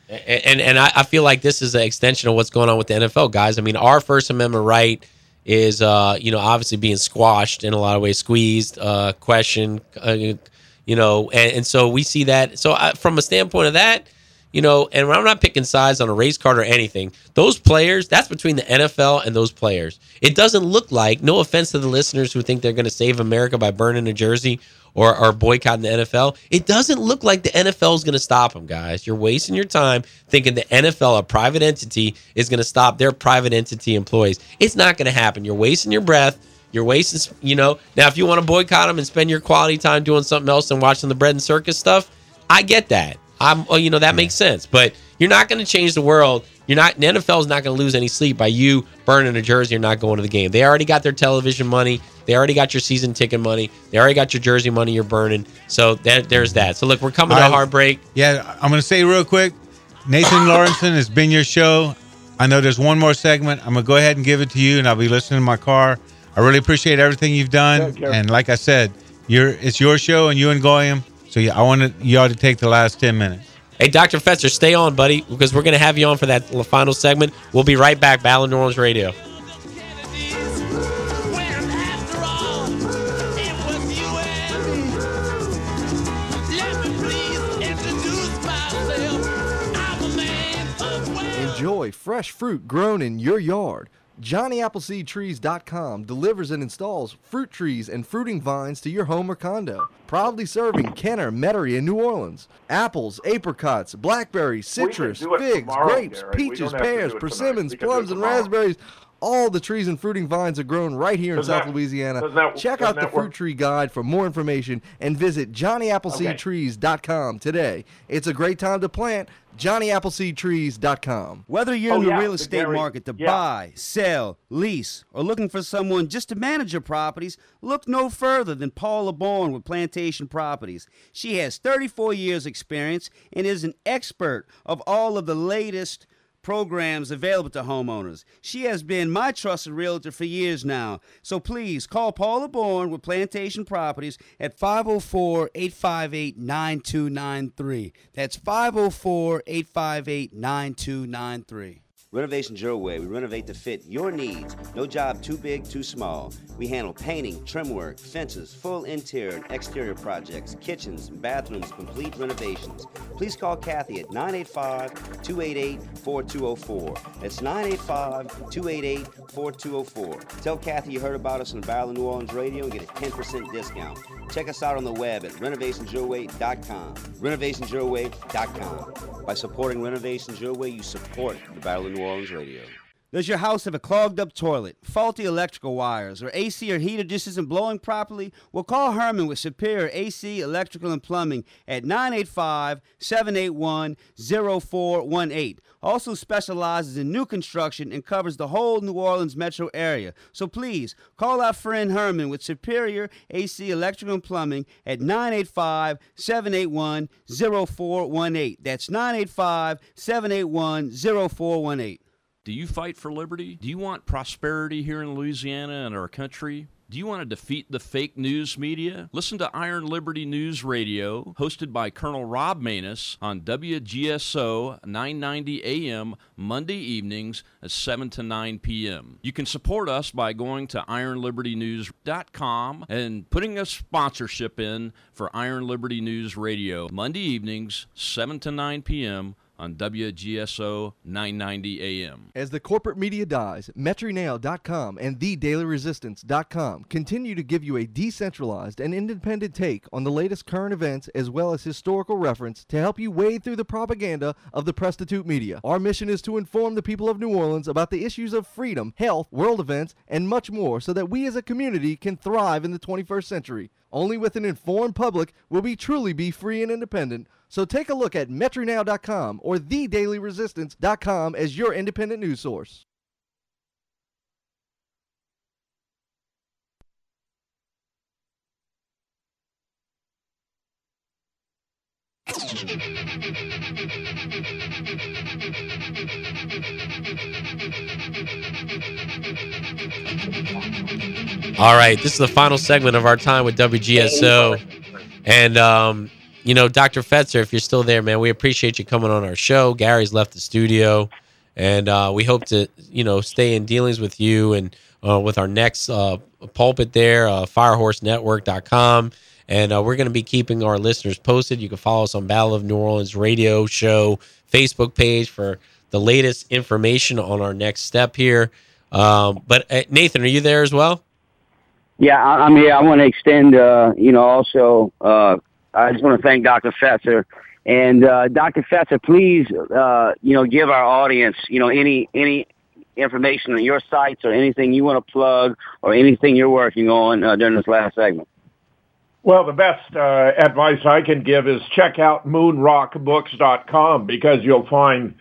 And and, and I, I feel like this is an extension of what's going on with the NFL guys. I mean, our First Amendment right is, uh, you know, obviously being squashed in a lot of ways, squeezed, uh, questioned, uh, you know, and, and so we see that. So I, from a standpoint of that, you know, and I'm not picking sides on a race card or anything. Those players, that's between the NFL and those players. It doesn't look like, no offense to the listeners who think they're going to save America by burning a jersey or, or boycotting the NFL. It doesn't look like the NFL is going to stop them, guys. You're wasting your time thinking the NFL, a private entity, is going to stop their private entity employees. It's not going to happen. You're wasting your breath. You're wasting, you know. Now, if you want to boycott them and spend your quality time doing something else and watching the bread and circus stuff, I get that. I'm, well, you know, that makes sense. But you're not going to change the world. You're not. The NFL is not going to lose any sleep by you burning a jersey or not going to the game. They already got their television money. They already got your season ticket money. They already got your jersey money you're burning. So there, there's that. So look, we're coming to a I- hard break. Yeah, I'm going to say real quick Nathan [LAUGHS] Laurenson has been your show. I know there's one more segment. I'm going to go ahead and give it to you, and I'll be listening in my car. I really appreciate everything you've done. And like I said, you're it's your show, and you and Goyim. So yeah, I want you all to take the last 10 minutes. Hey, Dr. Fetzer, stay on, buddy, because we're going to have you on for that final segment. We'll be right back. Battle New Orleans Radio. Enjoy fresh fruit grown in your yard. JohnnyAppleseedTrees.com delivers and installs fruit trees and fruiting vines to your home or condo. Proudly serving Kenner, Metairie, and New Orleans. Apples, apricots, blackberries, citrus, figs, tomorrow, grapes, Gary. Peaches, don't have to do pears, persimmons, We can do it plums, and raspberries. All the trees and fruiting vines are grown right here in Doesn't South that- Louisiana. that- Check out the that work? fruit tree guide for more information and visit JohnnyAppleseedTrees.com today. It's a great time to plant. JohnnyAppleseedTrees.com. Whether you're Oh, in the yeah, real the estate Gary- market to yeah. buy, sell, lease, or looking for someone just to manage your properties, look no further than Paula Bourne with Plantation Properties. She has 34 years experience and is an expert of all of the latest programs available to homeowners. She has been my trusted realtor for years now. So please call Paula Bourne with Plantation Properties at 504 858 9293. That's 504 858 9293. Renovation Your Way. We renovate to fit your needs. No job too big, too small. We handle painting, trim work, fences, full interior and exterior projects, kitchens, bathrooms, complete renovations. Please call Kathy at 985 288 4204. That's 985 288 4204. Tell Kathy you heard about us on Battle New Orleans Radio and get a 10% discount. Check us out on the web at renovationsyourway.com. Renovationsyourway.com. By supporting Renovations Your Way, you support the Battle of New Orleans Radio. Does your house have a clogged up toilet, faulty electrical wires, or AC or heater just isn't blowing properly? Well, call Herman with Superior AC, Electrical, and Plumbing at 985 781 0418. Also specializes in new construction and covers the whole New Orleans metro area. So please call our friend Herman with Superior AC, Electrical, and Plumbing at 985 781 0418. That's 985 781 0418. Do you fight for liberty? Do you want prosperity here in Louisiana and our country? Do you want to defeat the fake news media? Listen to Iron Liberty News Radio, hosted by Colonel Rob Maness on WGSO 990 AM Monday evenings at 7 to 9 p.m. You can support us by going to ironlibertynews.com and putting a sponsorship in for Iron Liberty News Radio Monday evenings, 7 to 9 p.m. on WGSO 990 AM. As the corporate media dies, MetroNow.com and TheDailyResistance.com continue to give you a decentralized and independent take on the latest current events as well as historical reference to help you wade through the propaganda of the prostitute media. Our mission is to inform the people of New Orleans about the issues of freedom, health, world events, and much more so that we as a community can thrive in the 21st century. Only with an informed public will we truly be free and independent. So take a look at metronow.com or thedailyresistance.com as your independent news source. All right, this is the final segment of our time with WGSO. And um, you know, Dr. Fetzer, if you're still there, man, we appreciate you coming on our show. Gary's left the studio, and uh, we hope to, you know, stay in dealings with you and uh, with our next uh, pulpit there, uh, firehorsenetwork.com. And uh, we're going to be keeping our listeners posted. You can follow us on Battle of New Orleans radio show Facebook page for the latest information on our next step here. Um, but uh, Nathan, are you there as well? Yeah, I- I'm here. I want to extend, uh, you know, also, uh, I just want to thank Dr. Fetzer. And uh, Dr. Fetzer, please, uh, you know, give our audience, you know, any any information on your sites or anything you want to plug or anything you're working on uh, during this last segment. Well, the best uh, advice I can give is check out moonrockbooks.com because you'll find,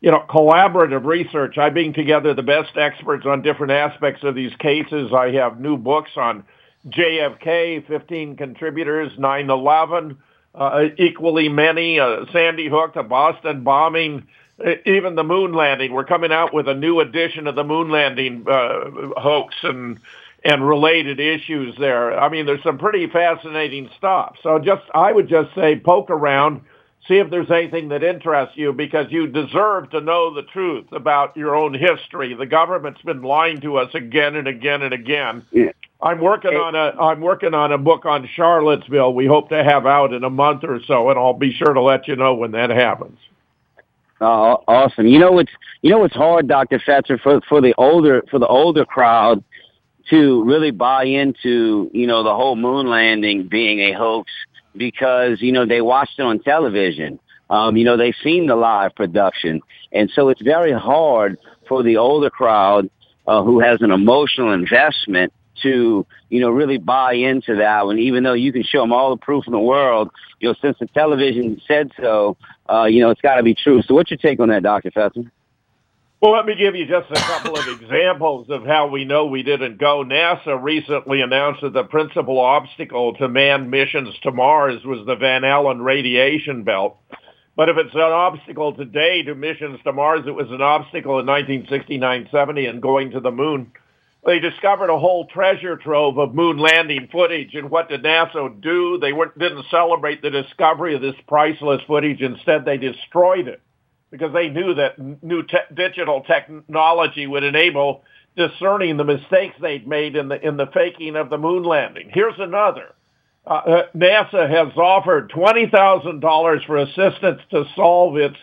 you know, collaborative research. I bring together the best experts on different aspects of these cases. I have new books on JFK, 15 contributors, 9/11, uh, equally many, uh, Sandy Hook, the Boston bombing, even the moon landing. We're coming out with a new edition of the moon landing uh, hoax and and related issues there. I mean, there's some pretty fascinating stuff. So just, I would just say poke around, see if there's anything that interests you because you deserve to know the truth about your own history. The government's been lying to us again and again and again. Yeah. I'm working on a I'm working on a book on Charlottesville. We hope to have out in a month or so, and I'll be sure to let you know when that happens. Uh, awesome. You know what's you know what's hard, Doctor Fetzer, for for the older for the older crowd to really buy into you know the whole moon landing being a hoax because you know they watched it on television. Um, you know they've seen the live production, and so it's very hard for the older crowd uh, who has an emotional investment to you know really buy into that one. Even though you can show them all the proof in the world, you know since the television said so, uh, you know it's got to be true. So what's your take on that, Doctor Fetzer? Well, let me give you just a couple of examples of how we know we didn't go. NASA recently announced that the principal obstacle to manned missions to Mars was the Van Allen radiation belt. But if it's an obstacle today to missions to Mars, it was an obstacle in 1969-70 and going to the moon. They discovered a whole treasure trove of moon landing footage. And what did NASA do? They didn't celebrate the discovery of this priceless footage. Instead, they destroyed it because they knew that new te- digital technology would enable discerning the mistakes they'd made in the in the faking of the moon landing. Here's another. Uh, uh, NASA has offered twenty thousand dollars for assistance to solve its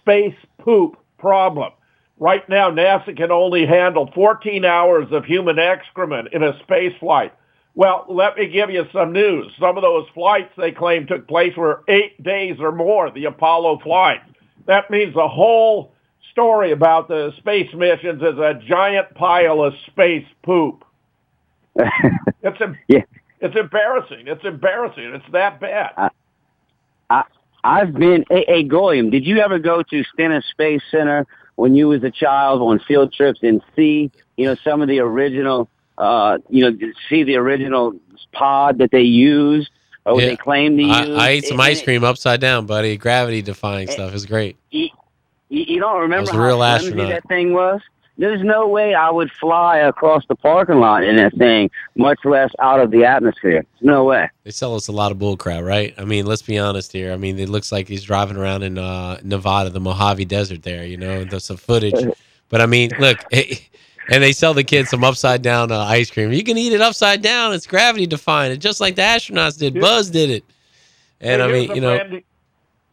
space poop problem. Right now, NASA can only handle 14 hours of human excrement in a space flight. Well, let me give you some news. Some of those flights they claim took place were eight days or more, the Apollo flight. That means the whole story about the space missions is a giant pile of space poop. [LAUGHS] it's a, yeah. it's embarrassing. It's embarrassing. It's that bad. I, I I've been. Hey, hey Goyim, did you ever go to Stennis Space Center when you was a child on field trips and see, you know, some of the original, uh, you know, see the original pod that they used what Yeah. they claim to use? I, I ate some ice it- cream upside down, buddy. Gravity defying stuff is great. You, you don't remember I was a how real astronaut. that thing was? There's no way I would fly across the parking lot in that thing, much less out of the atmosphere. No way. They sell us a lot of bull crap, right? I mean, let's be honest here. I mean, it looks like he's driving around in uh, Nevada, the Mojave Desert there, you know, there's some footage. [LAUGHS] But I mean, look, [LAUGHS] and they sell the kids some upside down uh, ice cream. You can eat it upside down. It's gravity defying. It's just like the astronauts did. Buzz did it. And Hey, I mean, you know, new-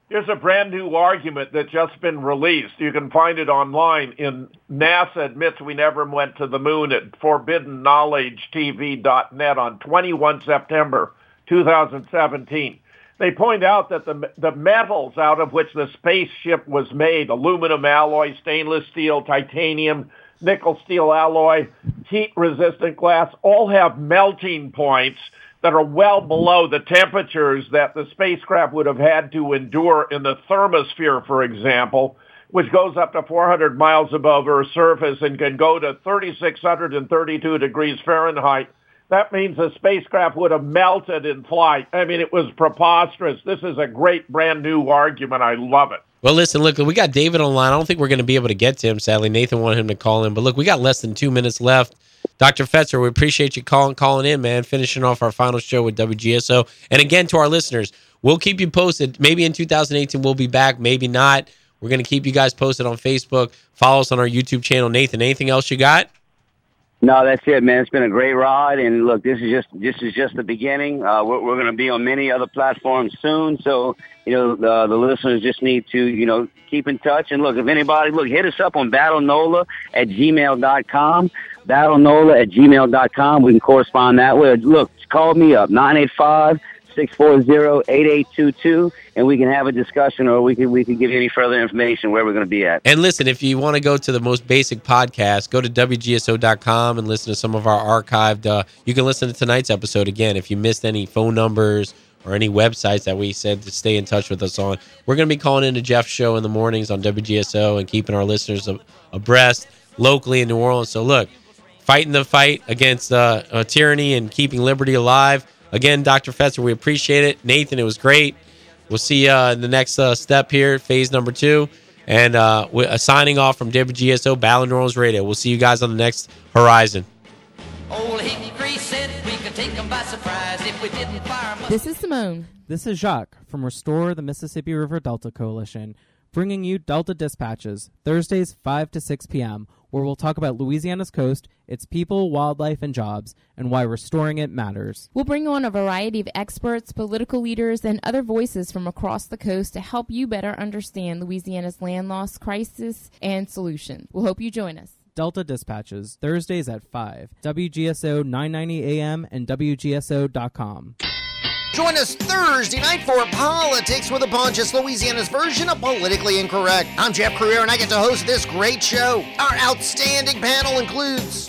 Here's a brand new argument that's just been released. You can find it online. In NASA admits we never went to the moon at ForbiddenKnowledgeTV.net on 21 September 2017. They point out that the the metals out of which the spaceship was made, aluminum alloy, stainless steel, titanium, nickel steel alloy, heat resistant glass, all have melting points that are well below the temperatures that the spacecraft would have had to endure in the thermosphere, for example, which goes up to 400 miles above Earth's surface and can go to 3,632 degrees Fahrenheit. That means the spacecraft would have melted in flight. I mean, it was preposterous. This is a great brand new argument. I love it. Well, listen, look, we got David online. I don't think we're going to be able to get to him. Sadly, Nathan wanted him to call in, but look, we got less than two minutes left. Dr. Fetzer, we appreciate you calling calling in, man. Finishing off our final show with WGSO. And again, to our listeners, we'll keep you posted. Maybe in 2018 we'll be back, maybe not. We're going to keep you guys posted on Facebook. Follow us on our YouTube channel. Nathan, anything else you got? No, that's it, man. It's been a great ride, and look, this is just this is just the beginning. Uh, we're we're going to be on many other platforms soon, so you know the, the listeners just need to you know keep in touch. And look, if anybody look, hit us up on battlenola at gmail dot gmail.com, battlenola at gmail.com. We can correspond that way. Look, call me up nine eight five 640-8822 and we can have a discussion or we can we can give you any further information where we're going to be at. And listen, if you want to go to the most basic podcast, go to wgso.com and listen to some of our archived uh, you can listen to tonight's episode again if you missed any phone numbers or any websites that we said to stay in touch with us on. We're going to be calling into Jeff's show in the mornings on WGSO and keeping our listeners abreast locally in New Orleans. So look, fighting the fight against uh, uh, tyranny and keeping liberty alive Again, Dr. Fetzer, we appreciate it. Nathan, it was great. We'll see you uh, in the next uh, step here, phase number two. And uh, we're uh, signing off from WGSO Battle New Orleans Radio. We'll see you guys on the next horizon. This is Simone. This is Jacques from Restore the Mississippi River Delta Coalition, bringing you Delta Dispatches, Thursdays 5 to 6 p.m where we'll talk about Louisiana's coast, its people, wildlife, and jobs, and why restoring it matters. We'll bring on a variety of experts, political leaders, and other voices from across the coast to help you better understand Louisiana's land loss crisis and solutions. We'll hope you join us. Delta Dispatches, Thursdays at 5, WGSO 990 AM and WGSO.com. Join us Thursday night for Politics with a Punch. It's Louisiana's version of Politically Incorrect. I'm Jeff Crouere, and I get to host this great show. Our outstanding panel includes